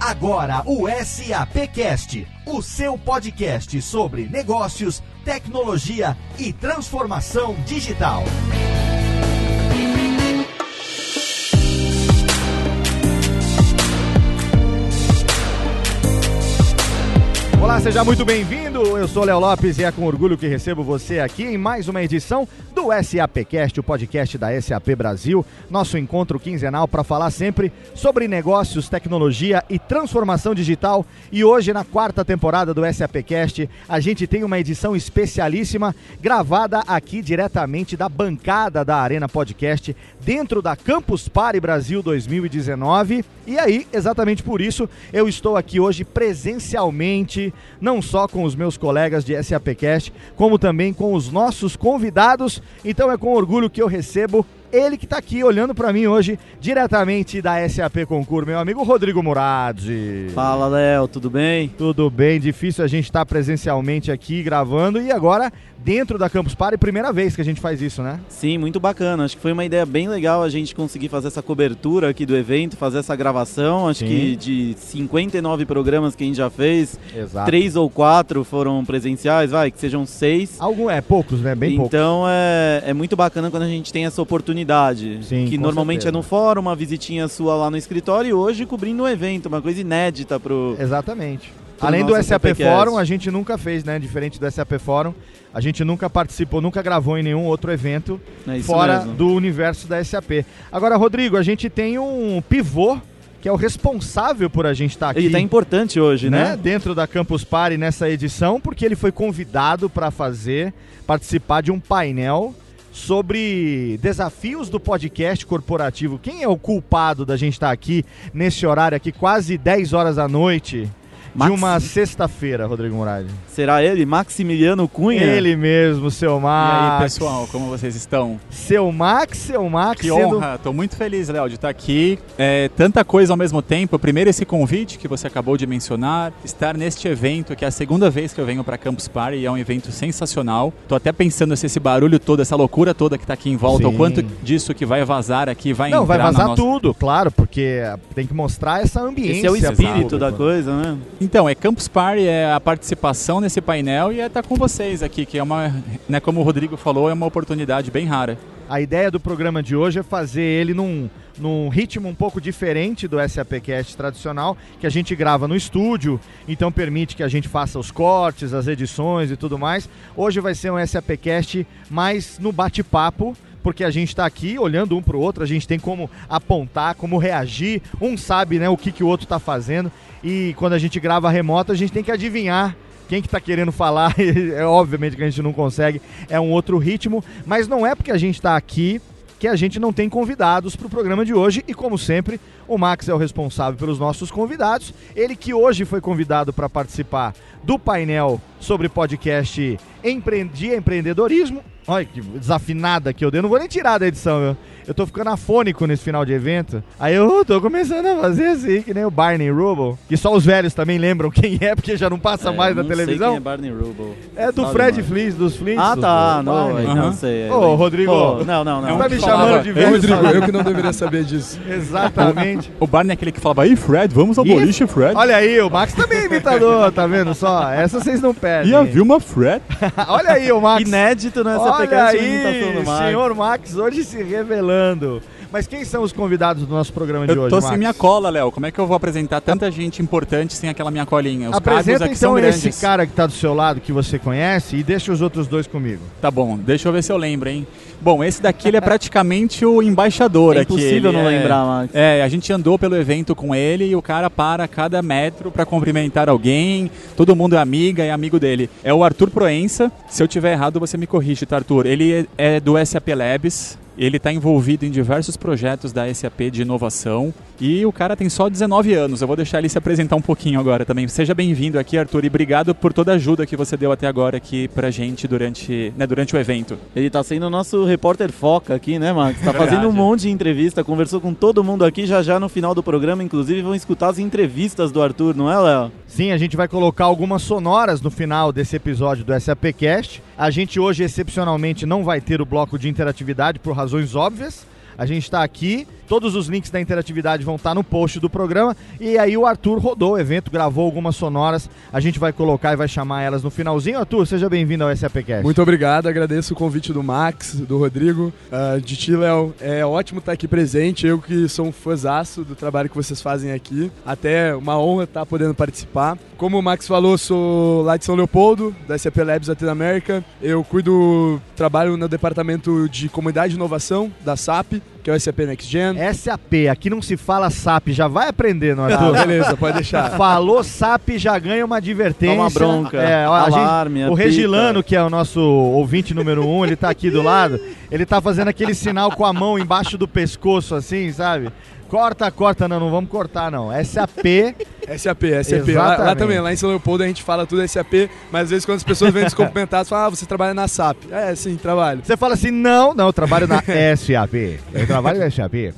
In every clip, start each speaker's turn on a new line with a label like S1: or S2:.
S1: Agora o SAPcast, o seu podcast sobre negócios, tecnologia e transformação digital.
S2: Olá, seja muito bem-vindo. Eu sou Léo Lopes e é com orgulho que recebo você aqui em mais uma edição do SAPcast, o podcast da SAP Brasil, nosso encontro quinzenal para falar sempre sobre negócios, tecnologia e transformação digital. E hoje, na quarta temporada do SAPcast, a gente tem uma edição especialíssima gravada aqui diretamente da bancada da Arena Podcast, dentro da Campus Party Brasil 2019. E aí, exatamente por isso, eu estou aqui hoje presencialmente não só com os meus colegas de SAPcast, como também com os nossos convidados. Então é com orgulho que eu recebo ele que está aqui olhando para mim hoje, diretamente da SAP Concur, meu amigo Rodrigo Murad.
S3: Fala, Léo, tudo bem?
S2: Tudo bem, difícil a gente estar tá presencialmente aqui gravando e agora dentro da Campus Party, primeira vez que a gente faz isso, né?
S3: Sim, muito bacana. Acho que foi uma ideia bem legal a gente conseguir fazer essa cobertura aqui do evento, fazer essa gravação. Acho Sim. que de 59 programas que a gente já fez, Exato. três ou quatro foram presenciais, vai, que sejam seis.
S2: Algum, é, poucos, né? Bem
S3: então,
S2: poucos.
S3: Então é, é muito bacana quando a gente tem essa oportunidade.
S2: Sim,
S3: que normalmente certeza. é no fórum, uma visitinha sua lá no escritório e hoje cobrindo um evento, uma coisa inédita pro.
S2: Exatamente. Além do SAP Fórum, a gente nunca fez, né? Diferente do SAP Fórum, a gente nunca participou, nunca gravou em nenhum outro evento é fora mesmo. do universo da SAP. Agora, Rodrigo, a gente tem um pivô que é o responsável por a gente estar tá aqui.
S3: Ele está importante hoje, né?
S2: né? Dentro da Campus Party nessa edição, porque ele foi convidado para fazer, participar de um painel sobre desafios do podcast corporativo. Quem é o culpado da gente estar tá aqui nesse horário aqui, quase 10 horas da noite? De uma sexta-feira, Rodrigo Murad.
S3: Será ele, Maximiliano Cunha?
S2: Ele mesmo, seu Max.
S4: E aí, pessoal, como vocês estão?
S2: Seu Max, seu Max.
S4: Que sendo... honra, tô muito feliz, Léo, de estar aqui. É, tanta coisa ao mesmo tempo. Primeiro, esse convite que você acabou de mencionar, estar neste evento, que é a segunda vez que eu venho para Campus Party e é um evento sensacional. Tô até pensando se esse barulho todo, essa loucura toda que tá aqui em volta, Sim. o quanto disso que vai vazar aqui vai
S2: Não,
S4: vai
S2: vazar
S4: nossa...
S2: tudo, claro, porque tem que mostrar essa ambiência.
S3: Esse é o espírito da coisa, né?
S4: Então, é Campus Party, é a participação nesse painel e é estar com vocês aqui, que é uma, né, como o Rodrigo falou, é uma oportunidade bem rara.
S2: A ideia do programa de hoje é fazer ele num, num ritmo um pouco diferente do SAPcast tradicional, que a gente grava no estúdio, então permite que a gente faça os cortes, as edições e tudo mais. Hoje vai ser um SAPcast mais no bate-papo, porque a gente está aqui olhando um para o outro, a gente tem como apontar, como reagir, um sabe né, o que, que o outro está fazendo, e quando a gente grava remoto, a gente tem que adivinhar quem que tá querendo falar, é obviamente que a gente não consegue, é um outro ritmo, mas não é porque a gente está aqui que a gente não tem convidados para o programa de hoje e como sempre, o Max é o responsável pelos nossos convidados. Ele que hoje foi convidado para participar do painel sobre podcast de empreendedorismo. Olha que desafinada que eu dei, não vou nem tirar da edição, meu eu tô ficando afônico nesse final de evento. Aí eu tô começando a fazer assim, que nem o Barney Rubble. Que só os velhos também lembram quem é, porque já não passa é, mais na televisão.
S3: Sei quem é Barney Rubble.
S2: É do Fred Fleece, dos Flintstones.
S3: Ah, tá. Não, uhum. não sei.
S2: Ô, Rodrigo. Pô,
S3: não, não, não.
S2: Você tá me chamando de velho.
S5: Rodrigo, eu que não deveria saber disso.
S2: Exatamente.
S4: o Barney é aquele que falava, aí Fred, vamos ao boliche, Fred.
S2: Olha aí, o Max também é imitador, tá vendo só? Essa vocês não perdem.
S4: E a Vilma Fred.
S2: Olha aí o Max.
S3: Inédito nessa
S2: Olha aí, senhor Max hoje se revelando. Mas quem são os convidados do nosso programa de
S4: eu
S2: hoje?
S4: Eu tô sem minha cola, Léo. Como é que eu vou apresentar tanta gente importante sem aquela minha colinha?
S2: Os Apresenta então esse cara que tá do seu lado, que você conhece, e deixa os outros dois comigo.
S4: Tá bom, deixa eu ver se eu lembro, hein? Bom, esse daqui ele é praticamente o embaixador
S3: é
S4: aqui.
S3: impossível
S4: não
S3: é, lembrar, Max.
S4: É, a gente andou pelo evento com ele e o cara para a cada metro para cumprimentar alguém. Todo mundo é amiga, é amigo dele. É o Arthur Proença. Se eu tiver errado, você me corrige, tá, Arthur? Ele é, é do SAP Labs. Ele está envolvido em diversos projetos da SAP de inovação e o cara tem só 19 anos. Eu vou deixar ele se apresentar um pouquinho agora também. Seja bem-vindo aqui, Arthur, e obrigado por toda a ajuda que você deu até agora aqui pra gente durante, né, durante o evento.
S3: Ele está sendo o nosso repórter foca aqui, né, Max? Está fazendo um monte de entrevista, conversou com todo mundo aqui já já no final do programa. Inclusive, vão escutar as entrevistas do Arthur, não é, Léo?
S2: Sim, a gente vai colocar algumas sonoras no final desse episódio do SAPcast. A gente hoje, excepcionalmente, não vai ter o bloco de interatividade por razões óbvias. A gente está aqui Todos os links da interatividade vão estar no post do programa. E aí o Arthur rodou o evento, gravou algumas sonoras. A gente vai colocar e vai chamar elas no finalzinho. Arthur, seja bem-vindo ao SAPcast.
S5: Muito obrigado, agradeço o convite do Max, do Rodrigo, uh, de ti, Léo. É ótimo estar aqui presente. Eu que sou um fãzaço do trabalho que vocês fazem aqui. Até uma honra estar podendo participar. Como o Max falou, sou lá de São Leopoldo, da SAP Labs Latin America. Eu cuido, trabalho no departamento de comunidade de inovação da SAP que é o SAP Next Gen.
S2: SAP, aqui não se fala SAP, já vai aprendendo, Arthur.
S5: Ah, beleza, pode deixar.
S2: Falou SAP, já ganha uma advertência.
S3: Uma bronca,
S2: é, ó, alarme, gente, O Regilano, que é o nosso ouvinte número um, ele tá aqui do lado, ele tá fazendo aquele sinal com a mão embaixo do pescoço, assim, sabe? Corta, corta, não, não vamos cortar não. SAP.
S5: SAP, SAP. Lá, lá, também, lá em São Leopoldo a gente fala tudo SAP, mas às vezes quando as pessoas vêm nos cumprimentar, você fala, ah, você trabalha na SAP. É, sim, trabalho.
S2: Você fala assim, não, não, eu trabalho na SAP. Eu trabalho na SAP.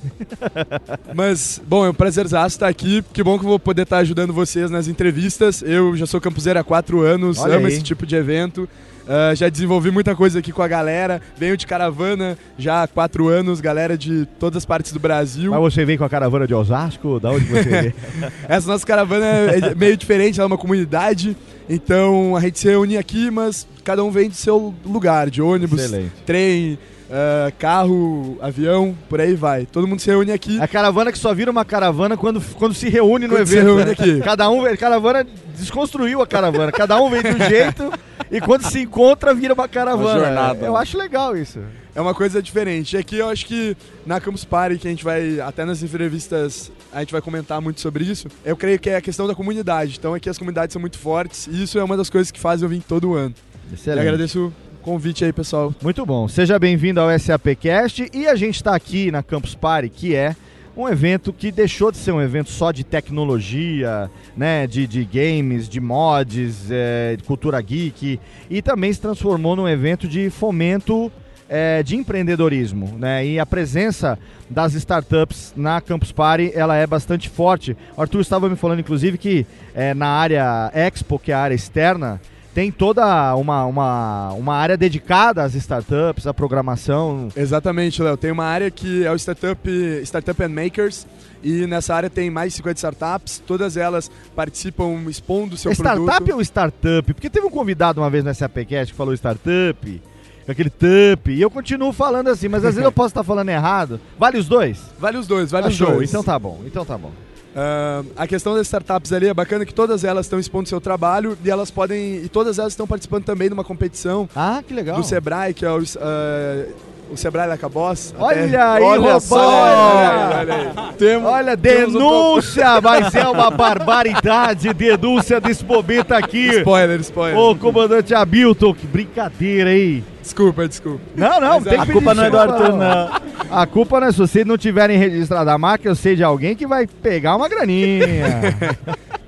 S5: mas, bom, é um prazerzaço estar aqui. Que bom que eu vou poder estar ajudando vocês nas entrevistas. Eu já sou campuseiro há quatro anos, Olha amo aí. esse tipo de evento. Uh, já desenvolvi muita coisa aqui com a galera. Venho de caravana já há quatro anos, galera de todas as partes do Brasil.
S2: Mas você vem com a caravana de Osasco? Da onde você vem?
S5: Essa nossa caravana é meio diferente, ela é uma comunidade. Então a gente se reúne aqui, mas cada um vem do seu lugar, de ônibus, Excelente. trem, Uh, carro, avião, por aí vai. Todo mundo se reúne aqui.
S2: A caravana que só vira uma caravana quando, quando se reúne no quando evento. Se reúne né? aqui. Cada um, a caravana desconstruiu a caravana. Cada um vem de um jeito e quando se encontra vira uma caravana. Uma jornada. Eu acho legal isso.
S5: É uma coisa diferente. E aqui eu acho que na Campus Party, que a gente vai, até nas entrevistas, a gente vai comentar muito sobre isso, eu creio que é a questão da comunidade. Então aqui as comunidades são muito fortes e isso é uma das coisas que fazem eu vir todo ano. Excelente. E agradeço convite aí, pessoal.
S2: Muito bom. Seja bem-vindo ao SAPcast e a gente está aqui na Campus Party, que é um evento que deixou de ser um evento só de tecnologia, né, de, de games, de mods, é, de cultura geek, e também se transformou num evento de fomento é, de empreendedorismo, né? E a presença das startups na Campus Party ela é bastante forte. O Arthur estava me falando, inclusive, que é, na área Expo, que é a área externa, tem toda uma, uma, uma área dedicada às startups, à programação.
S5: Exatamente, Léo. Tem uma área que é o Startup, startup and Makers. E nessa área tem mais de 50 startups, todas elas participam expondo seu
S2: é
S5: startup
S2: produto. Startup ou startup? Porque teve um convidado uma vez no SAPcast que falou startup, aquele tup, e eu continuo falando assim, mas às vezes eu posso estar falando errado. Vale os dois?
S5: Vale os dois, vale ah, os show. dois.
S2: Então tá bom, então tá bom.
S5: Uh, a questão das startups ali é bacana que todas elas estão expondo seu trabalho e elas podem. E todas elas estão participando também de uma competição.
S2: Ah, que legal.
S5: Do Sebrae, que é o. Uh, o Sebrae Lacabos.
S2: Olha até... aí, olha só, olha, olha, aí. Temos, olha denúncia, um mas é uma barbaridade, denúncia desse momento aqui.
S5: Spoiler, spoiler.
S2: Ô, comandante Hamilton, que brincadeira aí.
S5: Desculpa, desculpa.
S2: Não, não, tem
S3: é, A culpa não é do Arthur, não.
S2: A culpa não é se vocês não tiverem registrado a marca, eu sei de alguém que vai pegar uma graninha.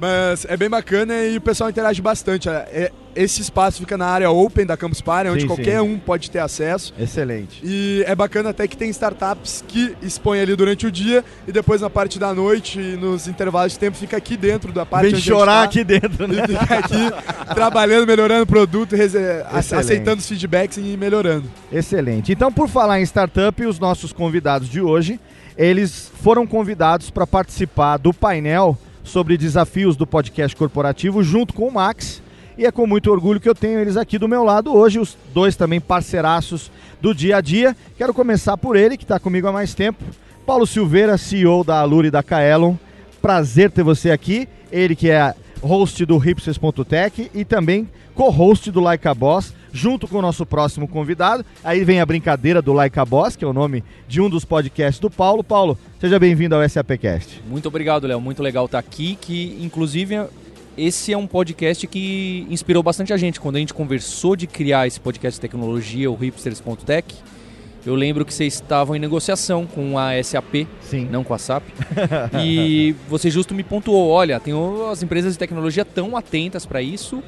S5: Mas é bem bacana e o pessoal interage bastante. É, é esse espaço fica na área open da Campus Party, onde sim, qualquer sim. um pode ter acesso.
S2: Excelente.
S5: E é bacana até que tem startups que expõem ali durante o dia e depois na parte da noite, nos intervalos de tempo, fica aqui dentro da parte
S2: Vem chorar tá, aqui dentro, né?
S5: Fica aqui trabalhando, melhorando o produto, aceitando os feedbacks e melhorando.
S2: Excelente. Então, por falar em startup, os nossos convidados de hoje, eles foram convidados para participar do painel sobre desafios do podcast corporativo junto com o Max. E é com muito orgulho que eu tenho eles aqui do meu lado hoje, os dois também parceiraços do dia a dia. Quero começar por ele, que está comigo há mais tempo. Paulo Silveira, CEO da Alure e da Kaelon. Prazer ter você aqui. Ele que é host do hipsters.tech e também co-host do Like a Boss, junto com o nosso próximo convidado. Aí vem a brincadeira do Like a Boss, que é o nome de um dos podcasts do Paulo. Paulo, seja bem-vindo ao SAPcast.
S6: Muito obrigado, Léo. Muito legal estar aqui, que inclusive esse é um podcast que inspirou bastante a gente. Quando a gente conversou de criar esse podcast de tecnologia, o hipsters.tech, eu lembro que vocês estavam em negociação com a SAP,
S2: Sim.
S6: não com a SAP. e você justo me pontuou, olha, tem as empresas de tecnologia tão atentas para isso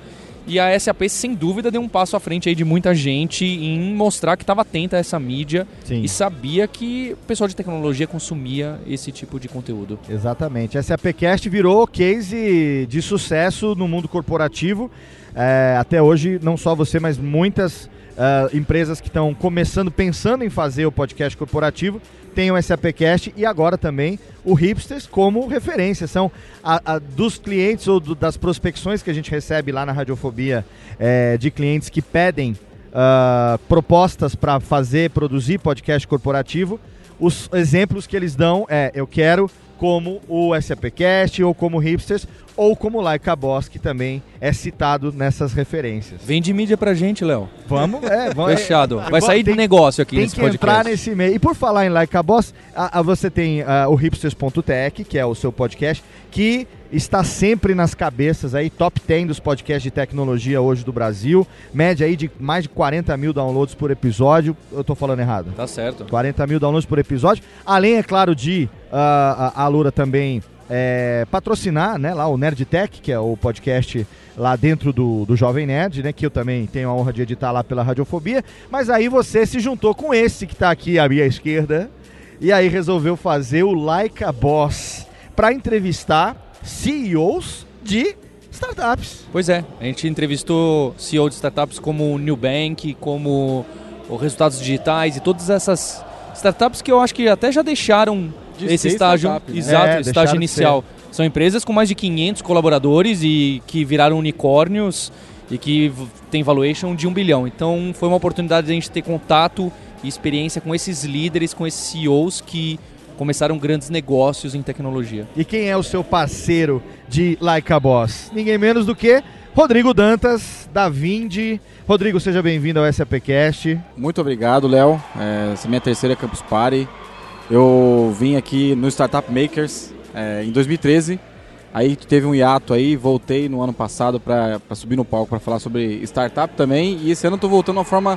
S6: e a SAP, sem dúvida, deu um passo à frente aí de muita gente em mostrar que estava atenta a essa mídia Sim. e sabia que o pessoal de tecnologia consumia esse tipo de conteúdo.
S2: Exatamente. A SAPcast virou case de sucesso no mundo corporativo. é, até hoje, não só você, mas muitas uh, empresas que estão começando, pensando em fazer o podcast corporativo, tem o SAPcast e agora também o Hipsters como referência. São a, a, dos clientes ou do, das prospecções que a gente recebe lá na Radiofobia é, de clientes que pedem uh, propostas para fazer, produzir podcast corporativo. Os exemplos que eles dão é: eu quero como o SAPcast ou como Hipsters ou como Laika Boss, que também é citado nessas referências.
S6: Vende mídia pra gente, Léo.
S2: Vamos, é, vamos.
S6: Fechado. Vai sair tem, de negócio aqui
S2: tem
S6: nesse
S2: que
S6: podcast.
S2: entrar nesse meio. E por falar em Laika Boss, a, a você tem a, o hipsters.tech, que é o seu podcast, que está sempre nas cabeças aí, top 10 dos podcasts de tecnologia hoje do Brasil, média aí de mais de 40 mil downloads por episódio, eu tô falando errado?
S6: Tá certo.
S2: 40 mil downloads por episódio, além, é claro, de uh, a, a Lura também é, patrocinar né, lá o Nerd Tech, que é o podcast lá dentro do, do Jovem Nerd, né? Que eu também tenho a honra de editar lá pela Radiofobia. Mas aí você se juntou com esse que está aqui à minha esquerda. E aí resolveu fazer o Like a Boss para entrevistar CEOs de startups.
S6: Pois é, a gente entrevistou CEO de startups como o Nubank, como o Resultados Digitais e todas essas startups que eu acho que até já deixaram de esse estágio, startup, né? exato, é, estágio inicial. São empresas com mais de 500 colaboradores e que viraram unicórnios e que tem valuation de um bilhão. Então foi uma oportunidade de a gente ter contato e experiência com esses líderes, com esses CEOs que começaram grandes negócios em tecnologia.
S2: E quem é o seu parceiro de Like a Boss? Ninguém menos do que Rodrigo Dantas, da Vindi. Rodrigo, seja bem-vindo ao SAPcast.
S7: Muito obrigado, Léo. É, essa é minha terceira Campus Party. Eu vim aqui no Startup Makers é, em 2013. Aí teve um hiato aí, voltei no ano passado para subir no palco para falar sobre startup também. E esse ano eu tô voltando uma forma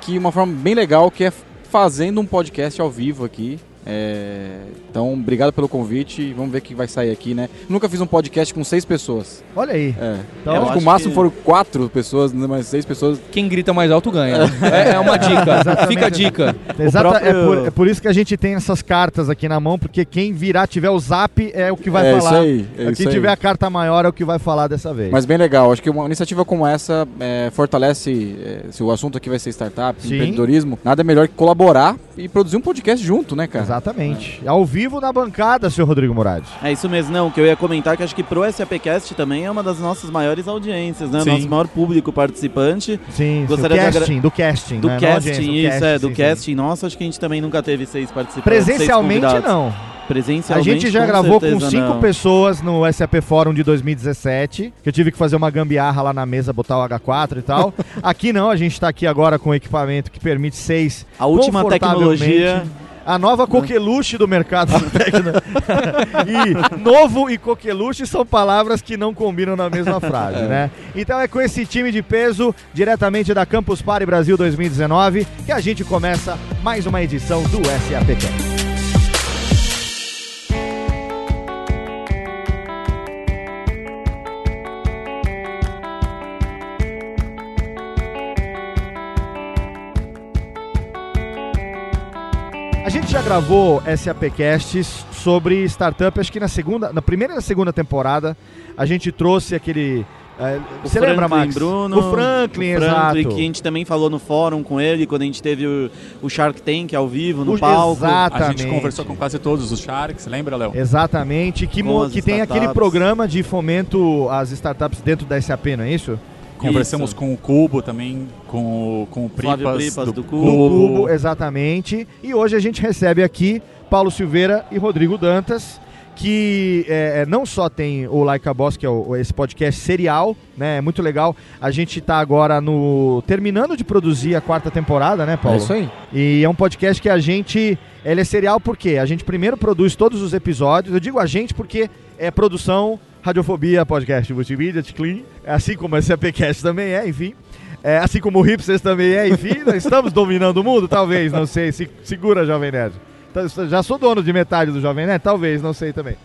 S7: que uma forma bem legal, que é fazendo um podcast ao vivo aqui. É, então, obrigado pelo convite. Vamos ver o que vai sair aqui, né? Nunca fiz um podcast com seis pessoas.
S2: Olha aí.
S7: É. Então, acho que o máximo que... foram quatro pessoas, né? mas seis pessoas.
S6: Quem grita mais alto ganha. é, é, uma dica. Fica a dica.
S2: Exato. Próprio... É, por, é, por, isso que a gente tem essas cartas aqui na mão, porque quem virar, tiver o zap, é o que vai
S7: é
S2: falar.
S7: Isso aí, é
S2: quem tiver a carta maior é o que vai falar dessa vez.
S7: Mas bem legal. Acho que uma iniciativa como essa é, fortalece. É, se o assunto aqui vai ser startup, Sim. empreendedorismo, nada melhor que colaborar e produzir um podcast junto, né, cara?
S2: Exatamente. É ao vivo na bancada, seu Rodrigo Murad.
S3: É isso mesmo, não. Que eu ia comentar que acho que pro SAPcast também é uma das nossas maiores audiências, né? Sim. Nosso maior público participante.
S2: Sim, Gostaria do casting, do casting.
S3: Do né? casting, isso, casting, é, do sim, casting. Sim. Nossa, acho que a gente também nunca teve seis participantes.
S2: Presencialmente não.
S3: Presencialmente,
S2: a gente já
S3: com
S2: gravou com cinco
S3: não.
S2: pessoas no SAP Fórum de 2017, que eu tive que fazer uma gambiarra lá na mesa, botar o H4 e tal. aqui não, a gente está aqui agora com equipamento que permite seis.
S3: A última tecnologia
S2: a nova coqueluche do mercado e novo e coqueluche são palavras que não combinam na mesma frase, é. né? Então é com esse time de peso, diretamente da Campus Party Brasil 2019, que a gente começa mais uma edição do SAPcast. Gente já gravou SAPcasts sobre startup, acho que na segunda, na primeira e na segunda temporada, a gente trouxe aquele
S3: é, você Franklin lembra, Max? Bruno,
S2: o Franklin, o Franklin, exato.
S3: que a gente também falou no fórum com ele, quando a gente teve o, o Shark Tank ao vivo, no o, palco.
S2: Exatamente.
S4: A gente conversou com quase todos os Sharks, lembra, Léo?
S2: Exatamente, que, que tem aquele programa de fomento às startups dentro da SAP, não é isso?
S4: Conversamos isso. com o Cubo também, com o, com o Pripas,
S3: Pripas do, do
S2: Cubo. Cubo. Exatamente. E hoje a gente recebe aqui Paulo Silveira e Rodrigo Dantas, que é, é não só tem o Like a Boss, que é o, esse podcast serial, né? É muito legal. A gente está agora no terminando de produzir a quarta temporada, né, Paulo?
S7: É isso aí.
S2: E é um podcast que a gente. Ele é serial porque a gente primeiro produz todos os episódios. Eu digo a gente porque é produção Radiofobia, podcast multimídia, clean, assim como a SAPcast também é, enfim. É, assim como o Hipsters também é, enfim, nós estamos dominando o mundo? Talvez, não sei. Se, segura, Jovem Nerd. Então, já sou dono de metade do Jovem Nerd? Talvez, não sei também.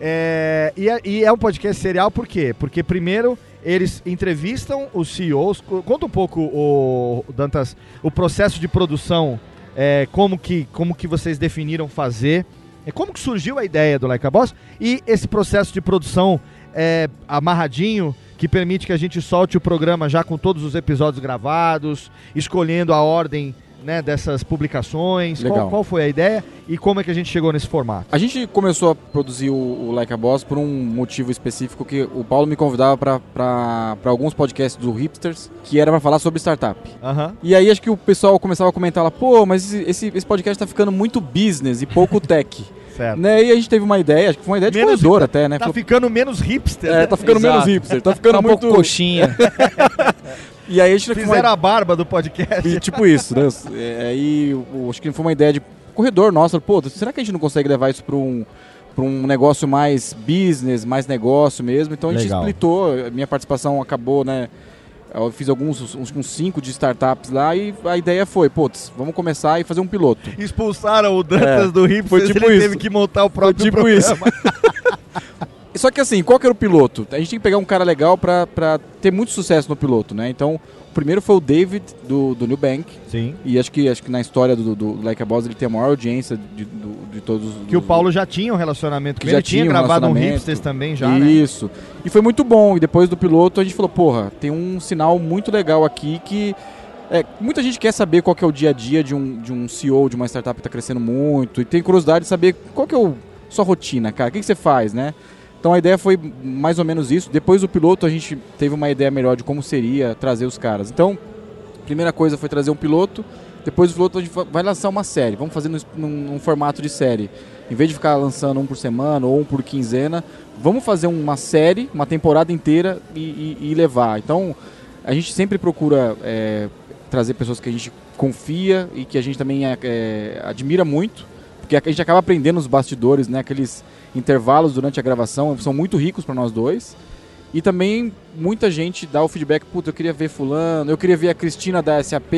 S2: É, e, é, e, é um podcast serial por quê? Porque primeiro eles entrevistam os CEOs. Conta um pouco, o, Dantas, o processo de produção, é, como, que, como que vocês definiram fazer é como que surgiu a ideia do Like a Boss e esse processo de produção é, amarradinho que permite que a gente solte o programa já com todos os episódios gravados, escolhendo a ordem né, dessas publicações? Qual, qual, foi a ideia e como é que a gente chegou nesse formato?
S7: A gente começou a produzir o, o Like a Boss por um motivo específico que o Paulo me convidava para alguns podcasts do Hipsters, que era para falar sobre startup.
S2: Uhum.
S7: E aí acho que o pessoal começava a comentar lá, pô, mas esse, esse podcast está ficando muito business e pouco tech.
S2: Certo.
S7: Né? E a gente teve uma ideia, acho que foi uma ideia de menos corredor até, né?
S2: Tá Falou, ficando menos hipster.
S7: É,
S2: né?
S7: tá ficando
S6: Exato.
S7: menos hipster, tá ficando
S6: Tá um
S7: muito...
S6: pouco coxinha.
S7: E aí a gente
S2: Fizeram a barba do podcast.
S7: E, tipo isso, né? É, Aí acho que foi uma ideia de corredor nossa. Pô, será que a gente não consegue levar isso para um, pra um negócio mais business, mais negócio mesmo? Então a gente
S2: Legal.
S7: splitou. a Minha participação acabou, né? Eu fiz alguns, uns, uns cinco de startups lá e a ideia foi, putz, vamos começar e fazer um piloto.
S2: Expulsaram o Dantas
S7: É,
S2: do hipster,
S7: foi tipo
S2: ele
S7: isso.
S2: teve que montar o próprio
S7: tipo
S2: programa.
S7: isso. Só que assim, qual que era o piloto? A gente tem que pegar um cara legal pra, pra ter muito sucesso no piloto, né? Então, o primeiro foi o David, do, do New Bank.
S2: Sim.
S7: E acho que, acho que na história do, do Like a Boss ele tem a maior audiência de, do- de todos os.
S2: Que o Paulo já tinha um relacionamento com ele,
S7: já
S2: tinha
S7: tinha um
S2: gravado um hipsters também já, né?
S7: Isso. E foi muito bom. E depois do piloto a gente falou, porra, tem um sinal muito legal aqui que. é, muita gente quer saber qual que é o dia a dia de um, de um CEO de uma startup que está crescendo muito. E tem curiosidade de saber qual que é a sua rotina, cara. O que, que você faz, né? Então a ideia foi mais ou menos isso. Depois do piloto a gente teve uma ideia melhor de como seria trazer os caras. Então, primeira coisa foi trazer um piloto. Depois do piloto a gente va- vai lançar uma série. Vamos fazer num, num- formato de série. Em vez de ficar lançando um por semana ou um por quinzena, vamos fazer uma série, uma temporada inteira e, e- e levar. Então, a gente sempre procura é, trazer pessoas que a gente confia e que a gente também é, admira muito, porque a gente acaba aprendendo nos bastidores, né? Aqueles intervalos durante a gravação são muito ricos para nós dois. E também muita gente dá o feedback, puta, eu queria ver fulano, eu queria ver a Cristina da SAP,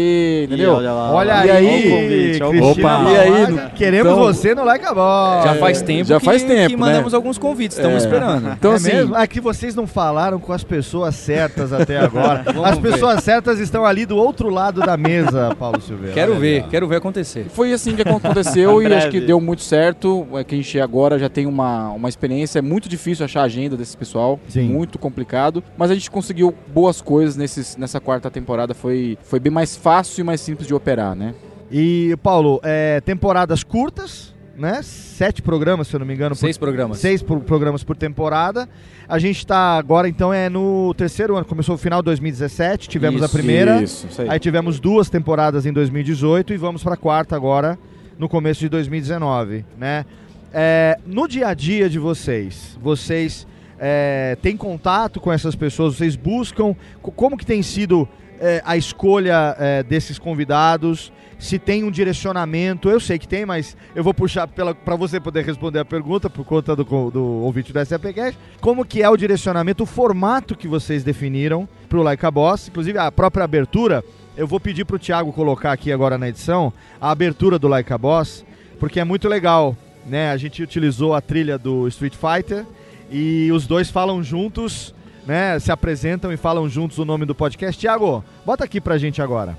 S7: entendeu?
S3: olha lá,
S2: Olha
S7: E
S2: aí,
S7: aí,
S3: Olha o convite,
S2: Cristina
S7: convite. E aí,
S2: queremos
S7: então-
S2: você no Like a.
S6: Já
S7: É,
S6: faz tempo
S7: já
S6: que,
S7: faz tempo,
S6: que
S7: né?
S6: mandamos alguns convites, estamos
S7: É.
S6: esperando.
S7: Então
S2: é
S7: assim,
S2: mesmo? É que vocês não falaram com as pessoas certas até agora. As
S6: ver.
S2: pessoas certas estão ali do outro lado da mesa, Paulo Silveira.
S6: Quero ver, quero ver acontecer.
S7: Foi assim que aconteceu e acho que deu muito certo. É que a gente agora já tem uma, uma experiência. É muito difícil achar a agenda desse pessoal.
S2: Sim.
S7: Muito complicado. Mas a gente conseguiu boas coisas nesses, nessa quarta temporada. Foi, foi bem mais fácil e mais simples de operar, né?
S2: E, Paulo, é, temporadas curtas, né? Sete programas, se eu não me engano. por-
S6: Seis programas.
S2: Seis pro- programas por temporada. A gente está agora, então, é no terceiro ano. Começou o final de 2017, tivemos a
S6: Isso,
S2: primeira.
S7: Isso, isso aí.
S2: Aí tivemos duas temporadas em 2018 e vamos para a quarta agora, no começo de 2019, né? É, no dia a dia de vocês, vocês é, têm contato com essas pessoas? Vocês buscam? Co- Como que tem sido é, a escolha é, desses convidados? Se tem um direcionamento? Eu sei que tem, mas eu vou puxar para você poder responder a pergunta por conta do, do ouvinte do SAPcast. Como que é o direcionamento, o formato que vocês definiram para o Like a Boss? Inclusive a própria abertura, eu vou pedir para o Thiago colocar aqui agora na edição a abertura do Like a Boss, porque é muito legal, né? A gente utilizou a trilha do Street Fighter e os dois falam juntos, né? Se apresentam e falam juntos o nome do podcast. Thiago, bota aqui pra gente agora.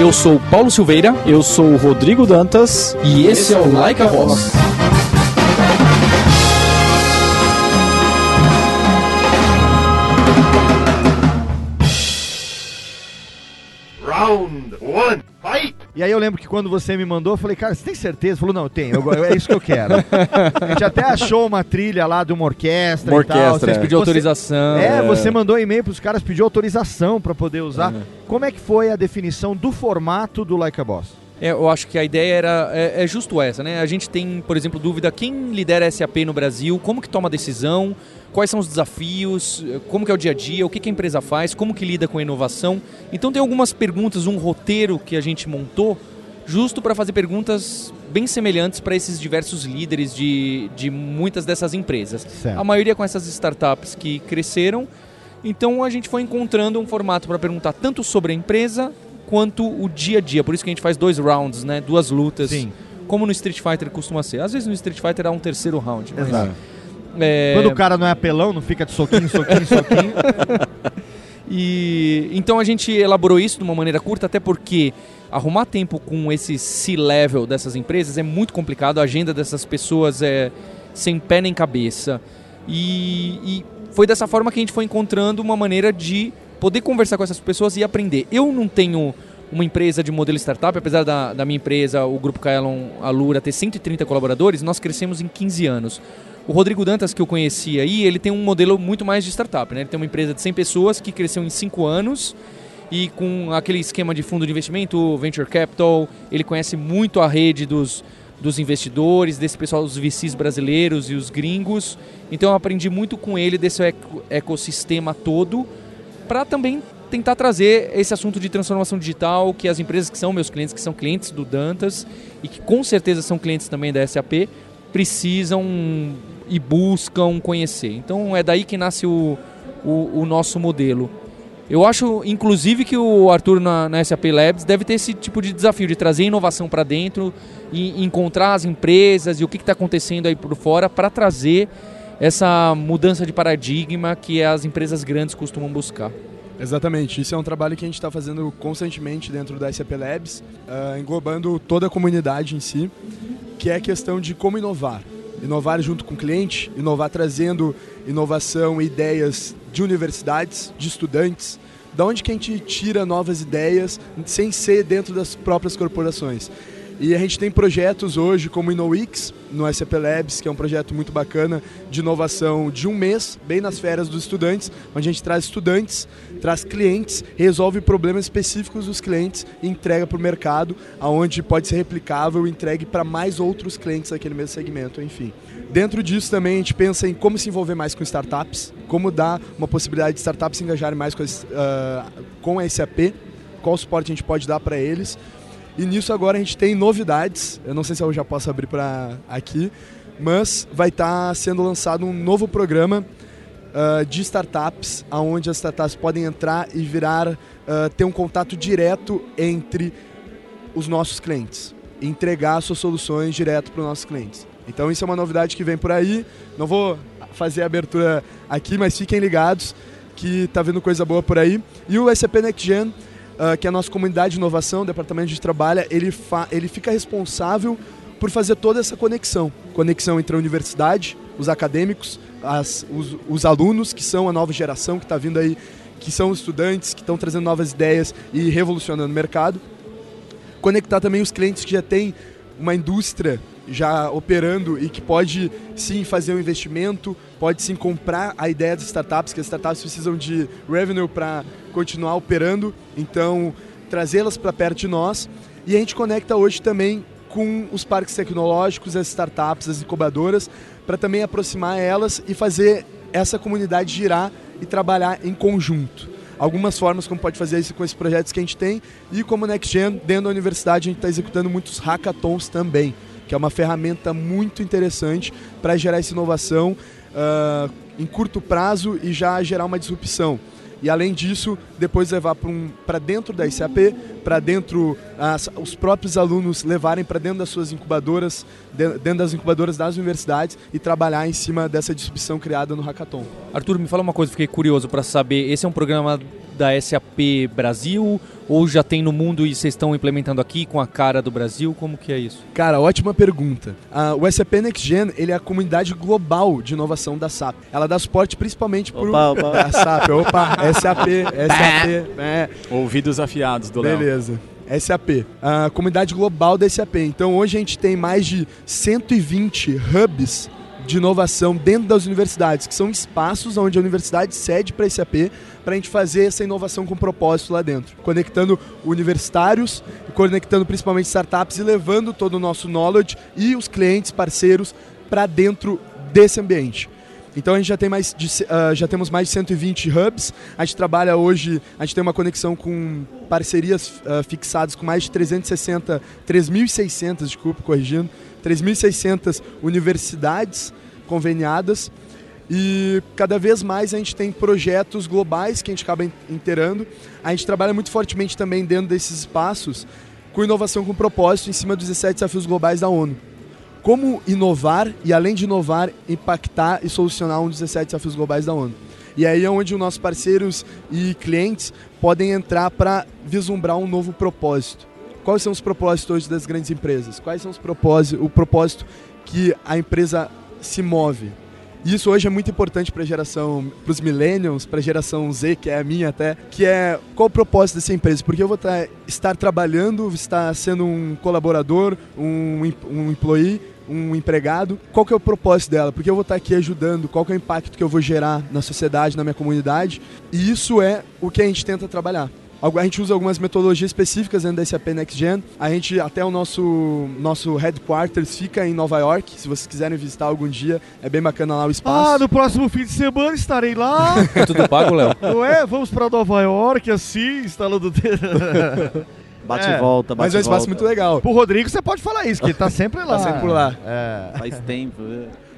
S6: Eu sou o Paulo Silveira
S8: Eu sou o Rodrigo Dantas.
S6: e esse é o Like a Boss.
S2: E aí eu lembro que quando você me mandou, eu falei, cara, você tem certeza? Falou, não, eu tenho, eu- é isso que eu quero. a gente até achou uma trilha lá de uma orquestra
S7: Uma
S2: e tal.
S7: orquestra,
S2: Vocês
S7: é.
S6: Pediu
S2: Você-
S6: autorização.
S2: É, você mandou e-mail pros caras, pediu autorização pra poder usar. Como é que foi a definição do formato do Like a Boss?
S6: É, eu acho que a ideia era é, é justo essa, né? A gente tem, por exemplo, dúvida quem lidera a SAP no Brasil, como que toma a decisão, quais são os desafios, como que é o dia a dia, o que, que a empresa faz, como que lida com a inovação. Então tem algumas perguntas, um roteiro que a gente montou justo para fazer perguntas bem semelhantes para esses diversos líderes de, de muitas dessas empresas.
S2: Certo.
S6: A maioria com essas startups que cresceram. Então a gente foi encontrando um formato para perguntar tanto sobre a empresa quanto o dia a dia. Por isso que a gente faz dois rounds, né? Duas lutas.
S2: Sim.
S6: Como no Street Fighter costuma ser. Às vezes no Street Fighter há um terceiro round. mas-
S2: Exato.
S6: É,
S2: Quando o cara não é apelão, não fica de soquinho, soquinho, soquinho.
S6: E então a gente elaborou isso de uma maneira curta, até porque arrumar tempo com esse C-level dessas empresas é muito complicado, a agenda dessas pessoas é sem pé nem cabeça. E, e foi dessa forma que a gente foi encontrando uma maneira de poder conversar com essas pessoas e aprender. Eu não tenho uma empresa de modelo startup, apesar da, da minha empresa, o Grupo Kaelon Alura, ter 130 colaboradores, nós crescemos em 15 anos. O Rodrigo Dantas, que eu conheci aí, ele tem um modelo muito mais de startup. Né? Ele tem uma empresa de 100 pessoas que cresceu em 5 anos e com aquele esquema de fundo de investimento, venture capital, ele conhece muito a rede dos, dos investidores, desse pessoal, os VCs brasileiros e os gringos. Então eu aprendi muito com ele desse ecossistema todo para também tentar trazer esse assunto de transformação digital que as empresas que são meus clientes, que são clientes do Dantas e que com certeza são clientes também da SAP, precisam e buscam conhecer. Então é daí que nasce o, o, o nosso modelo. Eu acho, inclusive, que o Arthur na, na, SAP Labs deve ter esse tipo de desafio de trazer inovação para dentro e encontrar as empresas e o que está acontecendo aí por fora para trazer essa mudança de paradigma que as empresas grandes costumam buscar.
S5: Exatamente, isso é um trabalho que a gente está fazendo constantemente dentro da SAP Labs, uh, englobando toda a comunidade em si, que é a questão de como inovar inovar junto com o cliente, inovar trazendo inovação e ideias de universidades, de estudantes, da onde que a gente tira novas ideias sem ser dentro das próprias corporações. E a gente tem projetos hoje como o InnoWix, no SAP Labs, que é um projeto muito bacana de inovação de um mês, bem nas férias dos estudantes, onde a gente traz estudantes, traz clientes, resolve problemas específicos dos clientes e entrega para o mercado, aonde pode ser replicável e entregue para mais outros clientes daquele mesmo segmento, enfim. Dentro disso também a gente pensa em como se envolver mais com startups, como dar uma possibilidade de startups se engajarem mais com, uh, com a SAP, qual suporte a gente pode dar para eles e nisso agora a gente tem novidades. Eu não sei se eu já posso abrir para aqui, mas vai estar tá sendo lançado um novo programa uh, de startups, aonde as startups podem entrar e virar, uh, ter um contato direto entre os nossos clientes, entregar suas soluções direto para os nossos clientes. Então isso é uma novidade que vem por aí. Não vou fazer a abertura aqui, mas fiquem ligados que tá vindo coisa boa por aí. E o SAP Next Gen uh, que a nossa comunidade de inovação, o departamento de trabalho, ele, ele fica responsável por fazer toda essa conexão. Conexão entre a universidade, os acadêmicos, as, os, os alunos, que são a nova geração que está vindo aí, que são estudantes, que estão trazendo novas ideias e revolucionando o mercado. Conectar também os clientes que já têm uma indústria já operando e que pode sim fazer um investimento, pode sim comprar a ideia das startups, que as startups precisam de revenue para continuar operando, então trazê-las para perto de nós. E a gente conecta hoje também com os parques tecnológicos, as startups, as incubadoras, para também aproximar elas e fazer essa comunidade girar e trabalhar em conjunto. Algumas formas como pode fazer isso com esses projetos que a gente tem e como NextGen, dentro da universidade, a gente está executando muitos hackathons também que é uma ferramenta muito interessante para gerar essa inovação uh, em curto prazo e já gerar uma disrupção. E além disso, depois levar para um, dentro da ICAP, para dentro, as, os próprios alunos levarem para dentro das suas incubadoras, dentro das incubadoras das universidades e trabalhar em cima dessa disrupção criada no Hackathon.
S6: Arthur, me fala uma coisa, fiquei curioso para saber, esse é um programa da SAP Brasil ou já tem no mundo e vocês estão implementando aqui com a cara do Brasil? Como que é isso?
S5: Cara, ótima pergunta. Uh, o SAP Next Gen ele é a comunidade global de inovação da SAP. Ela dá suporte principalmente para
S3: a
S5: SAP. Opa, SAP, SAP. é.
S4: Ouvidos afiados do Léo.
S5: Beleza. SAP, a comunidade global da SAP. Então hoje a gente tem mais de 120 hubs de inovação dentro das universidades, que são espaços onde a universidade cede para a SAP para a gente fazer essa inovação com propósito lá dentro, conectando universitários, conectando principalmente startups e levando todo o nosso knowledge e os clientes, parceiros para dentro desse ambiente. Então a gente já tem mais de, uh, já temos mais de 120 hubs. A gente trabalha hoje, a gente tem uma conexão com parcerias uh, fixadas com mais de 360, 3.600, desculpa, corrigindo, 3.600 universidades conveniadas e cada vez mais a gente tem projetos globais que a gente acaba inteirando. A gente trabalha muito fortemente também dentro desses espaços com inovação com propósito em cima dos 17 desafios globais da ONU. Como inovar e, além de inovar, impactar e solucionar um dos 17 desafios globais da ONU. E aí é onde os nossos parceiros e clientes podem entrar para vislumbrar um novo propósito. Quais são os propósitos hoje das grandes empresas? Quais são os propósitos, o propósito que a empresa se move? Isso hoje é muito importante para a geração, para os millennials, para a geração Z, que é a minha até, que é qual o propósito dessa empresa? Porque eu vou estar trabalhando, estar sendo um colaborador, um, um employee, um empregado, qual que é o propósito dela? Porque eu vou estar aqui ajudando, qual que é o impacto que eu vou gerar na sociedade, na minha comunidade? E isso é o que a gente tenta trabalhar. A gente usa algumas metodologias específicas dentro da SAP Next Gen. A gente, até o nosso, nosso headquarters fica em Nova York. Se vocês quiserem visitar algum dia, é bem bacana lá o espaço.
S2: Ah, no próximo fim de semana estarei lá.
S6: É tudo pago, Léo?
S2: Não é? Vamos para Nova York, assim, instalando...
S7: Bate e é, volta, bate
S5: Mas é um espaço muito legal.
S2: Pro Rodrigo você pode falar isso, que ele tá sempre lá.
S5: tá sempre por lá.
S7: É. Faz tempo.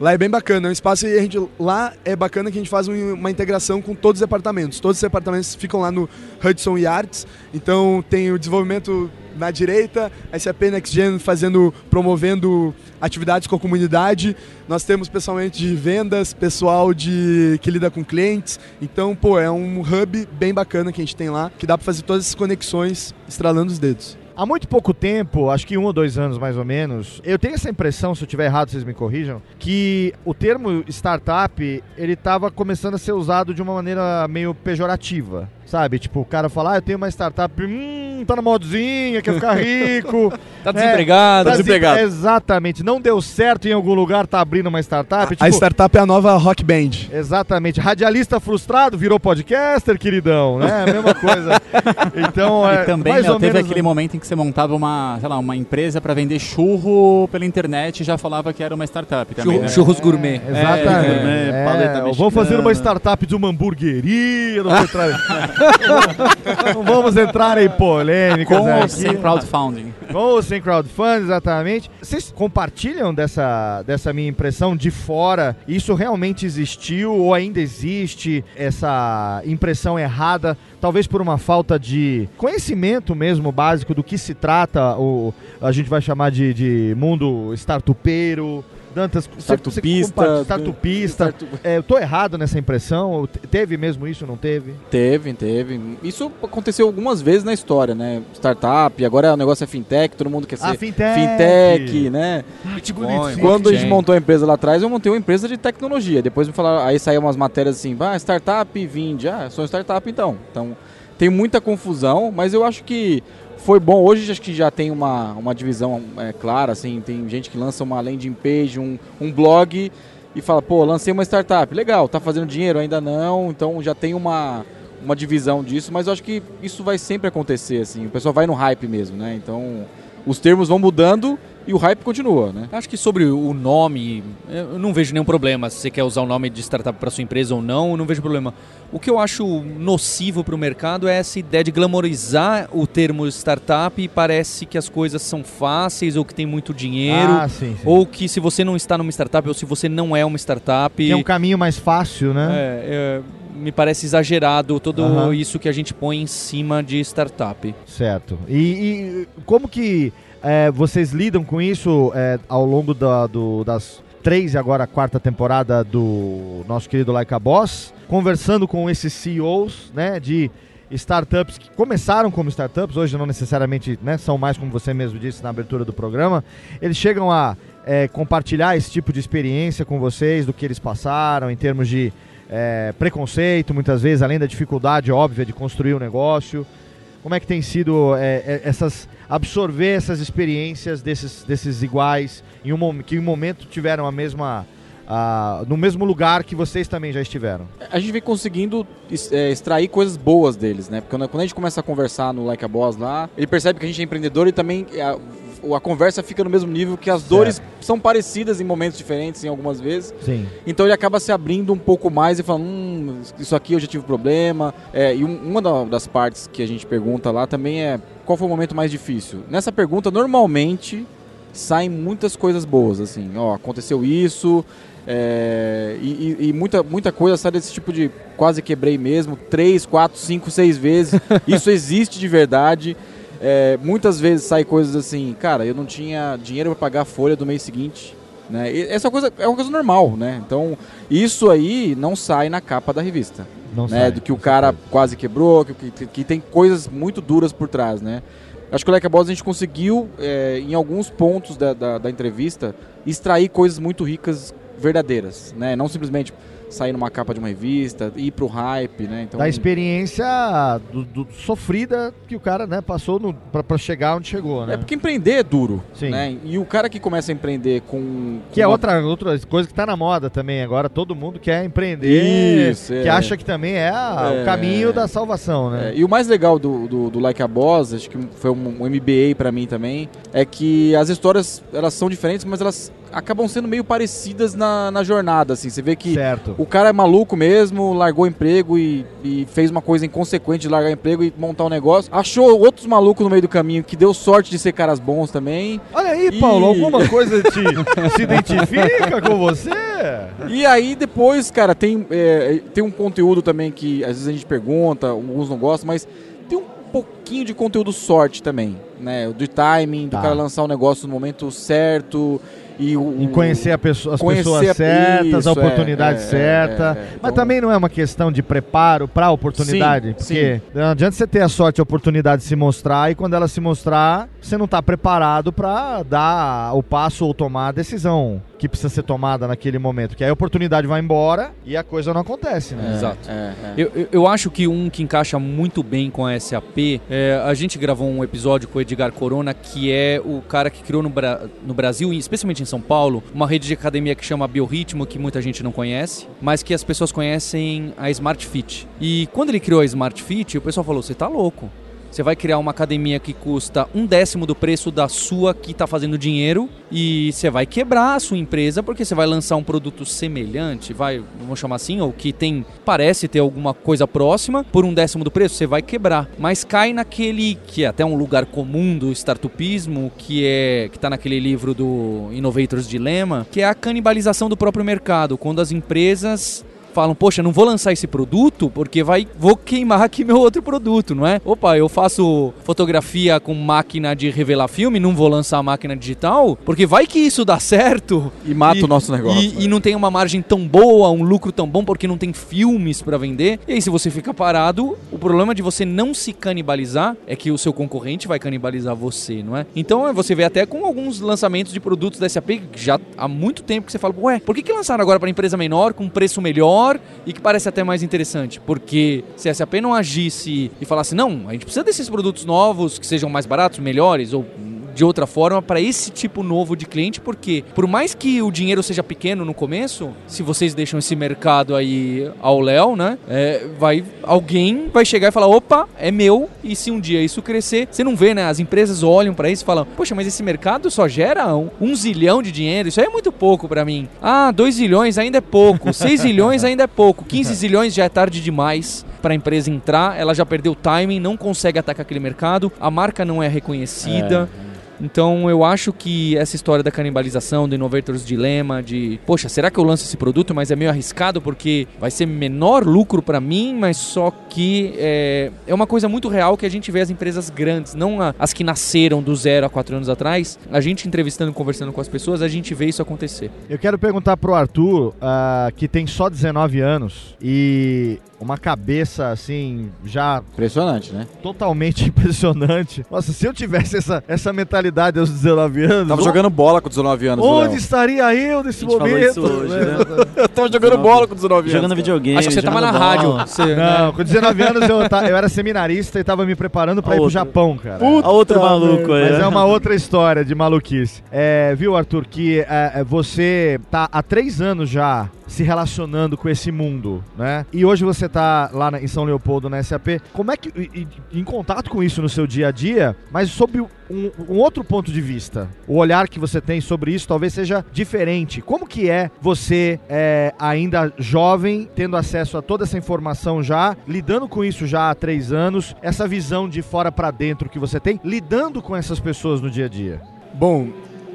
S7: É.
S5: Lá é bem bacana, é um espaço e a gente lá é bacana que a gente faz uma integração com todos os departamentos. Todos os departamentos ficam lá no Hudson Yards. Então tem o desenvolvimento na direita, a SAP Next Gen fazendo, promovendo atividades com a comunidade. Nós temos pessoalmente de vendas, pessoal de que lida com clientes. Então, pô, é um hub bem bacana que a gente tem lá, que dá para fazer todas essas conexões estralando os dedos.
S2: Há muito pouco tempo, acho que um ou dois anos mais ou menos, eu tenho essa impressão, se eu estiver errado, vocês me corrijam, que o termo startup ele estava começando a ser usado de uma maneira meio pejorativa. Sabe? Tipo, o cara fala, ah, eu tenho uma startup, hum, tá na modzinha, quer ficar rico.
S6: tá desempregado.
S2: É, tá desempregado. Exatamente. Não deu certo em algum lugar, tá abrindo uma startup. A,
S5: tipo, a startup é a nova rock band.
S2: Exatamente. Radialista frustrado virou podcaster, queridão, né? Mesma coisa. então,
S4: é, e também, mais né, teve menos... aquele momento em que você montava uma, sei lá, uma empresa para vender churro pela internet e já falava que era uma startup também. Né?
S6: Churros gourmet.
S2: É, exatamente. É, gourmet, é, vamos fazer uma startup de uma hamburgueria, não vou entrar... não vamos entrar em polêmicas
S4: Com
S2: aqui.
S4: ou sem crowdfunding.
S2: Com ou sem crowdfunding, exatamente. Vocês compartilham dessa, dessa minha impressão de fora? Isso realmente existiu ou ainda existe essa impressão errada? Talvez por uma falta de conhecimento mesmo básico do que se trata, o, a gente vai chamar de, de mundo startupeiro, Dantas,
S7: startupista.
S2: Startupista. É, eu tô errado nessa impressão? Teve mesmo isso, não teve?
S7: Teve, teve. Isso aconteceu algumas vezes na história, né? Startup, agora o negócio é fintech, todo mundo quer ah, ser
S2: fintech,
S7: fintech né? Bitcoin, Quando a gente montou a empresa lá atrás, eu montei uma empresa de tecnologia. Depois me falaram, aí saíram umas matérias assim, ah, startup, vinde. Ah, sou startup então. Então, tem muita confusão, mas eu acho que foi bom. Hoje acho que já tem uma, uma divisão é, clara, assim, tem gente que lança uma landing page, um, um blog e fala, pô, lancei uma startup, legal, tá fazendo dinheiro? Ainda não, então já tem uma, uma divisão disso, mas eu acho que isso vai sempre acontecer, assim, o pessoal vai no hype mesmo, né? Então os termos vão mudando e o hype continua, né?
S6: Acho que sobre o nome, eu não vejo nenhum problema. Se você quer usar o nome de startup para sua empresa ou não, eu não vejo problema. O que eu acho nocivo para o mercado é essa ideia de glamorizar o termo startup e parece que as coisas são fáceis ou que tem muito dinheiro.
S2: Ah, sim, sim.
S6: Ou que se você não está numa startup ou se você não é uma startup.
S2: É um caminho mais fácil, né?
S6: É, é, me parece exagerado tudo uhum. isso que a gente põe em cima de startup.
S2: Certo. E, e como que é, vocês lidam com isso é, ao longo da, do, das três e agora a quarta temporada do nosso querido Like a Boss, conversando com esses CEOs, né, de startups que começaram como startups, hoje não necessariamente né, são mais como você mesmo disse na abertura do programa, eles chegam a é, compartilhar esse tipo de experiência com vocês, do que eles passaram em termos de é, preconceito, muitas vezes, além da dificuldade óbvia de construir o um negócio. Como é que tem sido é, é, essas absorver essas experiências desses, desses iguais em um que em um momento tiveram a mesma no mesmo lugar que vocês também já estiveram?
S7: A gente vem conseguindo é, extrair coisas boas deles, né? Porque quando a gente começa a conversar no Like a Boss lá, ele percebe que a gente é empreendedor e também a, conversa fica no mesmo nível, que as certo. dores são parecidas em momentos diferentes, em algumas vezes.
S2: Sim.
S7: Então ele acaba se abrindo um pouco mais e falando, hum, isso aqui eu já tive problema. É, e um, uma das partes que a gente pergunta lá também é qual foi o momento mais difícil? Nessa pergunta, normalmente saem muitas coisas boas, assim, ó, aconteceu isso, é, e, e, muita, muita coisa sai desse tipo de quase quebrei mesmo, três, quatro, cinco, seis vezes. Isso existe de verdade. É, muitas vezes sai coisas assim, cara, eu não tinha dinheiro para pagar a folha do mês seguinte Né? E essa coisa é uma coisa normal, né? Então, isso aí não sai na capa da revista.
S2: Não
S7: né?
S2: sai,
S7: Do que o cara quase quebrou, que, que, que tem coisas muito duras por trás, né? Acho que o Like a Boss a gente conseguiu, é, em alguns pontos da, da, da entrevista, extrair coisas muito ricas, verdadeiras, né? Não simplesmente sair numa capa de uma revista, ir pro hype, né? Então,
S2: Da experiência do, do- sofrida que o cara né, passou pra chegar onde chegou, né?
S7: É porque empreender é duro,
S2: Sim.
S7: né? E o cara que começa a empreender com...
S2: Que é
S7: com uma-
S2: outra, outra coisa que tá na moda também agora. Todo mundo quer empreender,
S7: Isso,
S2: que
S7: é.
S2: acha que também é, a-
S7: É.
S2: o caminho da salvação, né?
S7: É, e o mais legal do, do, do Like a Boss, acho que foi um, um MBA pra mim também, é que as histórias elas são diferentes, mas elas acabam sendo meio parecidas na, na jornada, assim. Você vê que
S2: certo.
S7: o cara é maluco mesmo, largou o emprego e, e fez uma coisa inconsequente de largar o emprego e montar um negócio. Achou outros malucos no meio do caminho que deu sorte de ser caras bons também.
S2: Olha aí,
S7: E-
S2: Paulo, alguma coisa te, se identifica com você?
S7: E aí depois, cara, tem, é, tem um conteúdo também que às vezes a gente pergunta, alguns não gostam, mas tem um pouquinho de conteúdo sorte também, né? Do timing, do
S2: Tá.
S7: cara lançar o negócio no momento certo e o...
S2: Em conhecer a pessoa- as
S7: Conhecer
S2: pessoas
S7: a-
S2: certas,
S7: isso,
S2: a
S7: é,
S2: oportunidade
S7: é, é,
S2: certa.
S7: é, é.
S2: Mas
S7: Então-
S2: também não é uma questão de preparo para a oportunidade.
S7: Sim,
S2: porque não adianta você ter a sorte e a oportunidade de se mostrar e quando ela se mostrar, você não está preparado para dar o passo ou tomar a decisão que precisa ser tomada naquele momento. Que aí a oportunidade vai embora e a coisa não acontece, né?
S6: Exato.
S7: É, é.
S6: Eu, eu, acho que um que encaixa muito bem com a SAP, é, a gente gravou um episódio com o Edgar Corona, que é o cara que criou no, Bra- no Brasil, especialmente em São Paulo, uma rede de academia que chama Biorritmo, que muita gente não conhece, mas que as pessoas conhecem a Smart Fit. E quando ele criou a Smart Fit, o pessoal falou: você tá louco. Você vai criar uma academia que custa um décimo do preço da sua que está fazendo dinheiro e você vai quebrar a sua empresa porque você vai lançar um produto semelhante, vai, vamos chamar assim, ou que tem parece ter alguma coisa próxima por um décimo do preço, você vai quebrar. Mas cai naquele que é até um lugar comum do startupismo, que é que está naquele livro do Innovators Dilemma, que é a canibalização do próprio mercado, quando as empresas falam, poxa, não vou lançar esse produto porque vai, vou queimar aqui meu outro produto, não é? Opa, eu faço fotografia com máquina de revelar filme, não vou lançar a máquina digital, porque vai que isso dá certo
S7: E mata o nosso negócio.
S6: e, e não tem uma margem tão boa, um lucro tão bom, porque não tem filmes pra vender. E aí, se você fica parado, o problema de você não se canibalizar é que o seu concorrente vai canibalizar você, não é? Então é, você vê até com alguns lançamentos de produtos da SAP já há muito tempo que você fala, ué, por que, que lançaram agora para empresa menor, com preço melhor e que parece até mais interessante? Porque se a SAP não agisse e falasse, não, a gente precisa desses produtos novos que sejam mais baratos, melhores ou de outra forma para esse tipo novo de cliente, porque por mais que o dinheiro seja pequeno no começo, se vocês deixam esse mercado aí ao léu, né, é, vai alguém vai chegar e falar, opa, é meu, e se um dia isso crescer, você não vê, né, as empresas olham para isso e falam, poxa, mas esse mercado só gera um, um zilhão de dinheiro, isso aí é muito pouco para mim. Ah, 2 zilhões ainda é pouco, 6 zilhões ainda é pouco, 15 zilhões já é tarde demais para a empresa entrar, ela já perdeu o timing, não consegue atacar aquele mercado, a marca não é reconhecida. Então eu acho que essa história da canibalização, do Innovators Dilema, de poxa, será que eu lanço esse produto, mas é meio arriscado porque vai ser menor lucro para mim, mas só que é, é uma coisa muito real que a gente vê as empresas grandes, não a- as que nasceram do zero há quatro anos atrás. A gente entrevistando, conversando com as pessoas, a gente vê isso acontecer.
S2: Eu quero perguntar pro Arthur, ah, que tem só 19 anos e uma cabeça assim, já
S7: Impressionante, né?
S2: totalmente impressionante. Nossa, se eu tivesse essa, essa mentalidade aos 19 anos.
S7: Tava jogando bola com 19 anos,
S2: Onde
S7: Léo.
S2: estaria eu nesse
S3: A
S2: momento?
S3: hoje, né?
S7: Eu tava jogando bola com 19 anos.
S3: Jogando videogame.
S6: Acho que você tava na
S3: jogando
S6: rádio.
S3: bola.
S6: Você,
S2: Não, com 19 anos eu, ta- eu era seminarista e tava me preparando pra
S3: A
S2: ir pro
S3: outra.
S2: Japão, cara.
S3: Olha outro maluco aí.
S2: Mas
S3: né?
S2: é uma outra história de maluquice. É, viu, Arthur, que é, é, você tá há três anos já se relacionando com esse mundo, né? E hoje você tá lá na- em São Leopoldo, na SAP. Como é que. e- e- em contato com isso no seu dia a dia, mas sob um, um outro ponto de vista. O olhar que você tem sobre isso talvez seja diferente. Como que é você, é, ainda jovem, tendo acesso a toda essa informação já, lidando com isso já há três anos, essa visão de fora pra dentro que você tem, lidando com essas pessoas no dia a dia?
S5: Bom,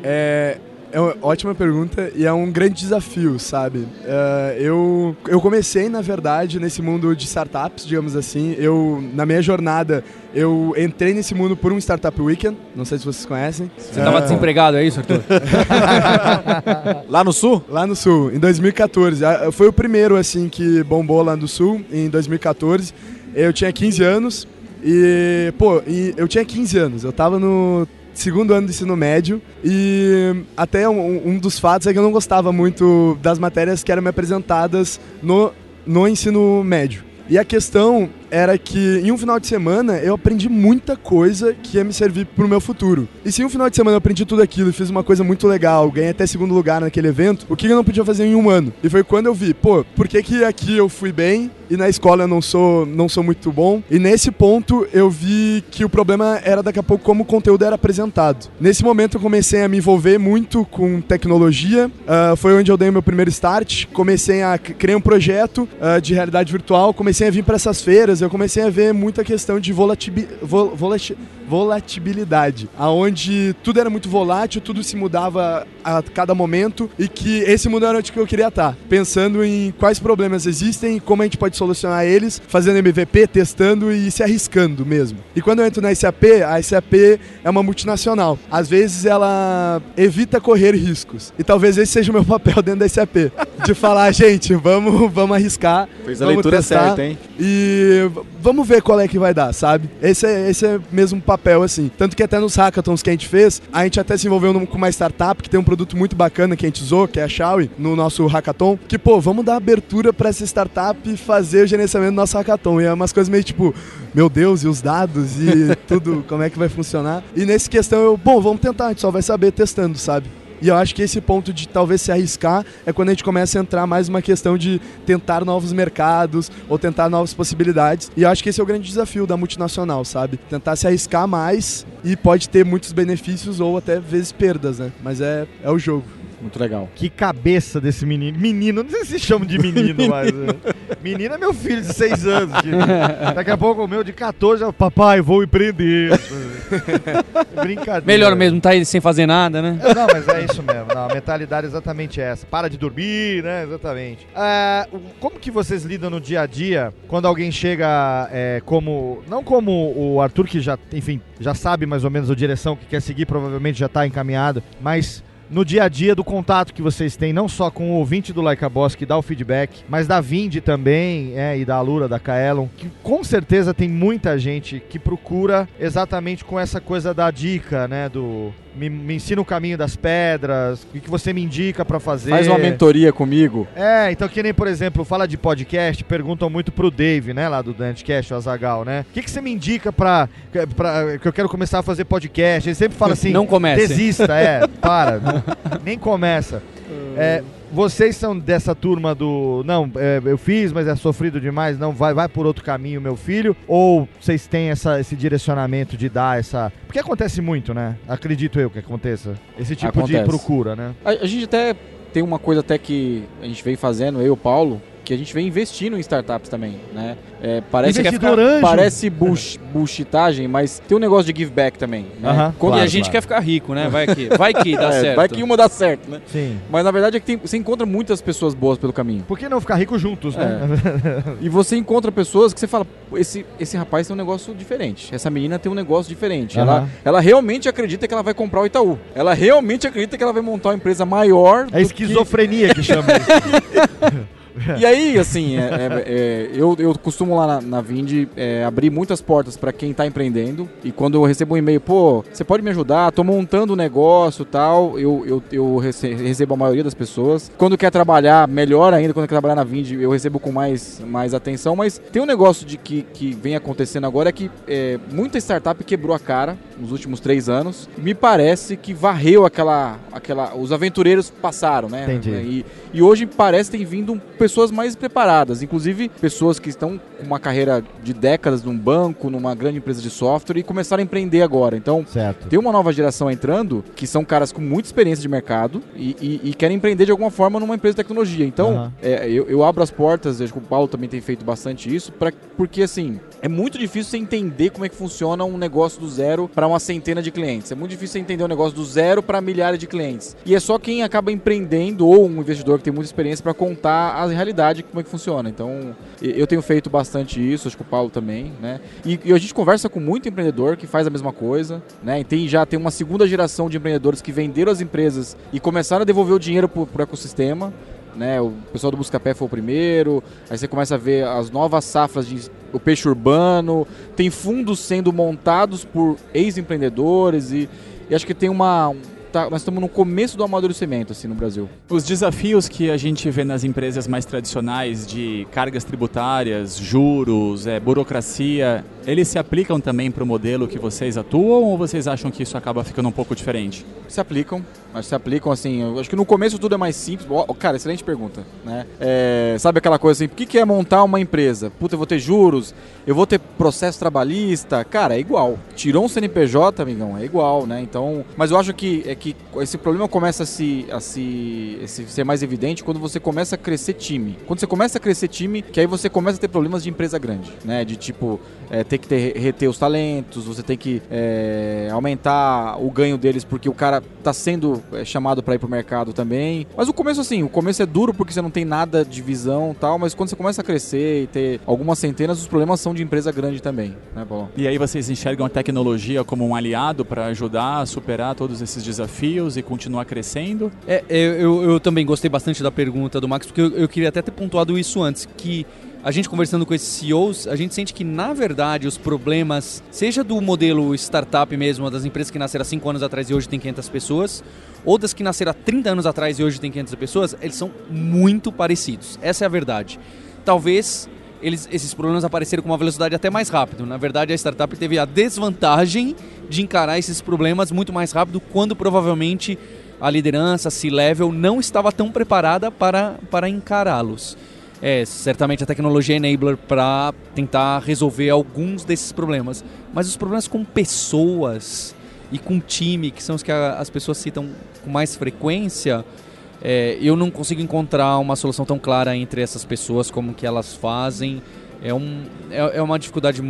S5: é, é uma ótima pergunta e é um grande desafio, sabe? Uh, eu, eu comecei, na verdade, nesse mundo de startups, digamos assim. Eu, na minha jornada, eu entrei nesse mundo por um Startup Weekend, não sei se vocês conhecem.
S6: Você estava uh, desempregado, é isso, Arthur?
S7: lá no Sul?
S5: Lá no Sul, em 2014. Foi o primeiro, assim, que bombou lá no Sul, em 2014. Eu tinha 15 anos e, pô, eu tinha 15 anos. Eu tava no segundo ano do ensino médio e até um, um, dos fatos é que eu não gostava muito das matérias que eram me apresentadas no, no ensino médio. E a questão era que em um final de semana eu aprendi muita coisa que ia me servir pro meu futuro. E se em um final de semana eu aprendi tudo aquilo e fiz uma coisa muito legal, ganhei até segundo lugar naquele evento, o que eu não podia fazer em um ano? E foi quando eu vi, pô, por que que aqui eu fui bem e na escola eu não sou, não sou muito bom? E nesse ponto eu vi que o problema era daqui a pouco como o conteúdo era apresentado. Nesse momento eu comecei a me envolver muito com tecnologia, uh, foi onde eu dei meu primeiro start, comecei a criar um projeto uh, de realidade virtual, comecei a vir para essas feiras, eu comecei a ver muita questão de volatilidade, aonde tudo era muito volátil, tudo se mudava a cada momento e que esse mundo era onde eu queria estar, pensando em quais problemas existem e como a gente pode solucionar eles, fazendo MVP, testando e se arriscando mesmo. E quando eu entro na SAP, a SAP é uma multinacional. Às vezes ela evita correr riscos. E talvez esse seja o meu papel dentro da SAP, de falar, gente, vamos, vamos arriscar,
S7: Fez
S5: a
S7: vamos leitura
S5: testar,
S7: certa, hein?
S5: E vamos ver qual é que vai dar, sabe? Esse é, esse é mesmo papel, assim. Tanto que até nos hackathons que a gente fez, a gente até se envolveu com uma startup que tem um produto muito bacana que a gente usou, que é a Xiaomi, no nosso hackathon. Que, pô, vamos dar abertura para essa startup fazer o gerenciamento do nosso hackathon. E é umas coisas meio tipo, meu Deus, e os dados e tudo, como é que vai funcionar? E nesse questão eu, bom, vamos tentar, a gente só vai saber testando, sabe? E eu acho que esse ponto de talvez se arriscar é quando a gente começa a entrar mais uma questão de tentar novos mercados ou tentar novas possibilidades. E eu acho que esse é o grande desafio da multinacional, sabe? Tentar se arriscar mais e pode ter muitos benefícios ou até vezes perdas, né? Mas é, é o jogo.
S7: Muito legal.
S2: Que cabeça desse menino. Menino, não sei se chama de menino, mas. Né? Menino é meu filho de 6 anos. Que, daqui a pouco o meu de 14 é papai, vou empreender.
S6: Brincadeira. Melhor mesmo, tá aí sem fazer nada, né?
S2: Não, mas é isso mesmo. Não, a mentalidade é exatamente essa. Para de dormir, né? Exatamente. É, como que vocês lidam no dia a dia quando alguém chega é, como. Não como o Arthur, que já, enfim, já sabe mais ou menos a direção que quer seguir, provavelmente já está encaminhado, mas no dia a dia do contato que vocês têm, não só com o ouvinte do Like a Boss que dá o feedback, mas da Vind também, é, e da Alura, da Kaelon, que com certeza tem muita gente que procura exatamente com essa coisa da dica, né, do me, me ensina o caminho das pedras, o que você me indica para fazer.
S7: Faz uma mentoria comigo.
S2: É, então que nem, por exemplo, fala de podcast, perguntam muito pro Dave, né, lá do Dantcast, o Azagal, né? O que, que você me indica pra, pra que eu quero começar a fazer podcast? Ele sempre fala assim,
S6: não comece.
S2: Desista, é, para, nem começa. É, vocês são dessa turma do. Não, é, eu fiz, mas é sofrido demais, não, vai, vai por outro caminho, meu filho? Ou vocês têm essa, esse direcionamento de dar essa. Porque acontece muito, né? Acredito eu que aconteça. Esse tipo acontece. de procura, né?
S7: A, a gente até tem uma coisa até que a gente vem fazendo, eu e o Paulo, que a gente vem investindo em startups também, né? É, parece
S2: Investidor
S7: ficar, parece bush, bullshitagem, mas tem um negócio de give back também. Né? Uh
S6: -huh, Quando claro, a gente claro. quer ficar rico, né? Vai que, vai que dá é, certo.
S7: Vai que uma dá certo, né?
S2: Sim.
S7: Mas na verdade é que tem, você encontra muitas pessoas boas pelo caminho.
S2: Por que não ficar rico juntos, né?
S7: É. e você encontra pessoas que você fala, esse, esse rapaz tem um negócio diferente, essa menina tem um negócio diferente. Uh -huh. ela, ela realmente acredita que ela vai comprar o Itaú. Ela realmente acredita que ela vai montar uma empresa maior.
S2: É esquizofrenia que, que chama isso.
S7: e aí, assim, é, é, é, eu, eu costumo lá na, na Vind é, abrir muitas portas para quem está empreendendo. E quando eu recebo um e-mail, pô, você pode me ajudar? Tô montando um negócio tal. Eu, eu, eu recebo a maioria das pessoas. Quando quer trabalhar, melhor ainda, quando quer trabalhar na Vind, eu recebo com mais, mais atenção. Mas tem um negócio de que, que vem acontecendo agora é que muita startup quebrou a cara nos últimos três anos. Me parece que varreu aquela. aquela os aventureiros passaram, né?
S2: Entendi.
S7: E, e hoje parece que tem vindo um pessoas mais preparadas, inclusive pessoas que estão com uma carreira de décadas num banco, numa grande empresa de software e começaram a empreender agora. Então,
S2: certo.
S7: tem uma nova geração entrando que são caras com muita experiência de mercado e, e, e querem empreender de alguma forma numa empresa de tecnologia. Então, uhum. é, eu, eu, abro as portas, acho que o Paulo também tem feito bastante isso, pra, porque assim, é muito difícil você entender como é que funciona um negócio do zero para uma centena de clientes. É muito difícil você entender um negócio do zero para milhares de clientes. E é só quem acaba empreendendo ou um investidor que tem muita experiência para contar a realidade como é que funciona. Então, eu tenho feito bastante isso, acho que o Paulo também, né? E, e a gente conversa com muito empreendedor que faz a mesma coisa, né? E tem, já tem uma segunda geração de empreendedores que venderam as empresas e começaram a devolver o dinheiro para o ecossistema. Né, o pessoal do Buscapé foi o primeiro, aí você começa a ver as novas safras de o peixe urbano, tem fundos sendo montados por ex-empreendedores e, e, acho que tem uma, tá, nós estamos no começo do amadurecimento assim no Brasil.
S4: Os desafios que a gente vê nas empresas mais tradicionais de cargas tributárias, juros, é, burocracia, eles se aplicam também para o modelo que vocês atuam ou vocês acham que isso acaba ficando um pouco diferente?
S7: Se aplicam, mas se aplicam assim. Acho que no começo tudo é mais simples. Cara, excelente pergunta, né? É, sabe aquela coisa assim? O que, que é montar uma empresa? Puta, eu vou ter juros, eu vou ter processo trabalhista. Cara, é igual. Tirou um CNPJ, amigão, é igual, né? Então, mas eu acho que é que esse problema começa a se, a se, a se ser mais evidente quando você começa a crescer time. Quando você começa a crescer time, que aí você começa a ter problemas de empresa grande, né? De tipo é, ter que ter, reter os talentos, você tem que é, aumentar o ganho deles porque o cara está sendo é, chamado para ir pro mercado também. Mas o começo, assim, o começo é duro porque você não tem nada de visão tal, mas quando você começa a crescer e ter algumas centenas, os problemas são de empresa grande também, né, Paulo?
S4: E aí vocês enxergam a tecnologia como um aliado para ajudar a superar todos esses desafios e continuar crescendo?
S6: É, eu, eu, também gostei bastante da pergunta do Max, porque eu, eu queria até ter pontuado isso antes, que a gente conversando com esses CEOs, a gente sente que, na verdade, os problemas, seja do modelo startup mesmo, das empresas que nasceram há 5 anos atrás e hoje tem 500 pessoas, ou das que nasceram há 30 anos atrás e hoje tem 500 pessoas, eles são muito parecidos. Essa é a verdade. Talvez eles, esses problemas apareceram com uma velocidade até mais rápido. Na verdade, a startup teve a desvantagem de encarar esses problemas muito mais rápido quando provavelmente a liderança, C-level, não estava tão preparada para, para encará-los é certamente a tecnologia é enabler para tentar resolver alguns desses problemas. Mas os problemas com pessoas e com time, que são os que a, as pessoas citam com mais frequência, é, eu não consigo encontrar uma solução tão clara entre essas pessoas, como que elas fazem. É, um, é, é uma dificuldade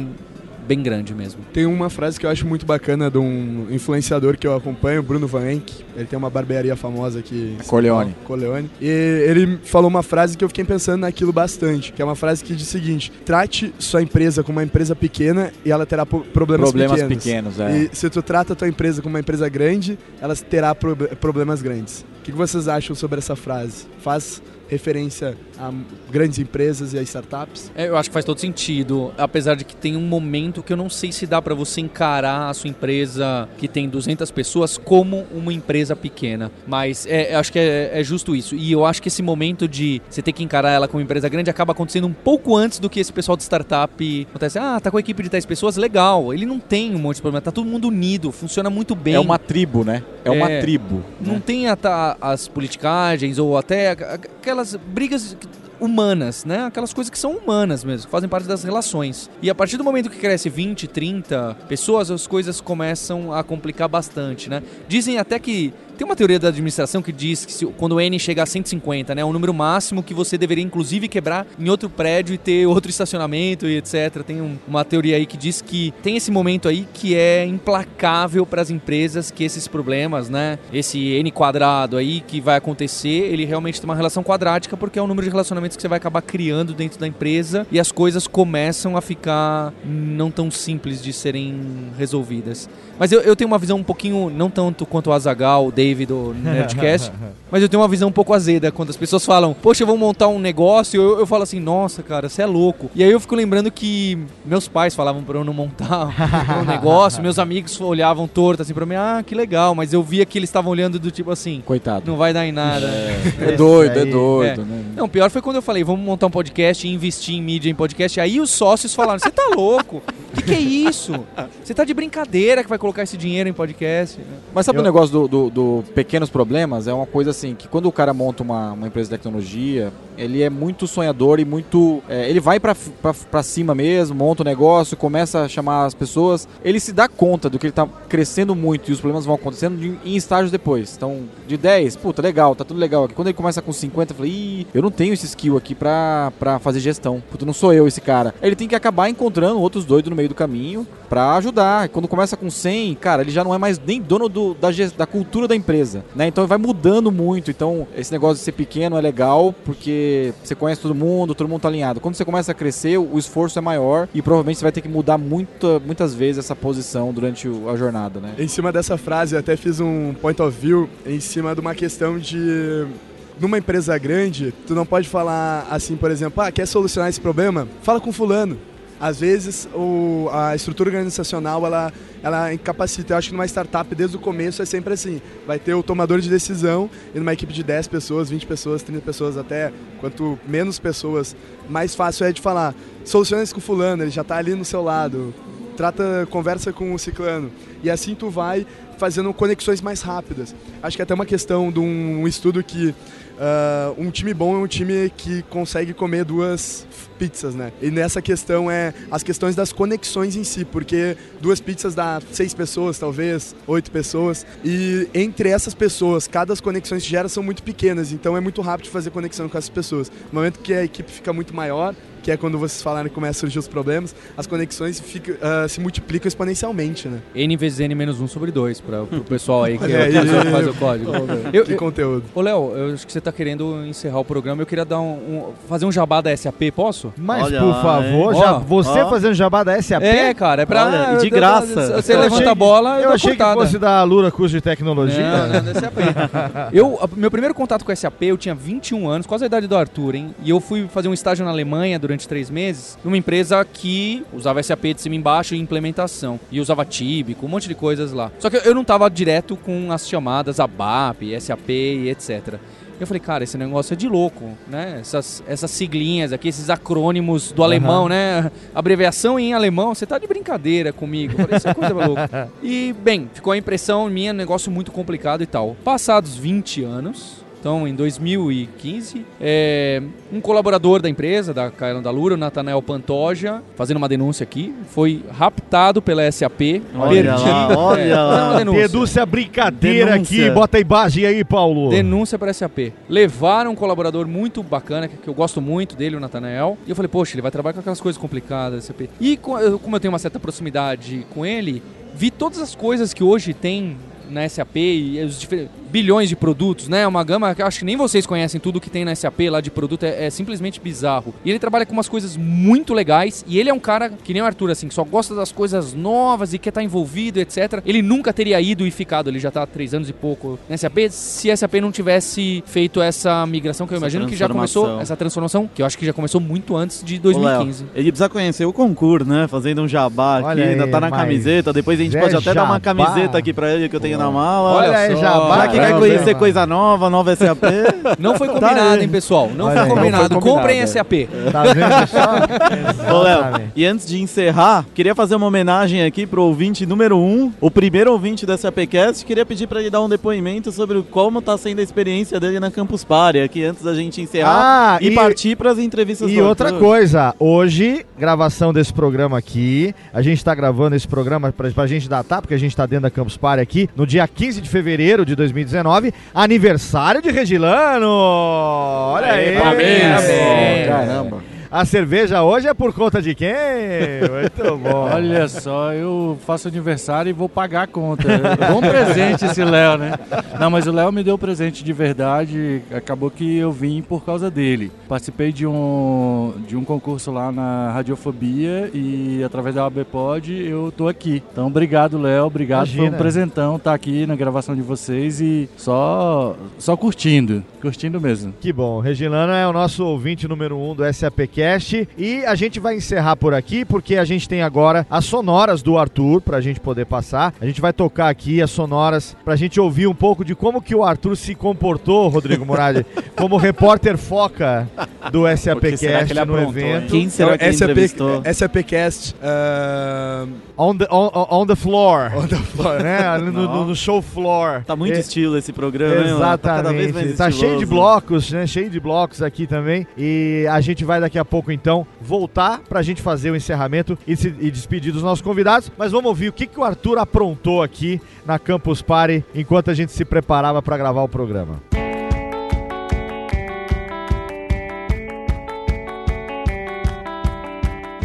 S6: bem grande mesmo.
S5: Tem uma frase que eu acho muito bacana de um influenciador que eu acompanho, Bruno Van Enck. Ele tem uma barbearia famosa aqui.
S7: Corleone.
S5: Corleone. E ele falou uma frase que eu fiquei pensando naquilo bastante, que é uma frase que diz o seguinte: trate sua empresa como uma empresa pequena e ela terá problemas,
S7: problemas pequenos. pequenos é.
S5: E se tu trata a tua empresa como uma empresa grande, ela terá problemas grandes. O que vocês acham sobre essa frase? Faz referência a grandes empresas e a startups?
S6: É, eu acho que faz todo sentido, apesar de que tem um momento que eu não sei se dá para você encarar a sua empresa que tem 200 pessoas como uma empresa pequena, mas é, acho que é, é, justo isso. E eu acho que esse momento de você ter que encarar ela como empresa grande acaba acontecendo um pouco antes do que esse pessoal de startup acontece. Ah, tá com a equipe de 10 pessoas, legal. Ele não tem um monte de problema, tá todo mundo unido, funciona muito bem.
S7: É uma tribo, né? É, uma é, tribo.
S6: Não
S7: né?
S6: tem a, as politicagens ou até aquelas brigas humanas, né? Aquelas coisas que são humanas mesmo, que fazem parte das relações. E a partir do momento que cresce 20, 30 pessoas, as coisas começam a complicar bastante, né? Dizem até que tem uma teoria da administração que diz que se, quando o N chegar a 150, né, é o número máximo que você deveria inclusive quebrar em outro prédio e ter outro estacionamento e etc. Tem um, uma teoria aí que diz que tem esse momento aí que é implacável para as empresas que esses problemas, né, esse N quadrado aí que vai acontecer, ele realmente tem uma relação quadrática porque é o número de relacionamentos que você vai acabar criando dentro da empresa e as coisas começam a ficar não tão simples de serem resolvidas. Mas eu, eu tenho uma visão um pouquinho, não tanto quanto o Azagal, o Dave do Nerdcast, mas eu tenho uma visão um pouco azeda quando as pessoas falam, poxa, vamos montar um negócio, eu, eu falo assim, nossa, cara, você é louco. E aí eu fico lembrando que meus pais falavam pra eu não montar um negócio, meus amigos olhavam torto assim pra mim, ah, que legal, mas eu via que eles estavam olhando do tipo assim,
S7: coitado,
S6: não vai dar em nada.
S7: É, é doido, é doido, é. né?
S6: Não, pior foi quando eu falei, vamos montar um podcast e investir em mídia em podcast. Aí os sócios falaram, você tá louco? que, que é isso? Você tá de brincadeira que vai colocar esse dinheiro em podcast?
S7: Mas sabe
S2: Eu-
S7: o negócio do, do- do pequenos problemas? É uma coisa assim, que quando o cara monta uma, uma empresa de tecnologia, ele é muito sonhador e muito... é, ele vai pra cima mesmo, monta o negócio, começa a chamar as pessoas. Ele se dá conta do que ele tá crescendo muito e os problemas vão acontecendo em estágios depois. Então, de 10, puta, legal, tá tudo legal aqui. Quando ele começa com 50, eu falei, ih, eu não tenho esse skill aqui pra, pra fazer gestão. Puta, não sou eu esse cara. Ele tem que acabar encontrando outros doidos no meio do caminho pra ajudar. Quando começa com 100, cara, ele já não é mais nem dono do- da, da cultura da empresa, né? Então vai mudando muito. Então, esse negócio de ser pequeno é legal porque você conhece todo mundo, todo mundo tá alinhado. Quando você começa a crescer, o esforço é maior e provavelmente você vai ter que mudar muita, muitas vezes essa posição durante a jornada, né?
S5: Em cima dessa frase, eu até fiz um point of view em cima de uma questão de. Numa empresa grande, tu não pode falar assim, por exemplo, ah, quer solucionar esse problema? Fala com fulano. Às vezes o, a estrutura organizacional ela, ela incapacita. Eu acho que numa startup, desde o começo, é sempre assim. Vai ter o tomador de decisão e numa equipe de 10 pessoas, 20 pessoas, 30 pessoas até, quanto menos pessoas, mais fácil é de falar. Soluciona isso com fulano, ele já está ali no seu lado. Trata, conversa com o ciclano. E assim tu vai fazendo conexões mais rápidas. Acho que é até uma questão de um estudo que ah, um time bom é um time que consegue comer duas pizzas, né? E nessa questão é as questões das conexões em si, porque duas pizzas dá seis pessoas, talvez, oito pessoas, e entre essas pessoas, cada as conexões que gera são muito pequenas, então é muito rápido fazer conexão com essas pessoas. No momento que a equipe fica muito maior, que é quando vocês falaram que começam a surgir os problemas, as conexões ficam, ah, se multiplicam exponencialmente, né?
S6: N vezes N menos 1 sobre 2 para o pessoal aí que,
S5: aí.
S6: que faz o código. Eu-
S5: que
S6: eu-
S5: conteúdo.
S6: Ô, Léo, eu acho que você tá querendo encerrar o programa. Eu queria dar um, um- fazer um jabá da SAP, posso?
S2: Mas,
S3: Olha
S2: por favor, já, você
S3: ó.
S2: fazendo jabá da SAP?
S6: É, cara, é pra.
S3: Olha, e de
S6: eu- eu-
S3: graça.
S6: Você
S2: Eu
S6: levanta
S2: achei
S6: a bola, eu,
S2: achei que
S6: cortada.
S2: fosse da Lura curso de tecnologia.
S6: Não, não, da SAP. eu, meu primeiro contato com a SAP, eu tinha 21 anos, quase a idade do Arthur, hein? E eu fui fazer um estágio na Alemanha durante três meses, numa empresa que usava SAP de cima e embaixo e implementação. E usava Tíbico, um monte de coisas lá. Só que eu não tava direto com as chamadas ABAP, SAP e etc. Eu falei, cara, esse negócio é de louco, né? Essas, essas siglinhas aqui, esses acrônimos do alemão, né? Abreviação em alemão, você tá de brincadeira comigo. Eu falei, isso é coisa louca. E, bem, ficou a impressão minha, negócio muito complicado e tal. Passados 20 anos, então em 2015, é, um colaborador da empresa, da Kaelan da Lura, o Nathanael Pantoja, fazendo uma denúncia aqui, foi raptado pela SAP,
S3: Olha
S6: perdido.
S3: lá, olha
S6: É,
S3: lá.
S6: não, uma denúncia.
S2: Denúncia brincadeira
S3: Denúncia.
S2: aqui. Bota a imagem aí, Paulo.
S6: Denúncia para SAP. Levaram um colaborador muito bacana, que eu gosto muito dele, o Nathanael. E eu falei, poxa, ele vai trabalhar com aquelas coisas complicadas, SAP. E como eu tenho uma certa proximidade com ele, vi todas as coisas que hoje tem na SAP e os difer- bilhões de produtos, né? Uma gama que eu acho que nem vocês conhecem tudo que tem na SAP lá de produto, é, é simplesmente bizarro. E ele trabalha com umas coisas muito legais e ele é um cara que nem o Arthur, assim, que só gosta das coisas novas e quer estar envolvido, etc. Ele nunca teria ido e ficado, ele já tá há três anos e pouco na SAP, se a SAP não tivesse feito essa migração, que eu
S3: Essa
S6: imagino que já começou, essa transformação, que eu acho que já começou muito antes de
S3: Ô, Léo,
S6: 2015.
S3: ele precisa conhecer o concurso, né? Fazendo um jabá aqui,
S2: Olha
S3: ainda
S2: aí,
S3: tá na camiseta. Depois a gente
S2: é
S3: pode até dar uma
S2: jabá.
S3: camiseta aqui pra ele que eu tenho na mala.
S6: Olha
S2: aí,
S6: só.
S2: jabá.
S3: Já que quer conhecer coisa nova, nova SAP.
S6: Não foi
S3: Tá
S6: combinado,
S3: aí.
S6: hein, pessoal? Não foi
S2: aí, não
S6: combinado.
S7: foi combinado,
S6: Comprem
S7: é.
S6: SAP.
S2: Tá vendo só?
S3: Ô, Léo, e antes de encerrar, queria fazer uma homenagem aqui pro ouvinte número 1, um, o primeiro ouvinte dessa APCast. Queria pedir pra ele dar um depoimento sobre como tá sendo a experiência dele na Campus Party, aqui antes da gente encerrar
S2: Ah,
S3: e,
S2: e-
S3: partir pras entrevistas
S2: E outra coisa, hoje, gravação desse programa aqui, a gente tá gravando esse programa pra, pra gente datar, porque a gente tá dentro da Campus Party aqui, no dia 15 de fevereiro de 2019, aniversário de Regilano! Olha aí!
S6: parabéns, parabéns.
S7: Caramba.
S2: A cerveja hoje é por conta de quem? Muito bom.
S9: Olha só, eu faço aniversário e vou pagar a conta. Bom presente esse Léo, né? Não, mas o Léo me deu presente de verdade. Acabou que eu vim por causa dele. Participei de um, de um concurso lá na Radiofobia e através da ABPod eu tô aqui. Então, obrigado, Léo. Obrigado. Foi
S2: Imagina.
S9: um presentão estar aqui na gravação de vocês e só, só curtindo. Curtindo mesmo.
S2: Que bom. Regilano é o nosso ouvinte número um do SAPcast. SAPcast e a gente vai encerrar por aqui porque a gente tem agora as sonoras do Arthur pra gente poder passar. A gente vai tocar aqui as sonoras pra gente ouvir um pouco de como que o Arthur se comportou, Rodrigo Murad, como repórter foca do SAPcast no evento.
S3: Quem será que ele
S5: SAP,
S3: entrevistou?
S5: SAPcast. Uh,
S2: On the, on, on the floor.
S5: on the floor.
S2: né? Ali no, no- no show floor.
S3: Tá muito
S2: É,
S3: estilo esse programa, hein? Tá cada vez mais
S2: Exatamente. Tá cheio de blocos, né? Cheio de blocos aqui também. E a gente vai daqui a pouco, então, voltar pra gente fazer o encerramento e, se, e despedir dos nossos convidados. Mas vamos ouvir o que, que o Arthur aprontou aqui na Campus Party enquanto a gente se preparava pra gravar o programa.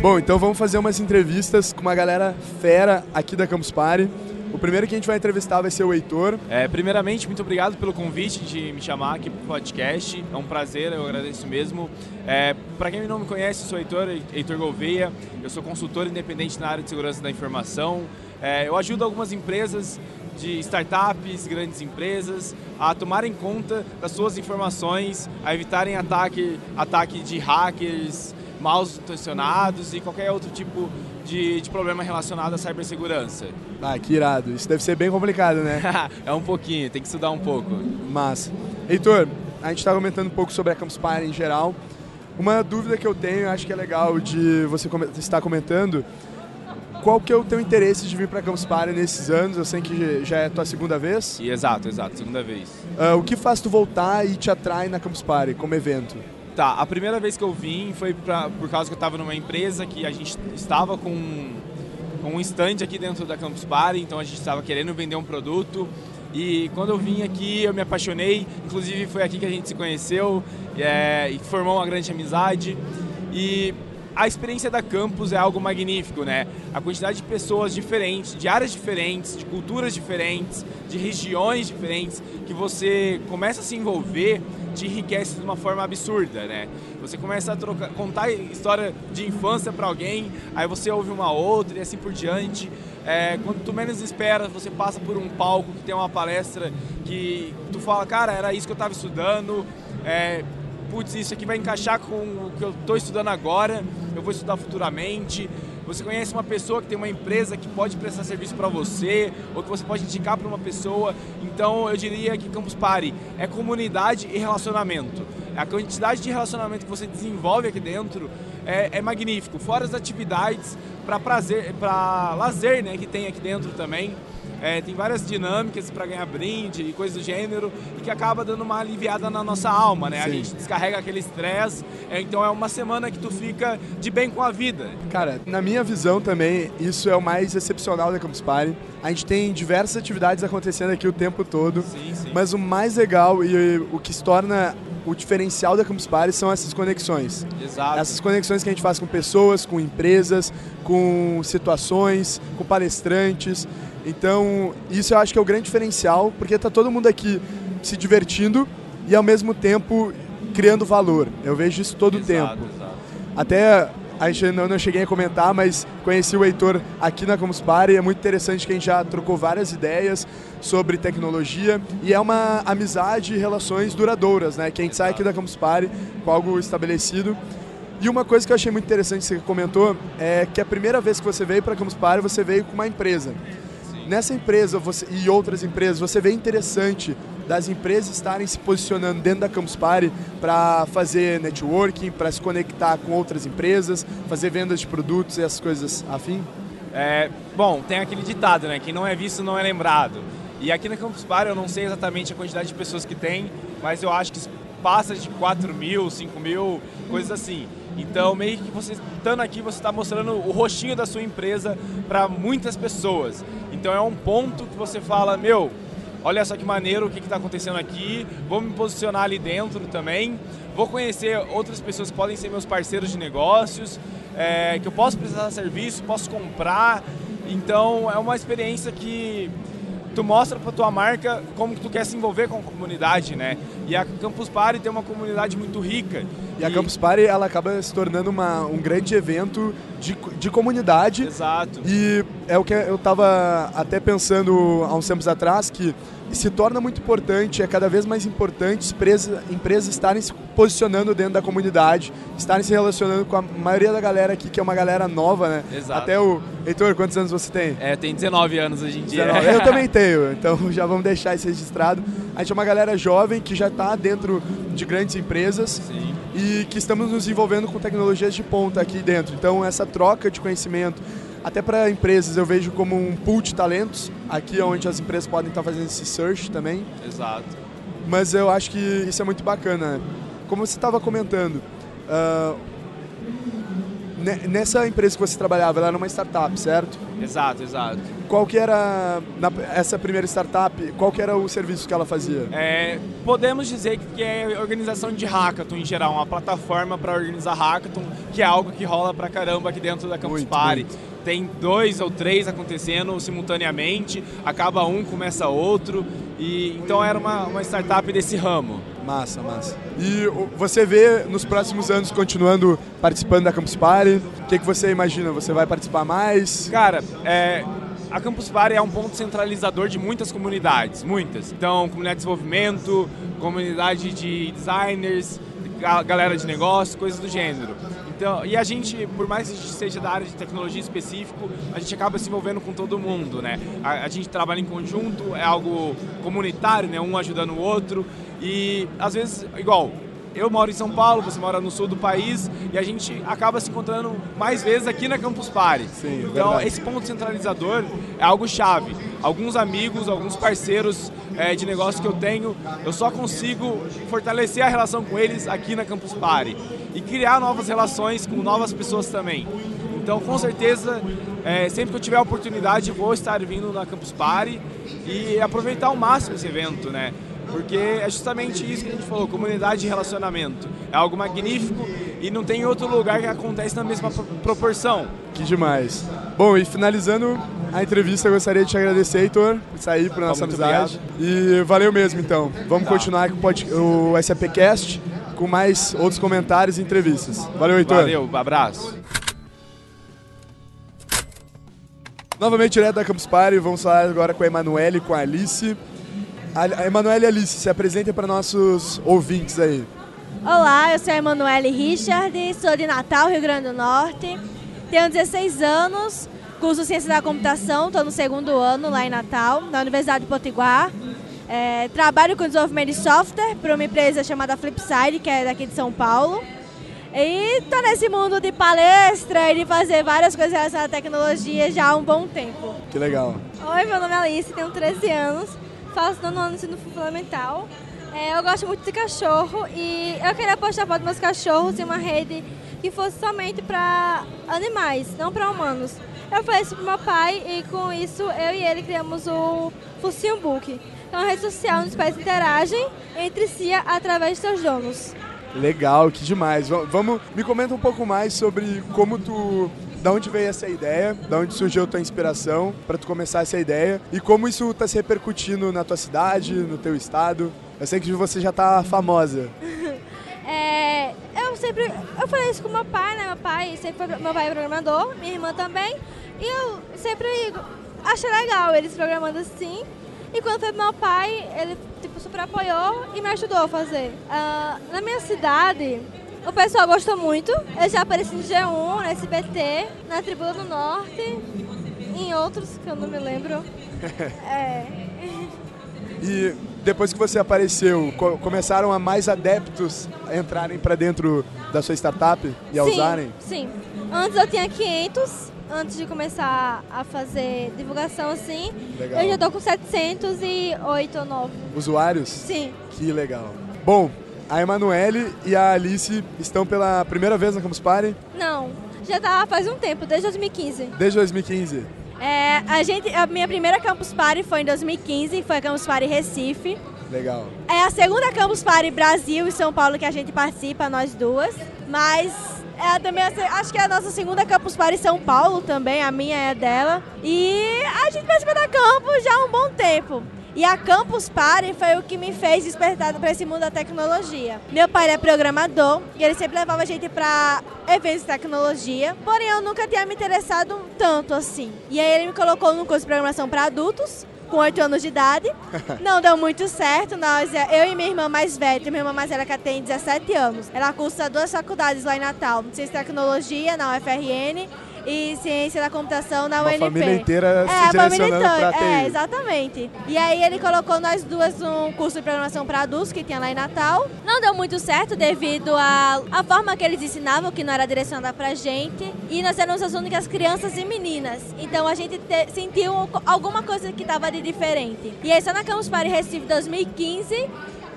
S5: Bom, então vamos fazer umas entrevistas com uma galera fera aqui da Campus Party. O primeiro que a gente vai entrevistar vai ser o Heitor.
S10: É, primeiramente, muito obrigado pelo convite de me chamar aqui para o podcast. É um prazer, eu agradeço mesmo. É, para quem não me conhece, sou Heitor, Heitor Gouveia. Eu sou consultor independente na área de segurança da informação. É, eu ajudo algumas empresas de startups, grandes empresas, a tomarem conta das suas informações, a evitarem ataque, ataque de hackers, maus intencionados e qualquer outro tipo de, de problema relacionado à cibersegurança.
S5: Ah, que irado. Isso deve ser bem complicado, né?
S10: é um pouquinho, tem que estudar um pouco.
S5: Massa. Heitor, a gente está comentando um pouco sobre a Campus Party em geral. Uma dúvida que eu tenho, acho que é legal de você estar comentando, qual que é o teu interesse de vir para a Campus Party nesses anos? Eu sei que já é a tua segunda vez.
S10: E exato, exato, segunda vez.
S5: Ah, o que faz tu voltar e te atrai na Campus Party como evento?
S10: Tá, a primeira vez que eu vim foi pra, por causa que eu estava numa empresa que a gente estava com, com um stand aqui dentro da Campus Party, então a gente estava querendo vender um produto. E quando eu vim aqui, eu me apaixonei. Inclusive, foi aqui que a gente se conheceu é, e formou uma grande amizade. E a experiência da campus é algo magnífico, né? A quantidade de pessoas diferentes, de áreas diferentes, de culturas diferentes, de regiões diferentes, que você começa a se envolver, te enriquece de uma forma absurda, né? Você começa a trocar, contar história de infância para alguém, aí você ouve uma outra e assim por diante. É, quando tu menos espera, você passa por um palco que tem uma palestra que tu fala, cara, era isso que eu estava estudando. É, putz, isso aqui vai encaixar com o que eu estou estudando agora, eu vou estudar futuramente. Você conhece uma pessoa que tem uma empresa que pode prestar serviço para você, ou que você pode indicar para uma pessoa. Então eu diria que Campus Party é comunidade e relacionamento. A quantidade de relacionamento que você desenvolve aqui dentro é, é magnífico. Fora as atividades para prazer, para lazer, né, que tem aqui dentro também. É, tem várias dinâmicas para ganhar brinde e coisas do gênero e que acaba dando uma aliviada na nossa alma, né? A
S5: Sim.
S10: gente descarrega aquele estresse, é, então é uma semana que tu fica de bem com a vida.
S5: Cara, na minha visão também, isso é o mais excepcional da Campus Party. A gente tem diversas atividades acontecendo aqui o tempo todo,
S10: Sim, sim.
S5: mas o mais legal e o que se torna o diferencial da Campus Party são essas conexões.
S10: Exato.
S5: Essas conexões que a gente faz com pessoas, com empresas, com situações, com palestrantes. Então, isso eu acho que é o grande diferencial, porque tá todo mundo aqui se divertindo e ao mesmo tempo criando valor. Eu vejo isso todo o
S10: Exato,
S5: tempo.
S10: exato.
S5: Até a gente não, não cheguei a comentar, mas conheci o Heitor aqui na Campus Party. É muito interessante que a gente já trocou várias ideias sobre tecnologia e é uma amizade e relações duradouras, né? Que a gente sai aqui da Campus Party com algo estabelecido. E uma coisa que eu achei muito interessante que você comentou é que a primeira vez que você veio para a Campus Party, você veio com uma empresa. Nessa empresa você, e outras empresas, você vê interessante das empresas estarem se posicionando dentro da Campus Party para fazer networking, para se conectar com outras empresas, fazer vendas de produtos e essas coisas afim?
S10: É, bom, tem aquele ditado, né? Quem não é visto não é lembrado. E aqui na Campus Party eu não sei exatamente a quantidade de pessoas que tem, mas eu acho que passa de 4 mil, 5 mil, coisas assim. Então, meio que você estando aqui, você está mostrando o rostinho da sua empresa para muitas pessoas. Então, é um ponto que você fala: meu, olha só que maneiro o que está acontecendo aqui, vou me posicionar ali dentro também, vou conhecer outras pessoas que podem ser meus parceiros de negócios, é, que eu posso prestar serviço, posso comprar. Então, é uma experiência que tu mostra para tua marca como tu quer se envolver com a comunidade, né? E a Campus Party tem uma comunidade muito rica.
S5: E a Campus Party ela acaba se tornando uma, um grande evento de, de comunidade.
S10: Exato.
S5: E é o que eu estava até pensando há uns tempos atrás, que se torna muito importante, é cada vez mais importante empresas, empresas estarem se posicionando dentro da comunidade, estarem se relacionando com a maioria da galera aqui, que é uma galera nova, né?
S10: Exato.
S5: Até o. Heitor, quantos anos você tem?
S10: É, tem 19 anos hoje em dia.
S5: 19. Eu também tenho, então já vamos deixar isso registrado. A gente é uma galera jovem que já está dentro de grandes empresas
S10: Sim.
S5: e que estamos nos envolvendo com tecnologias de ponta aqui dentro. Então, essa troca de conhecimento, até para empresas, eu vejo como um pool de talentos. Aqui é onde as empresas podem estar fazendo esse search também.
S10: Exato.
S5: Mas eu acho que isso é muito bacana. Como você estava comentando, uh, nessa empresa que você trabalhava, ela era uma startup, certo?
S10: Exato, exato.
S5: Qual que era, na, essa primeira startup, qual que era o serviço que ela fazia?
S10: É, podemos dizer que é organização de hackathon em geral, uma plataforma para organizar hackathon, que é algo que rola pra caramba aqui dentro da Campus
S5: Muito,
S10: Party.
S5: muito.
S10: Tem dois ou três acontecendo simultaneamente, acaba um, começa outro, e então era uma, uma startup desse ramo.
S5: Massa, massa. E você vê nos próximos anos continuando participando da Campus Party? O que, que você imagina? Você vai participar mais?
S10: Cara, é, a Campus Party é um ponto centralizador de muitas comunidades, muitas. Então, comunidade de desenvolvimento, comunidade de designers, ga- galera de negócio, coisas do gênero. Então, e a gente, por mais que a gente seja da área de tecnologia específico, a gente acaba se envolvendo com todo mundo, né? A, a gente trabalha em conjunto, é algo comunitário, né? Um ajudando o outro. E às vezes, igual, eu moro em São Paulo, você mora no sul do país, e a gente acaba se encontrando mais vezes aqui na Campus Party.
S5: Sim,
S10: então,
S5: verdade.
S10: esse ponto centralizador é algo chave. Alguns amigos, alguns parceiros eh, de negócio que eu tenho, eu só consigo fortalecer a relação com eles aqui na Campus Party e criar novas relações com novas pessoas também. Então, com certeza, eh, sempre que eu tiver a oportunidade, vou estar vindo na Campus Party e aproveitar ao máximo esse evento, né? Porque é justamente isso que a gente falou, comunidade de relacionamento. É algo magnífico e não tem outro lugar que acontece na mesma pro- proporção.
S5: Que demais. Bom, e finalizando a entrevista, eu gostaria de te agradecer, Heitor, por sair por nossa
S10: muito
S5: amizade. E valeu mesmo, então. Vamos
S10: Tá.
S5: continuar com o, o SAPcast com mais outros comentários e entrevistas. Valeu, Heitor.
S10: Valeu, abraço.
S5: Novamente direto da Campus Party, vamos falar agora com a Emanuele e com a Alice. A Emanuele Alice, se apresentem para nossos ouvintes aí.
S11: Olá, eu sou a Emanuele Richard, sou de Natal, Rio Grande do Norte. Tenho 16 anos, curso Ciência da Computação, estou no segundo ano lá em Natal, na Universidade de Potiguar. É, trabalho com desenvolvimento de software para uma empresa chamada Flipside, que é daqui de São Paulo. E estou nesse mundo de palestra e de fazer várias coisas relacionadas à tecnologia já há um bom tempo.
S5: Que legal.
S11: Oi, meu nome é Alice, tenho 13 anos, faço nono ano ensino fundamental. É, eu gosto muito de cachorro e eu queria postar foto dos meus cachorros em uma rede que fosse somente para animais, não para humanos. Eu falei isso pro meu pai e com isso eu e ele criamos o Focinho Book. É uma rede social onde os pais interagem entre si através de seus donos.
S5: Legal, que demais. Va- Vamos, me comenta um pouco mais sobre como tu, da onde veio essa ideia, da onde surgiu a tua inspiração para tu começar essa ideia e como isso está se repercutindo na tua cidade, no teu estado. Eu sei que você já tá famosa.
S11: É, eu sempre. Eu falei isso com meu pai, né? Meu pai sempre foi, meu pai é programador, minha irmã também. E eu sempre achei legal eles programando assim. E quando foi pro meu pai, ele tipo, super apoiou e me ajudou a fazer. Ah, na minha cidade, o pessoal gostou muito. Eu já apareci no G1, no SBT, na Tribuna do Norte, em outros que eu não me lembro. É.
S5: E depois que você apareceu, co- começaram a mais adeptos a entrarem para dentro da sua startup e a
S11: sim,
S5: usarem?
S11: Sim. Antes eu tinha 500, antes de começar a fazer divulgação assim.
S5: Legal.
S11: Eu já tô com 708 ou 9.
S5: Usuários?
S11: Sim.
S5: Que legal. Bom, a Emanuele e a Alice estão pela primeira vez na Campus Party
S11: Não, já tá faz um tempo, desde 2015.
S5: desde 2015.
S11: É, a, gente, a minha primeira Campus Party foi em 2015, foi a Campus Party Recife.
S5: Legal.
S11: É a segunda Campus Party Brasil e São Paulo que a gente participa, nós duas. Mas é também a acho que é a nossa segunda Campus Party São Paulo também, a minha é dela. E a gente participa da Campus já há um bom tempo. E a Campus Party foi o que me fez despertar para esse mundo da tecnologia. Meu pai é programador e ele sempre levava a gente para eventos de tecnologia, porém eu nunca tinha me interessado tanto assim. E aí ele me colocou no curso de programação para adultos, com 8 anos de idade. Não deu muito certo. Nós, eu e minha irmã mais velha, minha irmã mais velha que tem 17 anos. Ela cursa duas faculdades lá em Natal, Ciência e Tecnologia na UFRN e ciência da computação na
S5: Uma
S11: UNP.
S5: família inteira se
S11: é, a família
S5: direcionando pra TI.
S11: É, exatamente. E aí ele colocou nós duas num curso de programação para adultos que tinha lá em Natal. Não deu muito certo devido à a, forma que eles ensinavam, que não era direcionada pra gente. E nós éramos as únicas crianças e meninas. Então a gente te- sentiu alguma coisa que tava de diferente. E aí só na Campus Party Recife 2015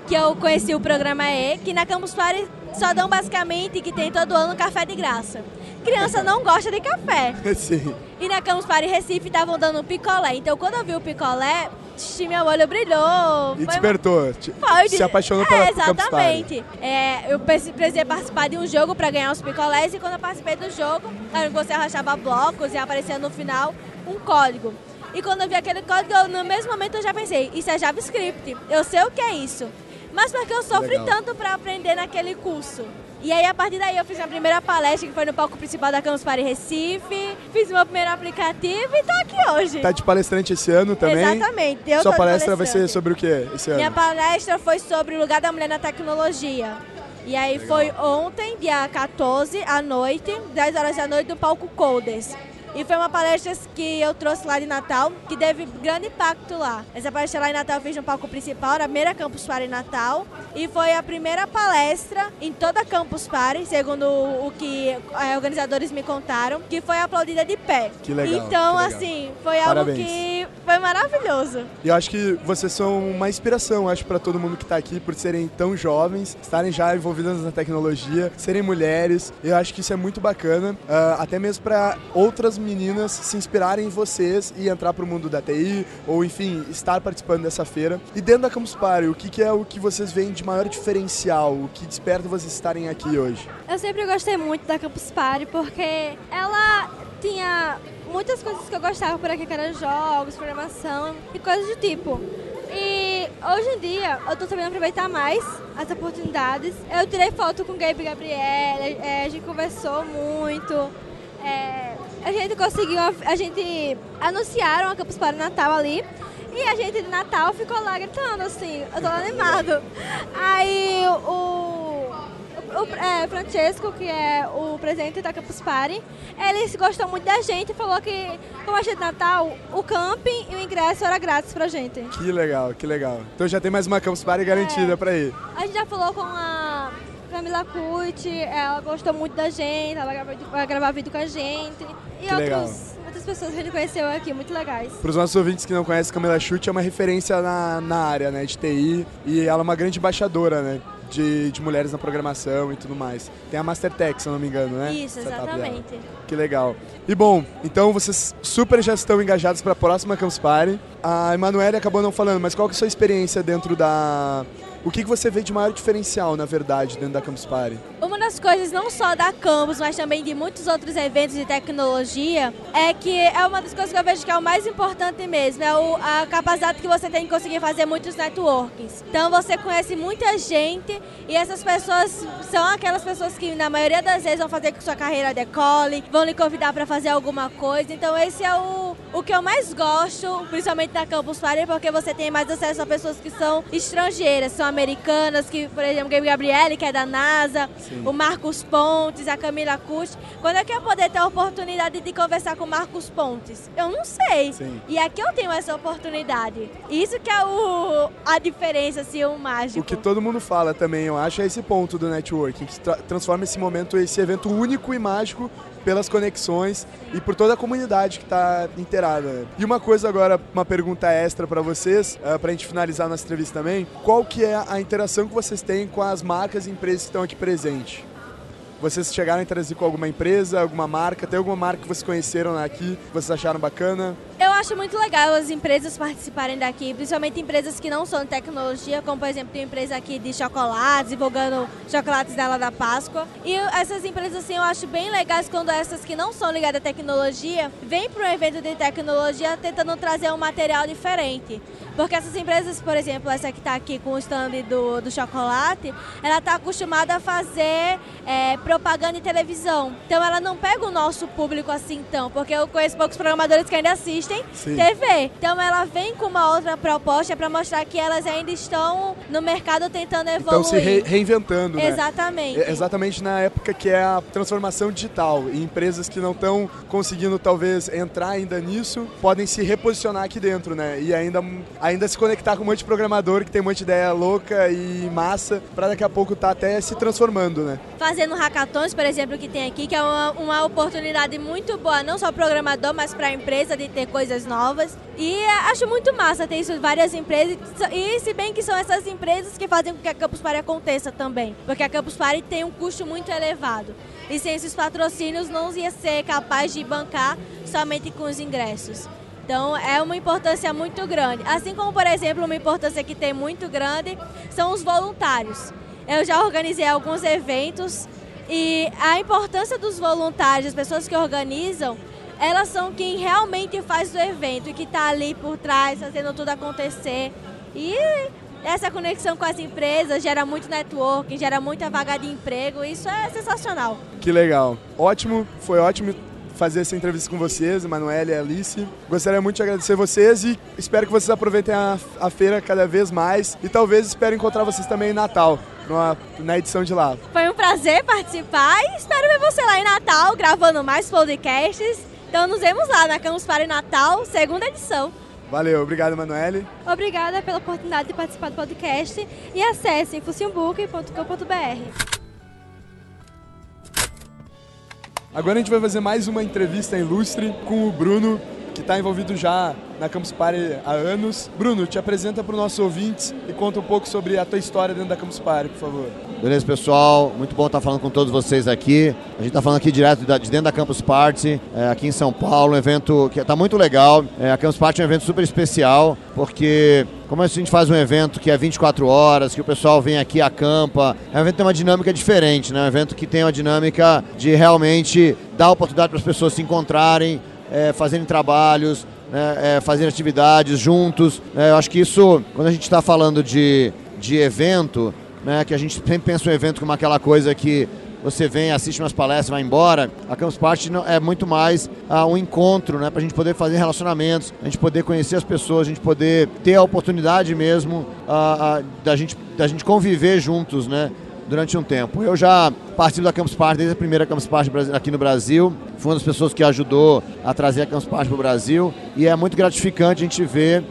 S11: que eu conheci o programa E, que na Campus Party só dão basicamente que tem todo ano café de graça. Criança não gosta de café.
S5: Sim.
S11: E na Campus Party Recife estavam dando picolé. Então quando eu vi o picolé, meu olho brilhou.
S5: E despertou.
S11: foi
S5: Se apaixonou
S11: é,
S5: pela.
S11: Exatamente. É, eu preci- precisei participar de um jogo para ganhar os picolés e quando eu participei do jogo, você arrastava blocos e aparecia no final um código. E quando eu vi aquele código, eu, no mesmo momento eu já pensei, isso é JavaScript. Eu sei o que é isso. Mas porque eu sofri
S5: Legal.
S11: tanto para aprender naquele curso. E aí, a partir daí, eu fiz a primeira palestra, que foi no palco principal da Campus Party Recife. Fiz meu primeiro aplicativo e tô aqui hoje.
S5: Tá de palestrante esse ano também?
S11: Exatamente. Eu
S5: Sua palestra vai ser sobre o quê esse ano?
S11: Minha palestra foi sobre o lugar da mulher na tecnologia. E aí foi ontem, dia 14, à noite, 10 horas da noite, no palco Coders. E foi uma palestra que eu trouxe lá de Natal, que teve grande impacto lá. Essa palestra lá em Natal eu fiz no palco principal, na primeira Campus Party em Natal. E foi a primeira palestra em toda a Campus Party, segundo o que eh, organizadores me contaram, que foi aplaudida de pé.
S5: Que legal,
S11: Então,
S5: que legal.
S11: assim, foi algo
S5: Parabéns.
S11: que foi maravilhoso.
S5: E eu acho que vocês são uma inspiração, acho, para todo mundo que tá aqui, por serem tão jovens, estarem já envolvidas na tecnologia, serem mulheres. Eu acho que isso é muito bacana, ah, até mesmo para outras meninas se inspirarem em vocês e entrar pro mundo da TI, ou enfim, estar participando dessa feira. E dentro da Campus Party, o que, que é o que vocês veem de maior diferencial, o que desperta vocês estarem aqui hoje?
S11: Eu sempre gostei muito da Campus Party porque ela tinha muitas coisas que eu gostava por aqui, que eram jogos, programação e coisas do tipo. E hoje em dia eu tô sabendo aproveitar mais as oportunidades. Eu tirei foto com o Gabe e Gabriela, é, a gente conversou muito. é, a gente conseguiu, a gente anunciaram a Campus Party Natal ali. E a gente de Natal ficou lá gritando assim, eu tô animado. Aí o, o é, Francesco, que é o presidente da Campus Party, ele gostou muito da gente e falou que, como a gente de Natal, o camping e o ingresso era grátis pra gente.
S5: Que legal, que legal. Então já tem mais uma Campus Party garantida pra ir.
S11: A gente já falou com a Camila Cucci, ela gostou muito da gente, ela vai gravar, vai gravar vídeo com a gente. E
S5: Que
S11: outros, outras pessoas que a gente conheceu aqui, muito legais.
S5: Para os nossos ouvintes que não conhecem, Camila Chute é uma referência na, na área né, de TI e ela é uma grande embaixadora né, de, de mulheres na programação e tudo mais. Tem a Mastertech, se eu não me engano, né?
S11: Isso, exatamente.
S5: Que legal. E bom, então vocês super já estão engajados para a próxima Campus Party. A Emanuele acabou não falando, mas qual que é a sua experiência dentro da... O que, que você vê de maior diferencial, na verdade, dentro da Campus Party?
S11: Uma das coisas, não só da Campus, mas também de muitos outros eventos de tecnologia, é que é uma das coisas que eu vejo que é o mais importante mesmo, é a capacidade que você tem de conseguir fazer muitos networkings. Então você conhece muita gente e essas pessoas são aquelas pessoas que na maioria das vezes vão fazer com que sua carreira decole, vão lhe convidar para fazer alguma coisa. Então esse é o, o que eu mais gosto, principalmente da Campus Party, porque você tem mais acesso a pessoas que são estrangeiras, são americanas, que, por exemplo, Gabi Gabriele, que é da NASA,
S5: Sim.
S11: o Marcos Pontes, a Camila Cucci. Quando é que eu poder ter a oportunidade de conversar com o Marcos Pontes? Eu não sei.
S5: Sim.
S11: E aqui eu tenho essa oportunidade. Isso que é o, a diferença, assim, o mágico.
S5: O que todo mundo fala também, eu acho, é esse ponto do networking, que tra- transforma esse momento, esse evento único e mágico pelas conexões e por toda a comunidade que está inteirada. E uma coisa agora, uma pergunta extra para vocês, para a gente finalizar nossa entrevista também, qual que é a interação que vocês têm com as marcas e empresas que estão aqui presentes? Vocês chegaram a interagir com alguma empresa, alguma marca? Tem alguma marca que vocês conheceram aqui, que vocês acharam bacana?
S11: Eu acho muito legal as empresas participarem daqui, principalmente empresas que não são de tecnologia, como por exemplo tem uma empresa aqui de chocolates, divulgando chocolates dela da Páscoa. E essas empresas assim eu acho bem legais quando essas que não são ligadas à tecnologia vêm para um evento de tecnologia tentando trazer um material diferente. Porque essas empresas, por exemplo, essa que está aqui com o stand do, do chocolate, ela está acostumada a fazer é, propaganda em televisão. Então ela não pega o nosso público assim tão, porque eu conheço poucos programadores que ainda assistem Sim. TV. Então ela vem com uma outra proposta para mostrar que elas ainda estão no mercado tentando evoluir.
S5: Estão se re reinventando, né?
S11: Exatamente.
S5: É, exatamente na época que é a transformação digital. E empresas que não estão conseguindo talvez entrar ainda nisso, podem se reposicionar aqui dentro, né? E ainda, ainda se conectar com um monte de programador que tem um monte de ideia louca e massa para daqui a pouco tá até se transformando, né?
S11: Fazendo hackathons, por exemplo, que tem aqui, que é uma, uma oportunidade muito boa, não só programador, mas para a empresa de ter coisas novas. E acho muito massa ter isso várias empresas. E se bem que são essas empresas que fazem com que a Campus Party aconteça também. Porque a Campus Party tem um custo muito elevado. E sem esses patrocínios não ia ser capaz de bancar somente com os ingressos. Então é uma importância muito grande. Assim como, por exemplo, uma importância que tem muito grande são os voluntários. Eu já organizei alguns eventos e a importância dos voluntários, as pessoas que organizam, elas são quem realmente faz o evento e que está ali por trás, fazendo tudo acontecer. E essa conexão com as empresas gera muito networking, gera muita vaga de emprego, isso é sensacional.
S5: Que legal. Ótimo, foi ótimo fazer essa entrevista com vocês, Emanuele e Alice. Gostaria muito de agradecer vocês e espero que vocês aproveitem a, a feira cada vez mais e talvez espero encontrar vocês também em Natal. Numa, na edição de lá.
S11: Foi um prazer participar e espero ver você lá em Natal gravando mais podcasts. Então nos vemos lá na Campus Party Natal, segunda edição.
S5: Valeu, obrigado, Manoeli.
S11: Obrigada pela oportunidade de participar do podcast e acesse fusionbook.com.br.
S5: Agora a gente vai fazer mais uma entrevista ilustre com o Bruno, que está envolvido já na Campus Party há anos. Bruno, te apresenta para os nossos ouvintes e conta um pouco sobre a tua história dentro da Campus Party, por favor.
S12: Beleza, pessoal? Muito bom estar falando com todos vocês aqui. A gente está falando aqui direto de dentro da Campus Party, é, aqui em São Paulo, um evento que está muito legal. É, a Campus Party é um evento super especial, porque como a gente faz um evento que é 24 horas, que o pessoal vem aqui, acampa, é um evento que tem uma dinâmica diferente, né? É um evento que tem uma dinâmica de realmente dar oportunidade para as pessoas se encontrarem, é, fazerem trabalhos, né, é, fazer atividades juntos. É, eu acho que isso, quando a gente está falando de, de evento, né, que a gente sempre pensa o evento como aquela coisa que você vem, assiste umas palestras, vai embora. A Campus Party é muito mais uh, um encontro, né, para a gente poder fazer relacionamentos, a gente poder conhecer as pessoas, a gente poder ter a oportunidade mesmo uh, uh, da, gente, da gente conviver juntos, né? durante um tempo. Eu já participo da Campus Party desde a primeira Campus Party aqui no Brasil. Fui uma das pessoas que ajudou a trazer a Campus Party para o Brasil. E é muito gratificante a gente ver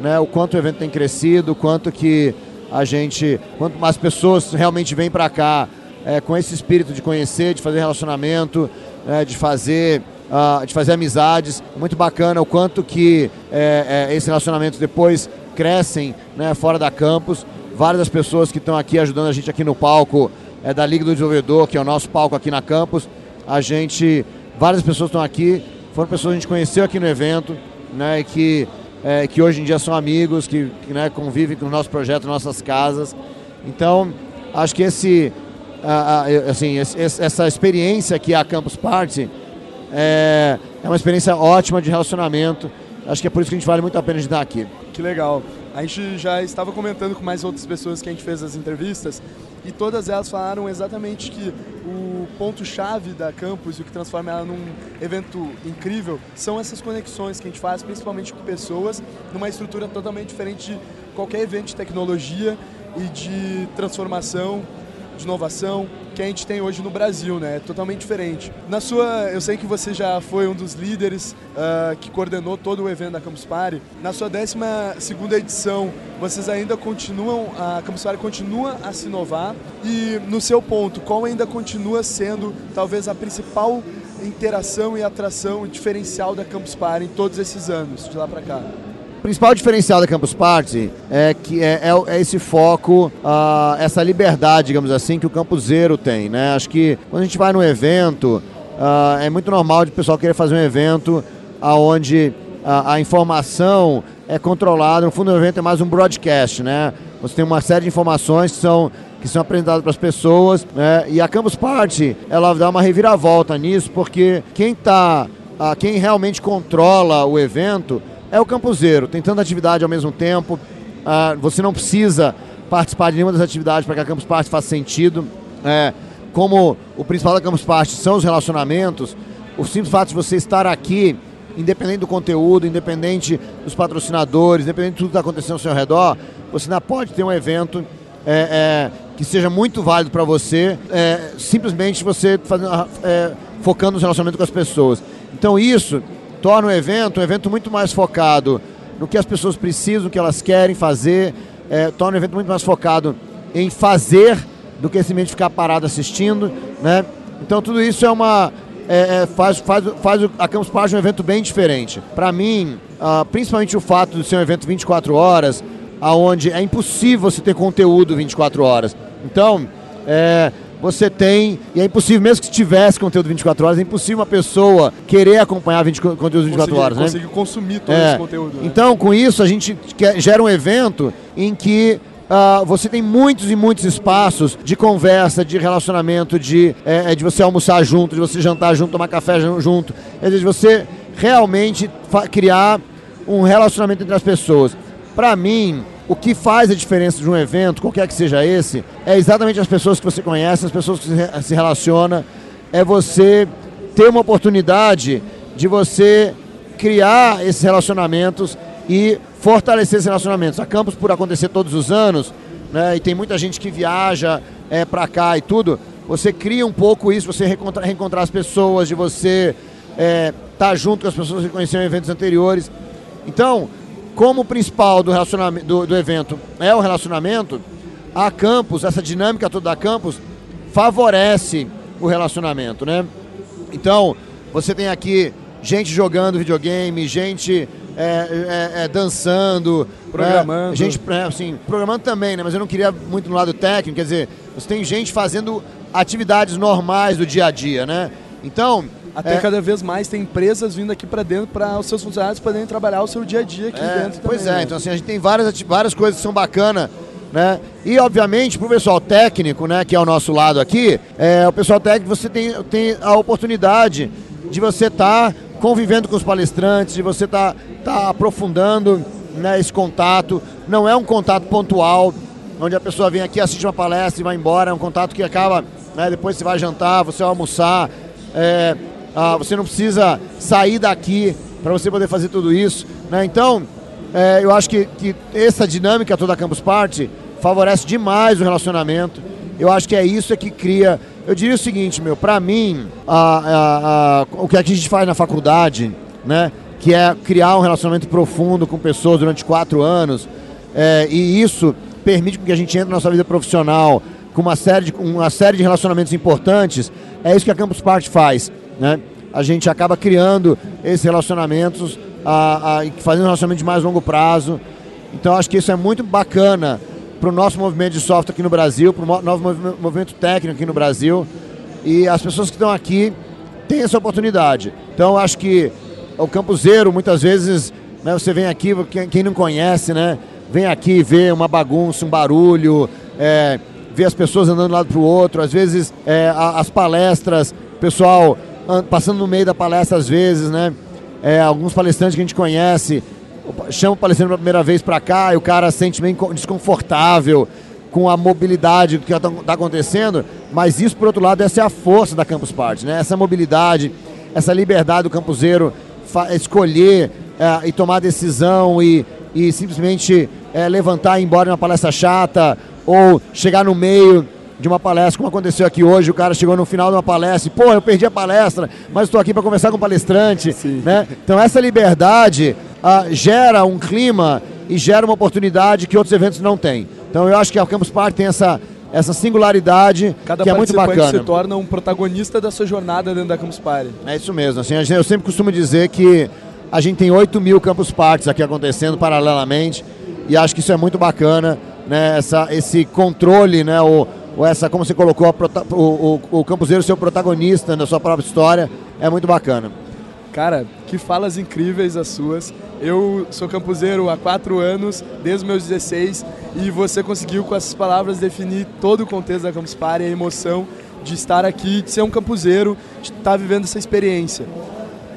S12: né, o quanto o evento tem crescido, o quanto que a gente, quanto mais pessoas realmente vêm para cá é, com esse espírito de conhecer, de fazer relacionamento, é, de fazer uh, de fazer amizades. É muito bacana o quanto que é, é, esses relacionamentos depois crescem né, fora da campus várias das pessoas que estão aqui ajudando a gente aqui no palco é da Liga do Desenvolvedor, que é o nosso palco aqui na campus. A gente, várias pessoas estão aqui, foram pessoas que a gente conheceu aqui no evento, né, e que, é, que hoje em dia são amigos, que, que né, convivem com o nosso projeto, nossas casas. Então, acho que esse, assim, essa experiência que a Campus Party é, é uma experiência ótima de relacionamento. Acho que é por isso que a gente vale muito a pena de estar aqui.
S5: Que legal. A gente já estava comentando com mais outras pessoas que a gente fez as entrevistas e todas elas falaram exatamente que o ponto-chave da campus e o que transforma ela num evento incrível são essas conexões que a gente faz, principalmente com pessoas, numa estrutura totalmente diferente de qualquer evento de tecnologia e de transformação de inovação que a gente tem hoje no Brasil, né? É totalmente diferente. Na sua, eu sei que você já foi um dos líderes uh, que coordenou todo o evento da Campus Party. Na sua 12 segunda edição, vocês ainda continuam, a Campus Party continua a se inovar e no seu ponto, qual ainda continua sendo talvez a principal interação e atração diferencial da Campus Party em todos esses anos, de lá para cá?
S12: O principal diferencial da Campus Party é que é, é, é esse foco, uh, essa liberdade, digamos assim, que o Campus Zero tem. Né? Acho que quando a gente vai no evento, uh, é muito normal de pessoal querer fazer um evento onde a, a informação é controlada. No fundo, o evento é mais um broadcast, né? Você tem uma série de informações que são que são apresentadas para as pessoas, né? E a Campus Party, ela dá uma reviravolta nisso, porque quem tá, uh, quem realmente controla o evento é o campuseiro, tem tanta atividade ao mesmo tempo. Ah, você não precisa participar de nenhuma das atividades para que a Campus Party faça sentido. É, como o principal da Campus Party são os relacionamentos, o simples fato de você estar aqui independente do conteúdo, independente dos patrocinadores, independente de tudo que está acontecendo ao seu redor, você ainda pode ter um evento é, é, que seja muito válido para você, é, simplesmente você fazendo, é, focando no relacionamento com as pessoas. Então isso torna o evento um evento muito mais focado no que as pessoas precisam, no que elas querem fazer, é, torna o evento muito mais focado em fazer do que simplesmente ficar parado assistindo, né? Então tudo isso é uma é, é, faz, faz, faz a Campus Party um evento bem diferente. Para mim, uh, principalmente o fato de ser um evento 24 horas, aonde é impossível você ter conteúdo 24 horas. Então, é, você tem, e é impossível, mesmo que tivesse conteúdo 24 horas, é impossível uma pessoa querer acompanhar 20, conteúdo 24 conseguir, horas, né?
S5: Conseguir consumir todo é. esse conteúdo. Né?
S12: Então, com isso, a gente quer, gera um evento em que Uh, você tem muitos e muitos espaços de conversa, de relacionamento, de, é, é de você almoçar junto, de você jantar junto, tomar café junto, é de você realmente criar um relacionamento entre as pessoas. Para mim, o que faz a diferença de um evento, qualquer que seja esse, é exatamente as pessoas que você conhece, as pessoas que se relaciona, é você ter uma oportunidade de você criar esses relacionamentos e fortalecer esses relacionamentos. A Campus, por acontecer todos os anos, né, e tem muita gente que viaja é, para cá e tudo, você cria um pouco isso, você reencontrar, reencontrar as pessoas, de você estar é, tá junto com as pessoas que conheceram em eventos anteriores. Então, como o principal do, relacionamento, do, do evento é o relacionamento, a Campus, essa dinâmica toda da Campus, favorece o relacionamento, né? Então, você tem aqui gente jogando videogame, gente é, é, é, dançando, né?
S5: programando.
S12: Né? Gente, é, assim, programando também, né? Mas eu não queria muito no lado técnico, quer dizer, você tem gente fazendo atividades normais do dia a dia, né? Então.
S5: Até é, cada vez mais tem empresas vindo aqui para dentro para os seus funcionários poderem trabalhar o seu dia a dia aqui
S12: é,
S5: dentro.
S12: Pois
S5: também,
S12: é,
S5: né?
S12: então assim, a gente tem várias, várias coisas que são bacanas. Né? E obviamente para o pessoal técnico, né, que é o nosso lado aqui, é, o pessoal técnico você tem, tem a oportunidade de você estar tá convivendo com os palestrantes, de você estar tá, tá aprofundando né, esse contato. Não é um contato pontual, onde a pessoa vem aqui, assiste uma palestra e vai embora. É um contato que acaba, né, depois você vai jantar, você vai almoçar. É, ah, você não precisa sair daqui para você poder fazer tudo isso. Né? Então, é, eu acho que, que essa dinâmica toda da Campus Party favorece demais o relacionamento. Eu acho que é isso é que cria eu diria o seguinte, meu, para mim, a, a, a, o que a gente faz na faculdade, né, que é criar um relacionamento profundo com pessoas durante quatro anos, é, e isso permite que a gente entre na nossa vida profissional com uma série de, uma série de relacionamentos importantes, é isso que a Campus Party faz, né? A gente acaba criando esses relacionamentos, a, a, fazendo um relacionamento de mais longo prazo. Então acho que isso é muito bacana para o nosso movimento de software aqui no Brasil, para o novo movimento técnico aqui no Brasil. E as pessoas que estão aqui têm essa oportunidade. Então, acho que o campuseiro, muitas vezes, né, você vem aqui, quem não conhece, né, vem aqui ver uma bagunça, um barulho, é, ver as pessoas andando de um lado para o outro, às vezes é, as palestras, pessoal passando no meio da palestra às vezes, né? É, alguns palestrantes que a gente conhece, chama o palestrante pela primeira vez para cá e o cara se sente meio desconfortável com a mobilidade que está tá acontecendo, mas isso, por outro lado, essa é a força da Campus Party, né? Essa mobilidade, essa liberdade do campuseiro escolher é, e tomar decisão e, e simplesmente é, levantar e ir embora em uma palestra chata ou chegar no meio de uma palestra, como aconteceu aqui hoje, o cara chegou no final de uma palestra e, pô, eu perdi a palestra, mas estou aqui para conversar com o palestrante, Sim. né? Então essa liberdade uh, gera um clima e gera uma oportunidade que outros eventos não têm. Então eu acho que a Campus Party tem essa, essa singularidade
S5: Cada
S12: que é muito bacana.
S5: se torna um protagonista da sua jornada dentro da Campus Party.
S12: É isso mesmo. Assim, eu sempre costumo dizer que a gente tem 8 mil Campus Parties aqui acontecendo paralelamente e acho que isso é muito bacana, né? Essa, esse controle, né? O, ou essa, como você colocou, o, o, o campuseiro ser o protagonista na sua própria história, é muito bacana.
S5: Cara, que falas incríveis as suas. Eu sou campuseiro há quatro anos, desde meus 16, e você conseguiu com essas palavras definir todo o contexto da Campus Party, a emoção de estar aqui, de ser um campuseiro, de estar vivendo essa experiência.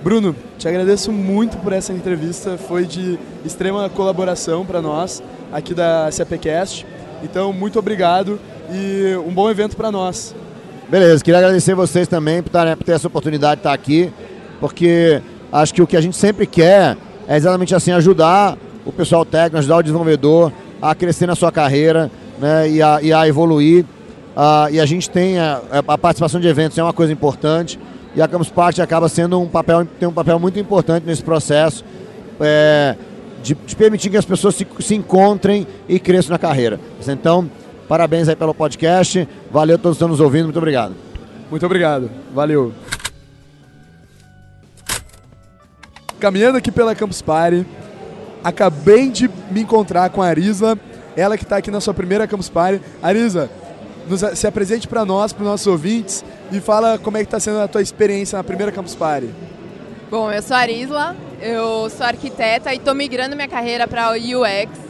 S5: Bruno, te agradeço muito por essa entrevista, foi de extrema colaboração para nós aqui da SAPcast. Então, muito obrigado e um bom evento para nós.
S12: Beleza, queria agradecer vocês também por, ter essa oportunidade de estar aqui porque acho que o que a gente sempre quer é exatamente assim, ajudar o pessoal técnico, ajudar o desenvolvedor a crescer na sua carreira né, e, a, e a evoluir. Uh, e a gente tem a, a, participação de eventos é uma coisa importante e a Campus Party acaba sendo um papel tem um papel muito importante nesse processo é, de, de, permitir que as pessoas se, se encontrem e cresçam na carreira. Então, parabéns aí pelo podcast, valeu a todos que estão nos ouvindo, muito obrigado.
S5: Muito obrigado, valeu. Caminhando aqui pela Campus Party, acabei de me encontrar com a Arisa, ela que está aqui na sua primeira Campus Party. Arisa, nos, se apresente para nós, para os nossos ouvintes e fala como é que está sendo a tua experiência na primeira Campus Party.
S13: Bom, eu sou a Arisla, eu sou arquiteta e estou migrando minha carreira para o UX.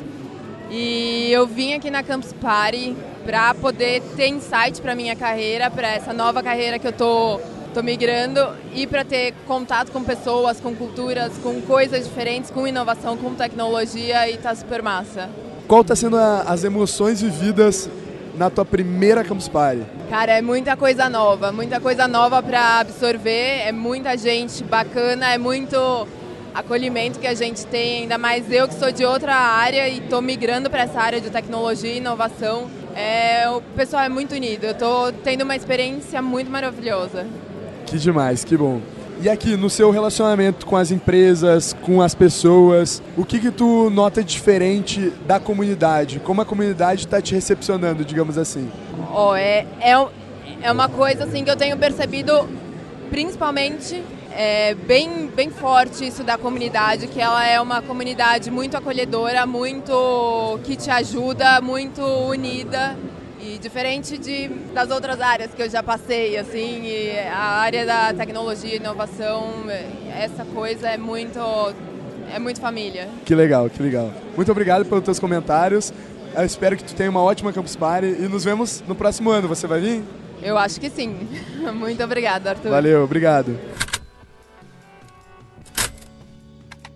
S13: E eu vim aqui na Campus Party para poder ter insight para minha carreira, para essa nova carreira que eu tô, tô migrando e para ter contato com pessoas, com culturas, com coisas diferentes, com inovação, com tecnologia e tá super massa.
S5: Qual tá sendo a, as emoções vividas na tua primeira Campus Party?
S13: Cara, é muita coisa nova, muita coisa nova para absorver, é muita gente bacana, é muito acolhimento que a gente tem, ainda mais eu que sou de outra área e estou migrando para essa área de tecnologia e inovação. É, o pessoal é muito unido, eu estou tendo uma experiência muito maravilhosa.
S5: Que demais, que bom. E aqui, no seu relacionamento com as empresas, com as pessoas, o que que tu nota diferente da comunidade? Como a comunidade está te recepcionando, digamos assim?
S13: Oh, é, é, é uma coisa assim que eu tenho percebido, principalmente é bem, bem forte isso da comunidade, que ela é uma comunidade muito acolhedora, muito que te ajuda, muito unida e diferente de, das outras áreas que eu já passei, assim, a área da tecnologia e inovação, essa coisa é muito, é muito família.
S5: Que legal, que legal. Muito obrigado pelos teus comentários. Eu espero que tu tenha uma ótima Campus Party e nos vemos no próximo ano. Você vai vir?
S13: Eu acho que sim. Muito obrigada, Arthur.
S5: Valeu, obrigado.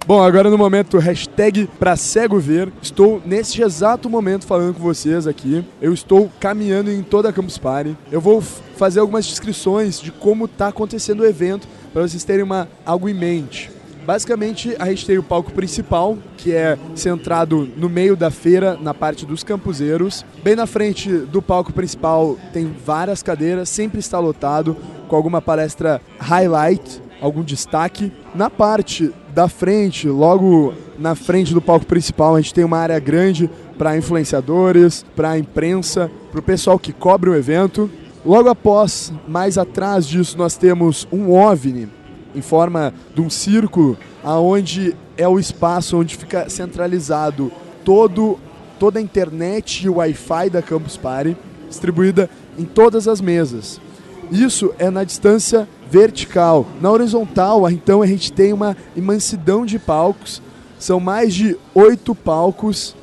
S5: Bom, agora no momento hashtag pra cego ver, estou nesse exato momento falando com vocês aqui. Eu estou caminhando em toda a Campus Party. Eu vou fazer algumas descrições de como está acontecendo o evento para vocês terem uma, algo em mente. Basicamente, a gente tem o palco principal, que é centrado no meio da feira, na parte dos campuseiros. Bem na frente do palco principal tem várias cadeiras, sempre está lotado, com alguma palestra highlight, algum destaque. Na parte da frente, logo na frente do palco principal, a gente tem uma área grande para influenciadores, para a imprensa, para o pessoal que cobre o evento. Logo após, mais atrás disso, nós temos um OVNI em forma de um círculo, aonde é o espaço onde fica centralizado todo toda a internet e o Wi-Fi da Campus Party, distribuída em todas as mesas. Isso é na distância vertical. Na horizontal, então, a gente tem uma imensidão de palcos. São mais de oito palcos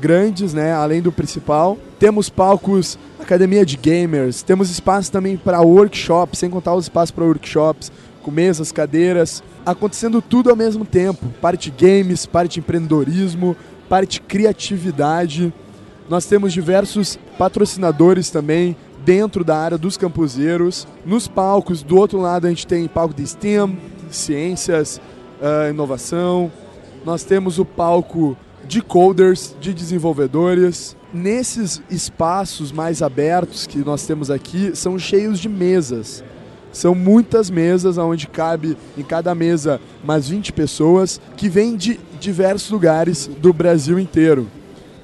S5: grandes, né, além do principal. Temos palcos academia de gamers, temos espaço também para workshops, sem contar os espaços para workshops, com mesas, cadeiras, acontecendo tudo ao mesmo tempo. Parte games, parte empreendedorismo, parte criatividade. Nós temos diversos patrocinadores também, dentro da área dos campuseiros. Nos palcos, do outro lado, a gente tem palco de STEM, ciências, uh, inovação. Nós temos o palco de coders, de desenvolvedores. Nesses espaços mais abertos que nós temos aqui, são cheios de mesas. São muitas mesas, onde cabe em cada mesa mais 20 pessoas, que vêm de diversos lugares do Brasil inteiro.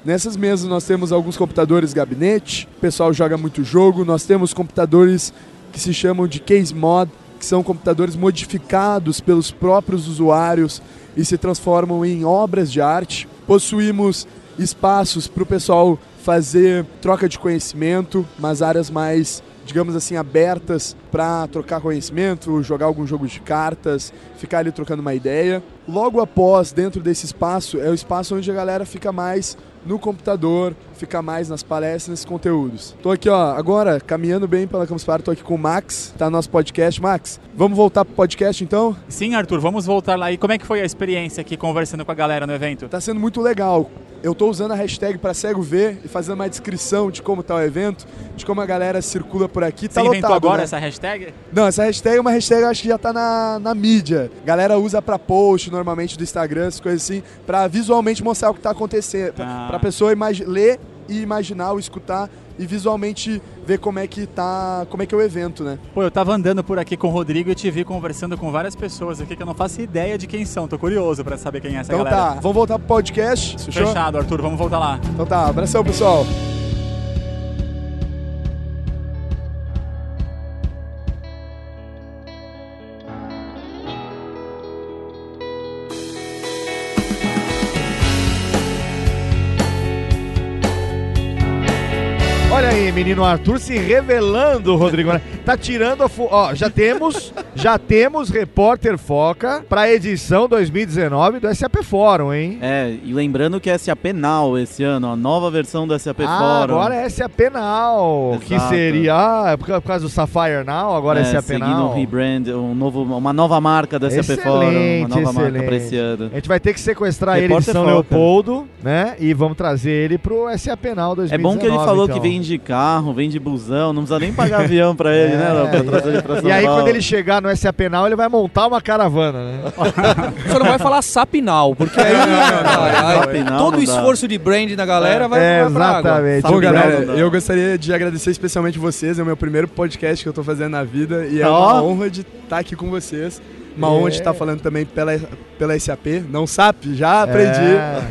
S5: Nessas mesas nós temos alguns computadores gabinete, o pessoal joga muito jogo, nós temos computadores que se chamam de case mod, que são computadores modificados pelos próprios usuários e se transformam em obras de arte. Possuímos espaços para o pessoal fazer troca de conhecimento, mas áreas mais, digamos assim, abertas para trocar conhecimento, jogar algum jogo de cartas, ficar ali trocando uma ideia. Logo após, dentro desse espaço, é o espaço onde a galera fica mais no computador, ficar mais nas palestras, nesses conteúdos. Tô aqui, ó, agora, caminhando bem pela Campus Party, tô aqui com o Max, tá no nosso podcast. Max, vamos voltar pro podcast então?
S4: Sim, Arthur, vamos voltar lá. E como é que foi a experiência aqui conversando com a galera no evento?
S5: Tá sendo muito legal. Eu tô usando a hashtag para cego ver e fazendo uma descrição de como tá o evento, de como a galera circula por aqui. Tá
S4: Você inventou
S5: lotado,
S4: agora
S5: né?
S4: essa hashtag?
S5: Não, essa hashtag é uma hashtag eu acho que já tá na, na mídia. Galera usa pra post normalmente do Instagram, essas coisas assim, pra visualmente mostrar o que tá acontecendo. Pra,
S4: Ah.
S5: pra pessoa imagi- ler e imaginar ou escutar e visualmente ver como é que tá. como é que é o evento, né?
S4: Pô, eu tava andando por aqui com o Rodrigo e te vi conversando com várias pessoas aqui que eu não faço ideia de quem são. Tô curioso pra saber quem é essa
S5: Então
S4: galera.
S5: tá, vamos voltar pro podcast?
S4: Fechado, Arthur, vamos voltar lá.
S5: Então tá, abração pessoal.
S2: Menino Arthur se revelando, Rodrigo. Tá tirando a fo... Ó, já temos, já temos repórter Foca pra edição 2019 do SAP Fórum, hein?
S3: É, e lembrando que é SAP Now esse ano, a nova versão do SAP
S2: Ah,
S3: Forum.
S2: agora é SAP Now, que
S3: Exato.
S2: seria ah, por ca- por causa do Sapphire Now, agora é, SAP
S3: seguindo
S2: Now.
S3: um rebrand, um novo, uma nova marca da SAP Forum, uma nova marca pra esse ano.
S2: A gente vai ter que sequestrar ele de
S3: Repórter
S2: São
S3: Foca.
S2: Leopoldo, né? E vamos trazer ele pro SAP Now 2019.
S3: É bom que ele falou
S2: então.
S3: que vem de carro, vem de busão, não precisa nem pagar avião pra ele, né? Léo, pra trazer ele pra São
S2: É. E aí,
S3: Paulo.
S2: quando ele chegar no SAP Now, ele vai montar uma caravana, né?
S6: Só não vai falar Sapinal, porque aí,
S3: Sapinal
S6: todo o
S3: não dá.
S6: esforço de brand da galera vai,
S2: É,
S6: vai pra água.
S2: exatamente.
S5: Bom, galera, eu gostaria de agradecer especialmente vocês. É o meu primeiro podcast que eu tô fazendo na vida e é
S2: Ó.
S5: uma honra de estar aqui com vocês. Uma honra de
S2: É.
S5: estar falando também pela, pela SAP. Não SAP, já aprendi.
S2: É.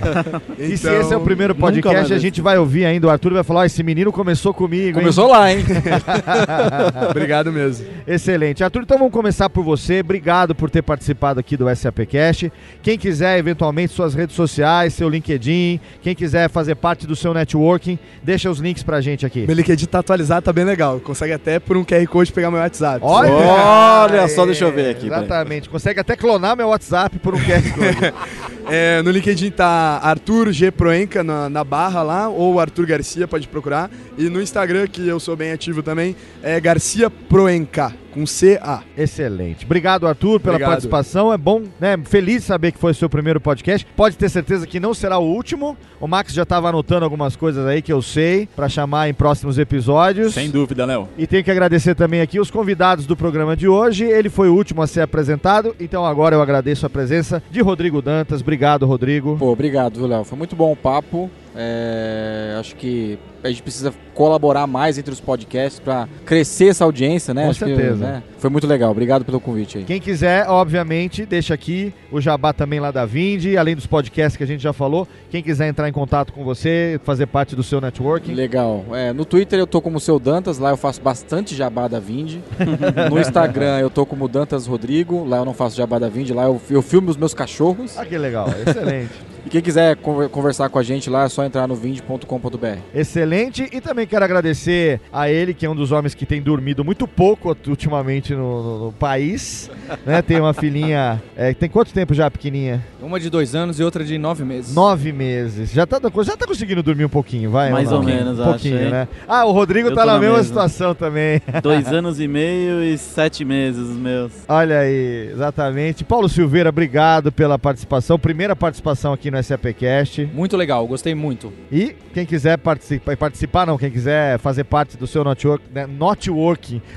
S2: E se
S5: Então,
S2: esse é o primeiro
S3: nunca
S2: podcast, a gente vai ouvir ainda. O Arthur vai falar: ó, esse menino começou comigo. hein?"
S5: Começou lá, hein? Obrigado mesmo.
S2: Excelente. Arthur, então vamos começar por você. Obrigado por ter participado aqui do SAPcast. Quem quiser, eventualmente, suas redes sociais, seu LinkedIn, quem quiser fazer parte do seu networking, deixa os links pra gente aqui.
S5: Meu LinkedIn tá atualizado, tá bem legal. Consegue até por um QR Code pegar meu WhatsApp.
S2: Olha,
S7: Olha só, deixa eu ver aqui, peraí.
S2: Exatamente. Consegue até clonar meu WhatsApp por um QR Code.
S5: É, no LinkedIn tá Arthur G Proenca na, na barra lá, ou Arthur Garcia, pode procurar. E no Instagram, que eu sou bem ativo também, é Garcia Proenca, com C-A.
S2: Excelente. Obrigado, Arthur, pela
S5: Obrigado.
S2: participação. É bom, né? Feliz de saber que foi o seu primeiro podcast. Pode ter certeza que não será o último. O Max já estava anotando algumas coisas aí que eu sei para chamar em próximos episódios.
S4: Sem dúvida, Léo.
S2: E tenho que agradecer também aqui os convidados do programa de hoje. Ele foi o último a ser apresentado, então agora eu agradeço a presença de Rodrigo Dantas. Obrigado, Rodrigo.
S7: Pô, obrigado, viu, Léo? Foi muito bom o papo. É, acho que a gente precisa colaborar mais entre os podcasts para crescer essa audiência, né?
S2: Com
S7: Acho que,
S2: certeza.
S7: né, Foi muito legal. Obrigado pelo convite aí.
S2: Quem quiser, obviamente, deixa aqui o jabá também lá da Vindi, além dos podcasts que a gente já falou. Quem quiser entrar em contato com você, fazer parte do seu networking.
S7: Legal. É, no Twitter eu tô como seu Dantas, lá eu faço bastante jabá da Vindi. no Instagram eu tô como Dantas Rodrigo, lá eu não faço jabá da Vindi, lá eu, eu filmo os meus cachorros.
S2: Ah, que legal, excelente.
S7: E quem quiser conver- conversar com a gente lá é só entrar no vindi.com.br.
S2: Excelente. E também quero agradecer a ele, que é um dos homens que tem dormido muito pouco ultimamente no, no- no país. né? Tem uma filhinha. é, tem quanto tempo já, pequenininha?
S6: Uma de dois anos e outra de nove meses.
S2: Nove meses. Já tá, já tá conseguindo dormir um pouquinho, vai?
S3: Mais
S2: não?
S3: ou menos,
S2: um
S3: acho,
S2: pouquinho,
S3: hein?
S2: né? Ah, o Rodrigo
S3: Eu
S2: tá na
S3: na
S2: mesma
S3: mesma.
S2: situação também.
S3: Dois anos e meio e sete meses os meus.
S2: Olha aí, exatamente. Paulo Silveira, obrigado pela participação. Primeira participação aqui no SAPcast.
S6: Muito legal, gostei muito.
S2: E quem quiser participar, participar não, quem quiser fazer parte do seu notwork, né,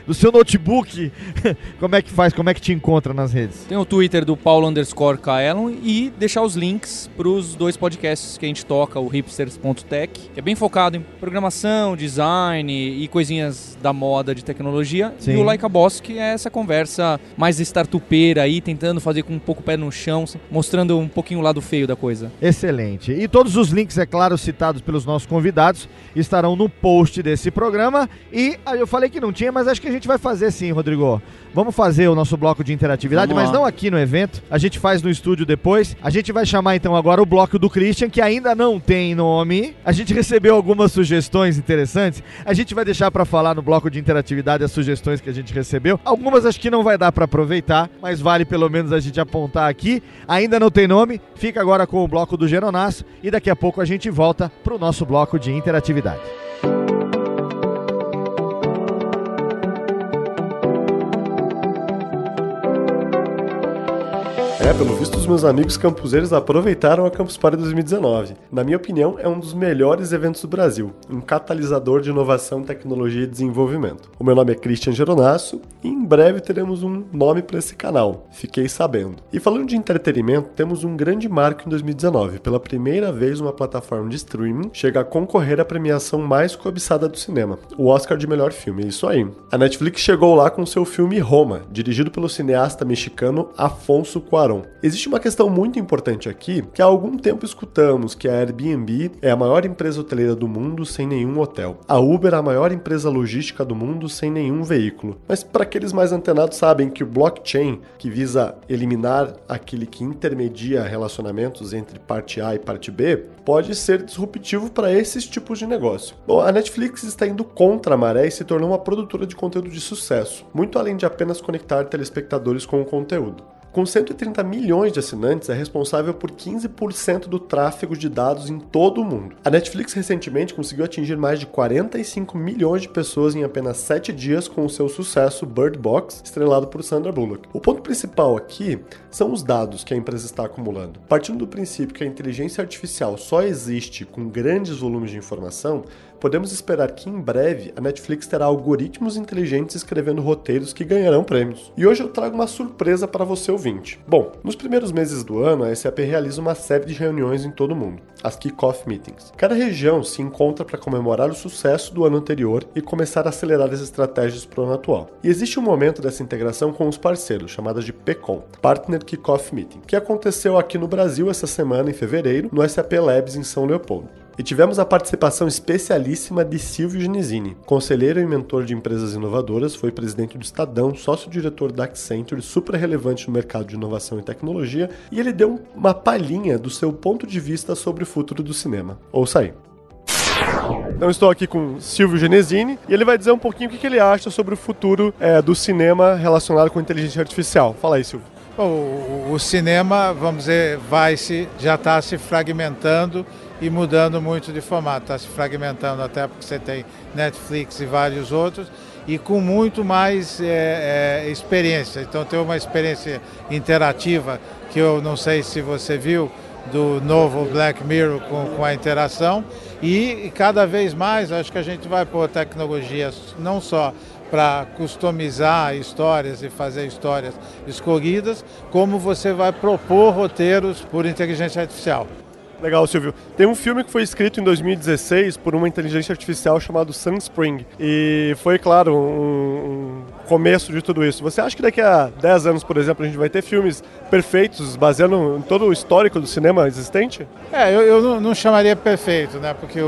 S2: do seu notebook, como é que faz, como é que te encontra nas redes?
S6: Tem o Twitter do Paulo underscore Kaelon e deixar os links para os dois podcasts que a gente toca, o hipsters.tech, que é bem focado em programação, design e coisinhas da moda de tecnologia.
S2: Sim.
S6: E o Like a Boss, que é essa conversa mais startupeira aí, tentando fazer com um pouco pé no chão, mostrando um pouquinho o lado feio da coisa.
S2: Excelente. E todos os links, é claro, citados pelos nossos convidados, estarão no post desse programa. E eu falei que não tinha, mas acho que a gente vai fazer sim, Rodrigo. Vamos fazer o nosso bloco de interatividade,
S3: Vamos
S2: mas
S3: lá.
S2: não aqui no evento. A gente faz no estúdio depois. A gente vai chamar então agora o bloco do Christian, que ainda não tem nome. A gente recebeu algumas sugestões interessantes. A gente vai deixar para falar no bloco de interatividade as sugestões que a gente recebeu. Algumas acho que não vai dar para aproveitar, mas vale pelo menos a gente apontar aqui. Ainda não tem nome. Fica agora com o bloco do Geronasso e daqui a pouco a gente volta pro nosso bloco de interatividade.
S14: É, pelo visto, os meus amigos campuseiros aproveitaram a Campus Party 2019. Na minha opinião, é um dos melhores eventos do Brasil, um catalisador de inovação, tecnologia e desenvolvimento. O meu nome é Christian Geronasso e em breve teremos um nome para esse canal, fiquei sabendo. E falando de entretenimento, temos um grande marco em 2019. Pela primeira vez, uma plataforma de streaming chega a concorrer à premiação mais cobiçada do cinema, o Oscar de melhor filme. É isso aí. A Netflix chegou lá com seu filme Roma, dirigido pelo cineasta mexicano Afonso Cuarón. Existe uma questão muito importante aqui, que há algum tempo escutamos que a Airbnb é a maior empresa hoteleira do mundo sem nenhum hotel. A Uber é a maior empresa logística do mundo sem nenhum veículo. Mas para aqueles mais antenados sabem que o blockchain, que visa eliminar aquele que intermedia relacionamentos entre parte A e parte B, pode ser disruptivo para esses tipos de negócio. Bom, a Netflix está indo contra a maré e se tornou uma produtora de conteúdo de sucesso, muito além de apenas conectar telespectadores com o conteúdo. Com 130 milhões de assinantes, é responsável por 15% do tráfego de dados em todo o mundo. A Netflix recentemente conseguiu atingir mais de 45 milhões de pessoas em apenas 7 dias com o seu sucesso Bird Box, estrelado por Sandra Bullock. O ponto principal aqui são os dados que a empresa está acumulando. Partindo do princípio que a inteligência artificial só existe com grandes volumes de informação, podemos esperar que em breve a Netflix terá algoritmos inteligentes escrevendo roteiros que ganharão prêmios. E hoje eu trago uma surpresa para você ouvinte. Bom, nos primeiros meses do ano, a SAP realiza uma série de reuniões em todo o mundo, as Kickoff Meetings. Cada região se encontra para comemorar o sucesso do ano anterior e começar a acelerar as estratégias para o ano atual. E existe um momento dessa integração com os parceiros, chamadas de PCOM, Partner Kickoff Meeting, que aconteceu aqui no Brasil essa semana em fevereiro, no SAP Labs em São Leopoldo. E tivemos a participação especialíssima de Silvio Genesini, conselheiro e mentor de empresas inovadoras, foi presidente do Estadão, sócio-diretor da Accenture, super relevante no mercado de inovação e tecnologia, e ele deu uma palhinha do seu ponto de vista sobre o futuro do cinema. Ouça aí. Então estou aqui com Silvio Genesini e ele vai dizer um pouquinho o que ele acha sobre o futuro é, do cinema relacionado com inteligência artificial. Fala aí, Silvio.
S15: O, o cinema, vamos dizer, vai se já está se fragmentando e mudando muito de formato. Está se fragmentando até porque você tem Netflix e vários outros e com muito mais é, é, experiência. Então tem uma experiência interativa que eu não sei se você viu do novo Black Mirror com, com a interação e, e cada vez mais acho que a gente vai pôr tecnologias não só para customizar histórias e fazer histórias escolhidas, como você vai propor roteiros por inteligência artificial.
S14: Legal, Silvio. Tem um filme que foi escrito em 2016 por uma inteligência artificial chamado Sunspring. E foi, claro, um, um, começo de tudo isso. Você acha que daqui a 10 anos, por exemplo, a gente vai ter filmes perfeitos, baseando em todo o histórico do cinema existente?
S15: É, eu, eu não, chamaria perfeito, né? Porque o,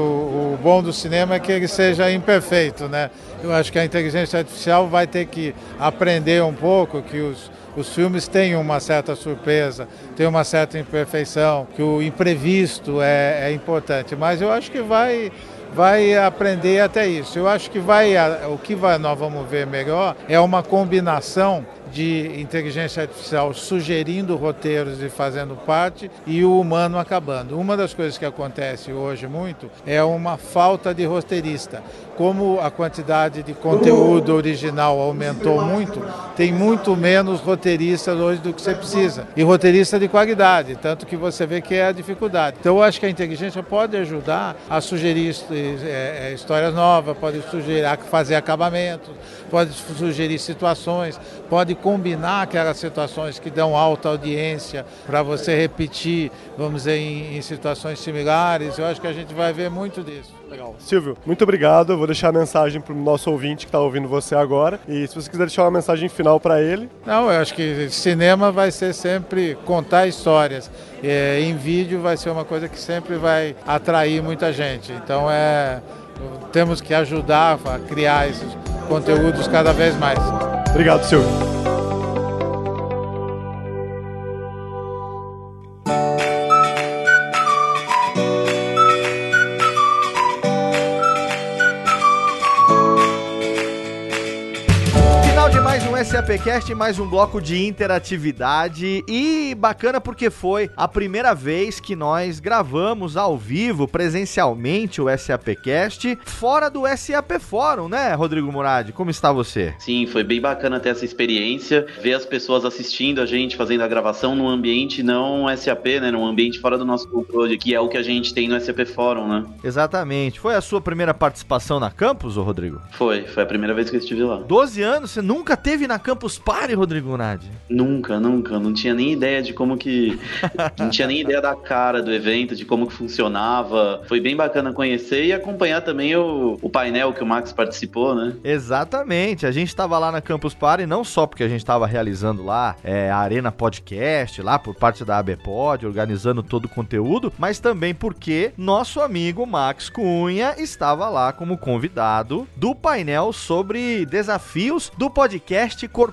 S15: o bom do cinema é que ele seja imperfeito, né? Eu acho que a inteligência artificial vai ter que aprender um pouco que os os filmes têm uma certa surpresa, tem uma certa imperfeição, que o imprevisto é, é importante, mas eu acho que vai vai aprender até isso. Eu acho que vai o que vai, nós vamos ver melhor é uma combinação de inteligência artificial sugerindo roteiros e fazendo parte e o humano acabando. Uma das coisas que acontece hoje muito é uma falta de roteirista. Como a quantidade de conteúdo original aumentou muito, tem muito menos roteiristas hoje do que você precisa. E roteirista de qualidade, tanto que você vê que é a dificuldade. Então eu acho que a inteligência pode ajudar a sugerir é, é, histórias novas, pode sugerir fazer acabamentos, pode sugerir situações, pode combinar aquelas situações que dão alta audiência para você repetir, vamos dizer, em, em, situações similares. Eu acho que a gente vai ver muito disso.
S14: Legal. Silvio, muito obrigado. Eu vou deixar a mensagem para o nosso ouvinte que está ouvindo você agora. E se você quiser deixar uma mensagem final para ele.
S15: Não, eu acho que cinema vai ser sempre contar histórias. É, em vídeo vai ser uma coisa que sempre vai atrair muita gente. Então é temos que ajudar a criar esses conteúdos cada vez mais.
S14: Obrigado, Silvio.
S2: SAPcast mais um bloco de interatividade e bacana porque foi a primeira vez que nós gravamos ao vivo, presencialmente, o SAPcast, fora do SAP Fórum, né, Rodrigo Murad? Como está você?
S3: Sim, foi bem bacana ter essa experiência, ver as pessoas assistindo a gente, fazendo a gravação num ambiente não SAP, né, num ambiente fora do nosso controle, que é o que a gente tem no SAP Fórum, né?
S2: Exatamente. Foi a sua primeira participação na Campus, ô Rodrigo?
S3: Foi, foi a primeira vez que eu estive lá.
S2: 12 anos, você nunca teve na Campus Party, Rodrigo Nadi?
S3: Nunca, nunca. Não tinha nem ideia de como que. não tinha nem ideia da cara do evento, de como que funcionava. Foi bem bacana conhecer e acompanhar também o, o painel que o Max participou, né?
S2: Exatamente. A gente estava lá na Campus Party, não só porque a gente estava realizando lá é, a Arena Podcast, lá por parte da ABPod, organizando todo o conteúdo, mas também porque nosso amigo Max Cunha estava lá como convidado do painel sobre desafios do podcast corporativo.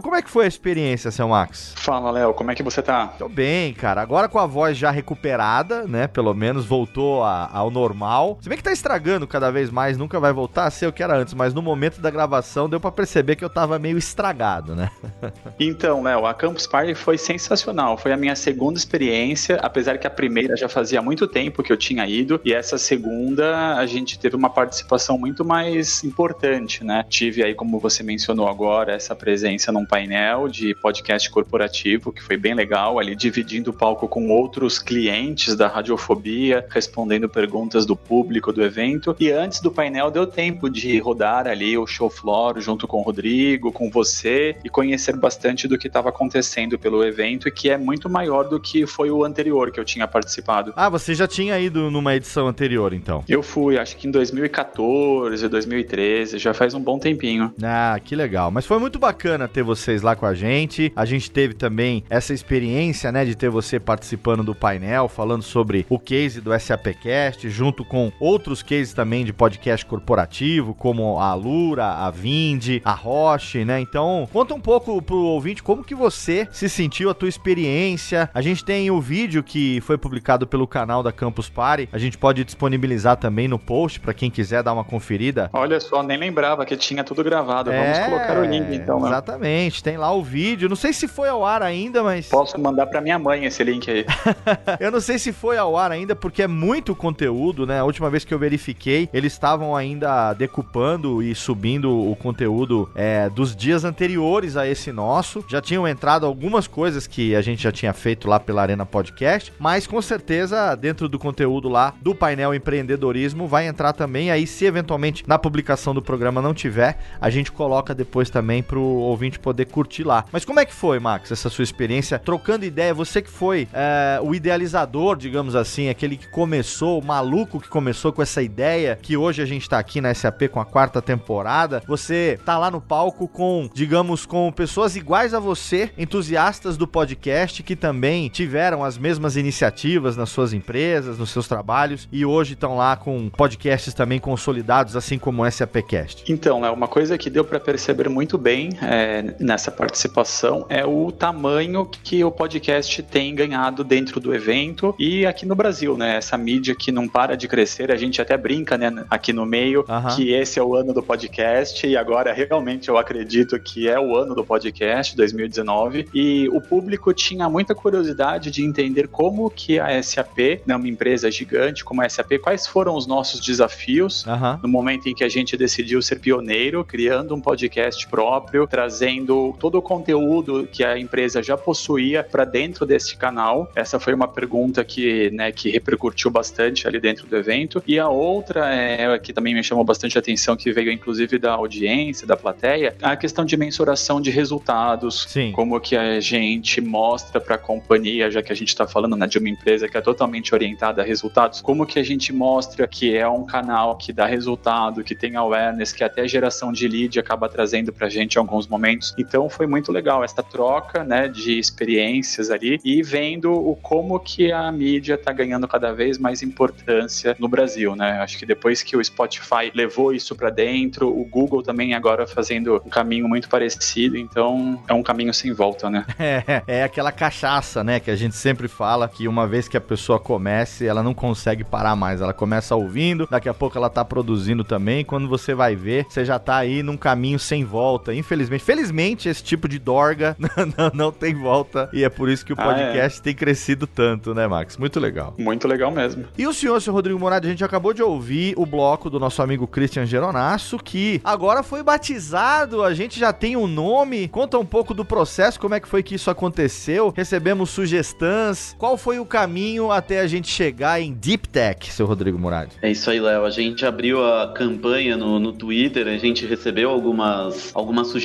S2: Como é que foi a experiência, seu Max?
S16: Fala, Léo, como é que você tá?
S2: Tô bem, cara. Agora com a voz já recuperada, né? Pelo menos voltou a, ao normal. Se bem que tá estragando cada vez mais, nunca vai voltar a ser o que era antes, mas no momento da gravação deu para perceber que eu tava meio estragado, né?
S16: então, Léo, a Campus Party foi sensacional. Foi a minha segunda experiência, apesar que a primeira já fazia muito tempo que eu tinha ido, e essa segunda a gente teve uma participação muito mais importante, né? Tive aí, como você mencionou agora, essa presença num painel de podcast corporativo, que foi bem legal, ali dividindo o palco com outros clientes da Radiofobia, respondendo perguntas do público do evento. E antes do painel deu tempo de rodar ali o show floor junto com o Rodrigo, com você e conhecer bastante do que estava acontecendo pelo evento e que é muito maior do que foi o anterior que eu tinha participado.
S2: Ah, você já tinha ido numa edição anterior, então?
S16: Eu fui, acho que em 2014, 2013, já faz um bom tempinho.
S2: Ah, que legal. Mas foi muito bacana ter vocês lá com a gente. A gente teve também essa experiência, né, de ter você participando do painel, falando sobre o case do SAPcast, junto com outros cases também de podcast corporativo, como a Lura, a Vind, a Roche, né? Então, conta um pouco pro ouvinte como que você se sentiu, a tua experiência. A gente tem o vídeo que foi publicado pelo canal da Campus Party. A gente pode disponibilizar também no post para quem quiser dar uma conferida.
S16: Olha só, nem lembrava que tinha tudo gravado. É, Vamos colocar o link então,
S2: né? Exatamente, tem lá o vídeo. Não sei se foi ao ar ainda, mas.
S16: Posso mandar para minha mãe esse link aí.
S2: eu não sei se foi ao ar ainda, porque é muito conteúdo, né? A última vez que eu verifiquei, eles estavam ainda decupando e subindo o conteúdo é, dos dias anteriores a esse nosso. Já tinham entrado algumas coisas que a gente já tinha feito lá pela Arena Podcast, mas com certeza dentro do conteúdo lá do painel empreendedorismo vai entrar também. Aí, se eventualmente na publicação do programa não tiver, a gente coloca depois também pro ouvinte poder curtir lá. Mas como é que foi, Max, essa sua experiência trocando ideia? Você que foi é, o idealizador, digamos assim, aquele que começou, o maluco que começou com essa ideia, que hoje a gente tá aqui na SAP com a quarta temporada. Você tá lá no palco com, digamos, com pessoas iguais a você, entusiastas do podcast, que também tiveram as mesmas iniciativas nas suas empresas, nos seus trabalhos, e hoje estão lá com podcasts também consolidados, assim como o SAPcast.
S16: Então, é uma coisa que deu para perceber muito bem é, nessa participação é o tamanho que o podcast tem ganhado dentro do evento e aqui no Brasil, né? Essa mídia que não para de crescer, a gente até brinca, né, aqui no meio, uhum. que esse é o ano do podcast e agora realmente eu acredito que é o ano do podcast, 2019, e o público tinha muita curiosidade de entender como que a SAP, né, uma empresa gigante como a SAP, quais foram os nossos desafios uhum. no momento em que a gente decidiu ser pioneiro, criando um podcast próprio, trazendo todo o conteúdo que a empresa já possuía para dentro desse canal. Essa foi uma pergunta que, né, que repercutiu bastante ali dentro do evento. E a outra é que também me chamou bastante atenção, que veio inclusive da audiência, da plateia, a questão de mensuração de resultados,
S2: Sim.
S16: como que a gente mostra para a companhia, já que a gente está falando né, de uma empresa que é totalmente orientada a resultados, como que a gente mostra que é um canal que dá resultado, que tem awareness, que até geração de lead acaba trazendo para a gente em alguns momentos. Então foi muito legal essa troca, né, de experiências ali e vendo o como que a mídia está ganhando cada vez mais importância no Brasil, né? Acho que depois que o Spotify levou isso para dentro, o Google também agora fazendo um caminho muito parecido, então é um caminho sem volta, né?
S2: É, é aquela cachaça, né, que a gente sempre fala que uma vez que a pessoa comece, ela não consegue parar mais. Ela começa ouvindo, daqui a pouco ela tá produzindo também, quando você vai ver, você já tá aí num caminho sem volta. Infelizmente. Felizmente, esse tipo de dorga não, não, tem volta. E é por isso que o podcast ah, é. tem crescido tanto, né, Max? Muito legal.
S17: Muito legal mesmo.
S2: E o senhor, senhor Rodrigo Morado, a gente acabou de ouvir o bloco do nosso amigo Christian Geronasso, que agora foi batizado, a gente já tem um nome. Conta um pouco do processo, como é que foi que isso aconteceu. Recebemos sugestões. Qual foi o caminho até a gente chegar em Deep Tech, seu Rodrigo Morado?
S17: É isso aí, Léo. A gente abriu a campanha no, no Twitter, a gente recebeu algumas, algumas sugestões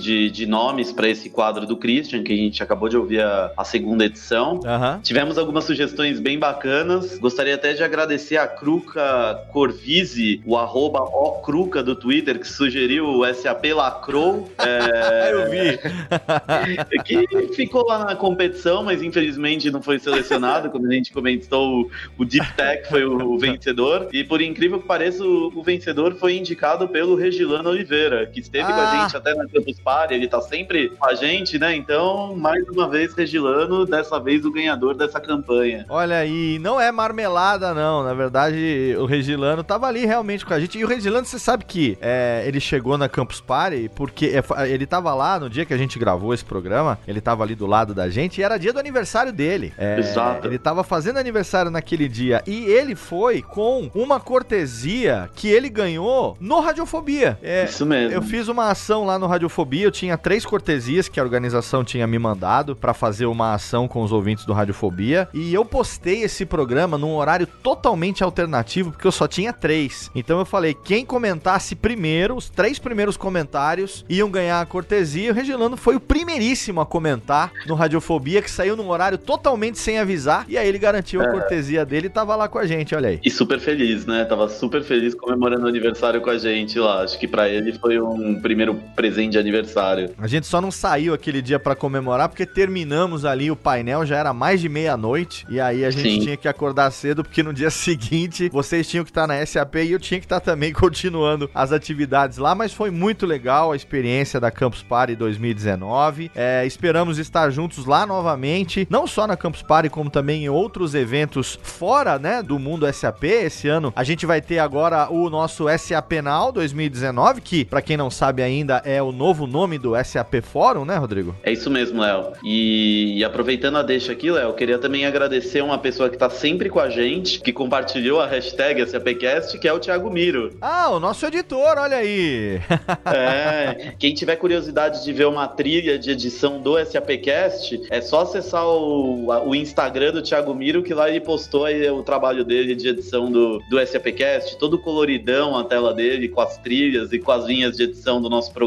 S17: de, de nomes para esse quadro do Christian, que a gente acabou de ouvir a, a segunda edição. Uhum. Tivemos algumas sugestões bem bacanas. Gostaria até de agradecer a Cruca Corvise, o arroba Ocruca do Twitter, que sugeriu o SAP Lacrou.
S2: É... Eu vi.
S17: que ficou lá na competição, mas infelizmente não foi selecionado. Como a gente comentou, o Deep Tech foi o, vencedor. E por incrível que pareça, o, o vencedor foi indicado pelo Regilano Oliveira, que esteve ah. com a ah. Gente até na Campus Party. Ele tá sempre com a gente, né? Então, mais uma vez, Regilano, dessa vez o ganhador dessa campanha.
S2: Olha aí, não é marmelada, não. Na verdade, o Regilano tava ali realmente com a gente. E o Regilano, você sabe que é, ele chegou na Campus Party porque é, ele tava lá no dia que a gente gravou esse programa, ele tava ali do lado da gente e era dia do aniversário dele. É, Exato. Ele tava fazendo aniversário naquele dia e ele foi com uma cortesia que ele ganhou no Radiofobia.
S17: É, Isso mesmo.
S2: Eu fiz uma ação lá no Radiofobia, eu tinha três cortesias que a organização tinha me mandado para fazer uma ação com os ouvintes do Radiofobia e eu postei esse programa num horário totalmente alternativo porque eu só tinha três. Então eu falei, quem comentasse primeiro, os três primeiros comentários iam ganhar a cortesia. O Regilano foi o primeiríssimo a comentar no Radiofobia, que saiu num horário totalmente sem avisar. E aí ele garantiu a é. cortesia dele e tava lá com a gente, olha aí.
S17: E super feliz, né? Tava super feliz comemorando o aniversário com a gente lá. Acho que para ele foi um primeiro presente de aniversário.
S2: A gente só não saiu aquele dia para comemorar porque terminamos ali o painel, já era mais de meia-noite. E aí a gente Sim. tinha que acordar cedo porque no dia seguinte vocês tinham que estar na SAP e eu tinha que estar também continuando as atividades lá, mas foi muito legal a experiência da Campus Party 2019. É, esperamos estar juntos lá novamente, não só na Campus Party, como também em outros eventos fora, né, do mundo SAP. Esse ano a gente vai ter agora o nosso SAP Now 2019, que, para quem não sabe ainda, é o novo nome do SAP Fórum, né, Rodrigo?
S17: É isso mesmo, Léo. E, e aproveitando a deixa aqui, Léo, queria também agradecer uma pessoa que está sempre com a gente, que compartilhou a hashtag SAPcast, que é o Thiago Miro.
S2: Ah, o nosso editor, olha aí.
S17: é, quem tiver curiosidade de ver uma trilha de edição do SAPcast, é só acessar o, o Instagram do Thiago Miro, que lá ele postou aí o trabalho dele de edição do, do SAPcast, todo coloridão a tela dele, com as trilhas e com as linhas de edição do nosso programa.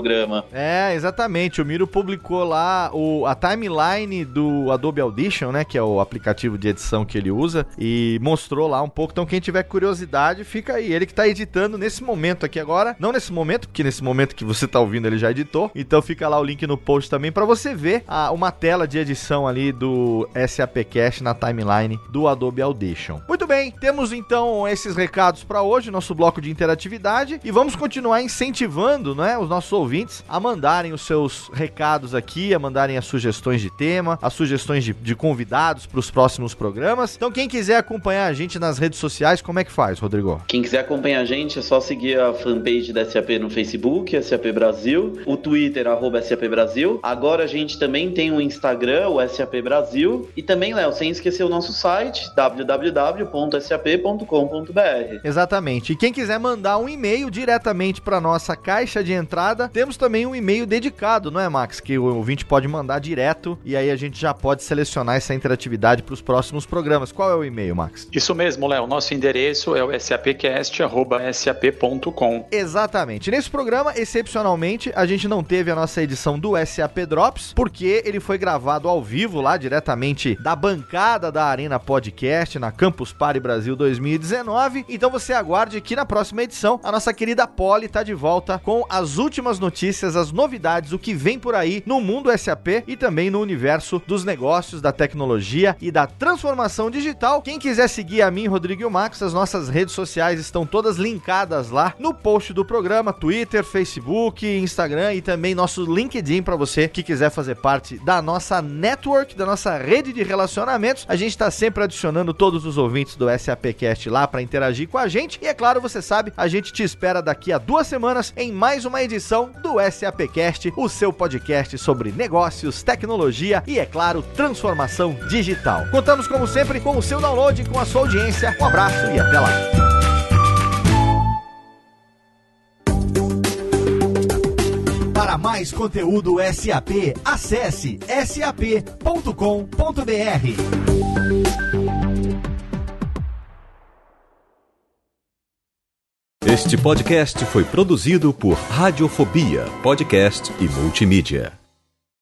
S2: É, exatamente. O Miro publicou lá o, a timeline do Adobe Audition, né, que é o aplicativo de edição que ele usa, e mostrou lá um pouco. Então, quem tiver curiosidade, fica aí. Ele que tá editando nesse momento aqui agora. Não nesse momento, porque nesse momento que você tá ouvindo ele já editou. Então fica lá o link no post também para você ver a, uma tela de edição ali do SAPcast na timeline do Adobe Audition. Muito bem, temos então esses recados para hoje, nosso bloco de interatividade e vamos continuar incentivando, né, os nossos ouvintes a mandarem os seus recados aqui, a mandarem as sugestões de tema, as sugestões de, de convidados para os próximos programas. Então quem quiser acompanhar a gente nas redes sociais, como é que faz, Rodrigo?
S17: Quem quiser acompanhar a gente é só seguir a fanpage da SAP no Facebook, SAP Brasil, o Twitter, arroba SAP Brasil. Agora a gente também tem o Instagram, o SAP Brasil. E também, Léo, sem esquecer o nosso site, www.sap.com.br.
S2: Exatamente. E quem quiser mandar um e-mail diretamente para nossa caixa de entrada, temos também um e-mail dedicado, não é, Max? Que o ouvinte pode mandar direto e aí a gente já pode selecionar essa interatividade para os próximos programas. Qual é o e-mail, Max?
S17: Isso mesmo, Léo. Nosso endereço é o sapcast.sap.com.
S2: Exatamente. Nesse programa, excepcionalmente, a gente não teve a nossa edição do SAP Drops, porque ele foi gravado ao vivo lá, diretamente da bancada da Arena Podcast, na Campus Party Brasil 2019. Então você aguarde que na próxima edição, a nossa querida Polly tá de volta com as últimas notícias, as novidades, o que vem por aí no mundo SAP e também no universo dos negócios, da tecnologia e da transformação digital. Quem quiser seguir a mim, Rodrigo e o Max, as nossas redes sociais estão todas linkadas lá no post do programa, Twitter, Facebook, Instagram e também nosso LinkedIn para você que quiser fazer parte da nossa network, da nossa rede de relacionamentos. A gente está sempre adicionando todos os ouvintes do SAPcast lá para interagir com a gente. E é claro, você sabe, a gente te espera daqui a duas semanas em mais uma edição do SAPcast, o seu podcast sobre negócios, tecnologia e, é claro, transformação digital. Contamos, como sempre, com o seu download com a sua audiência. Um abraço e até lá. Para mais conteúdo SAP, acesse sap.com.br.
S18: Este podcast foi produzido por Radiofobia, podcast e multimídia.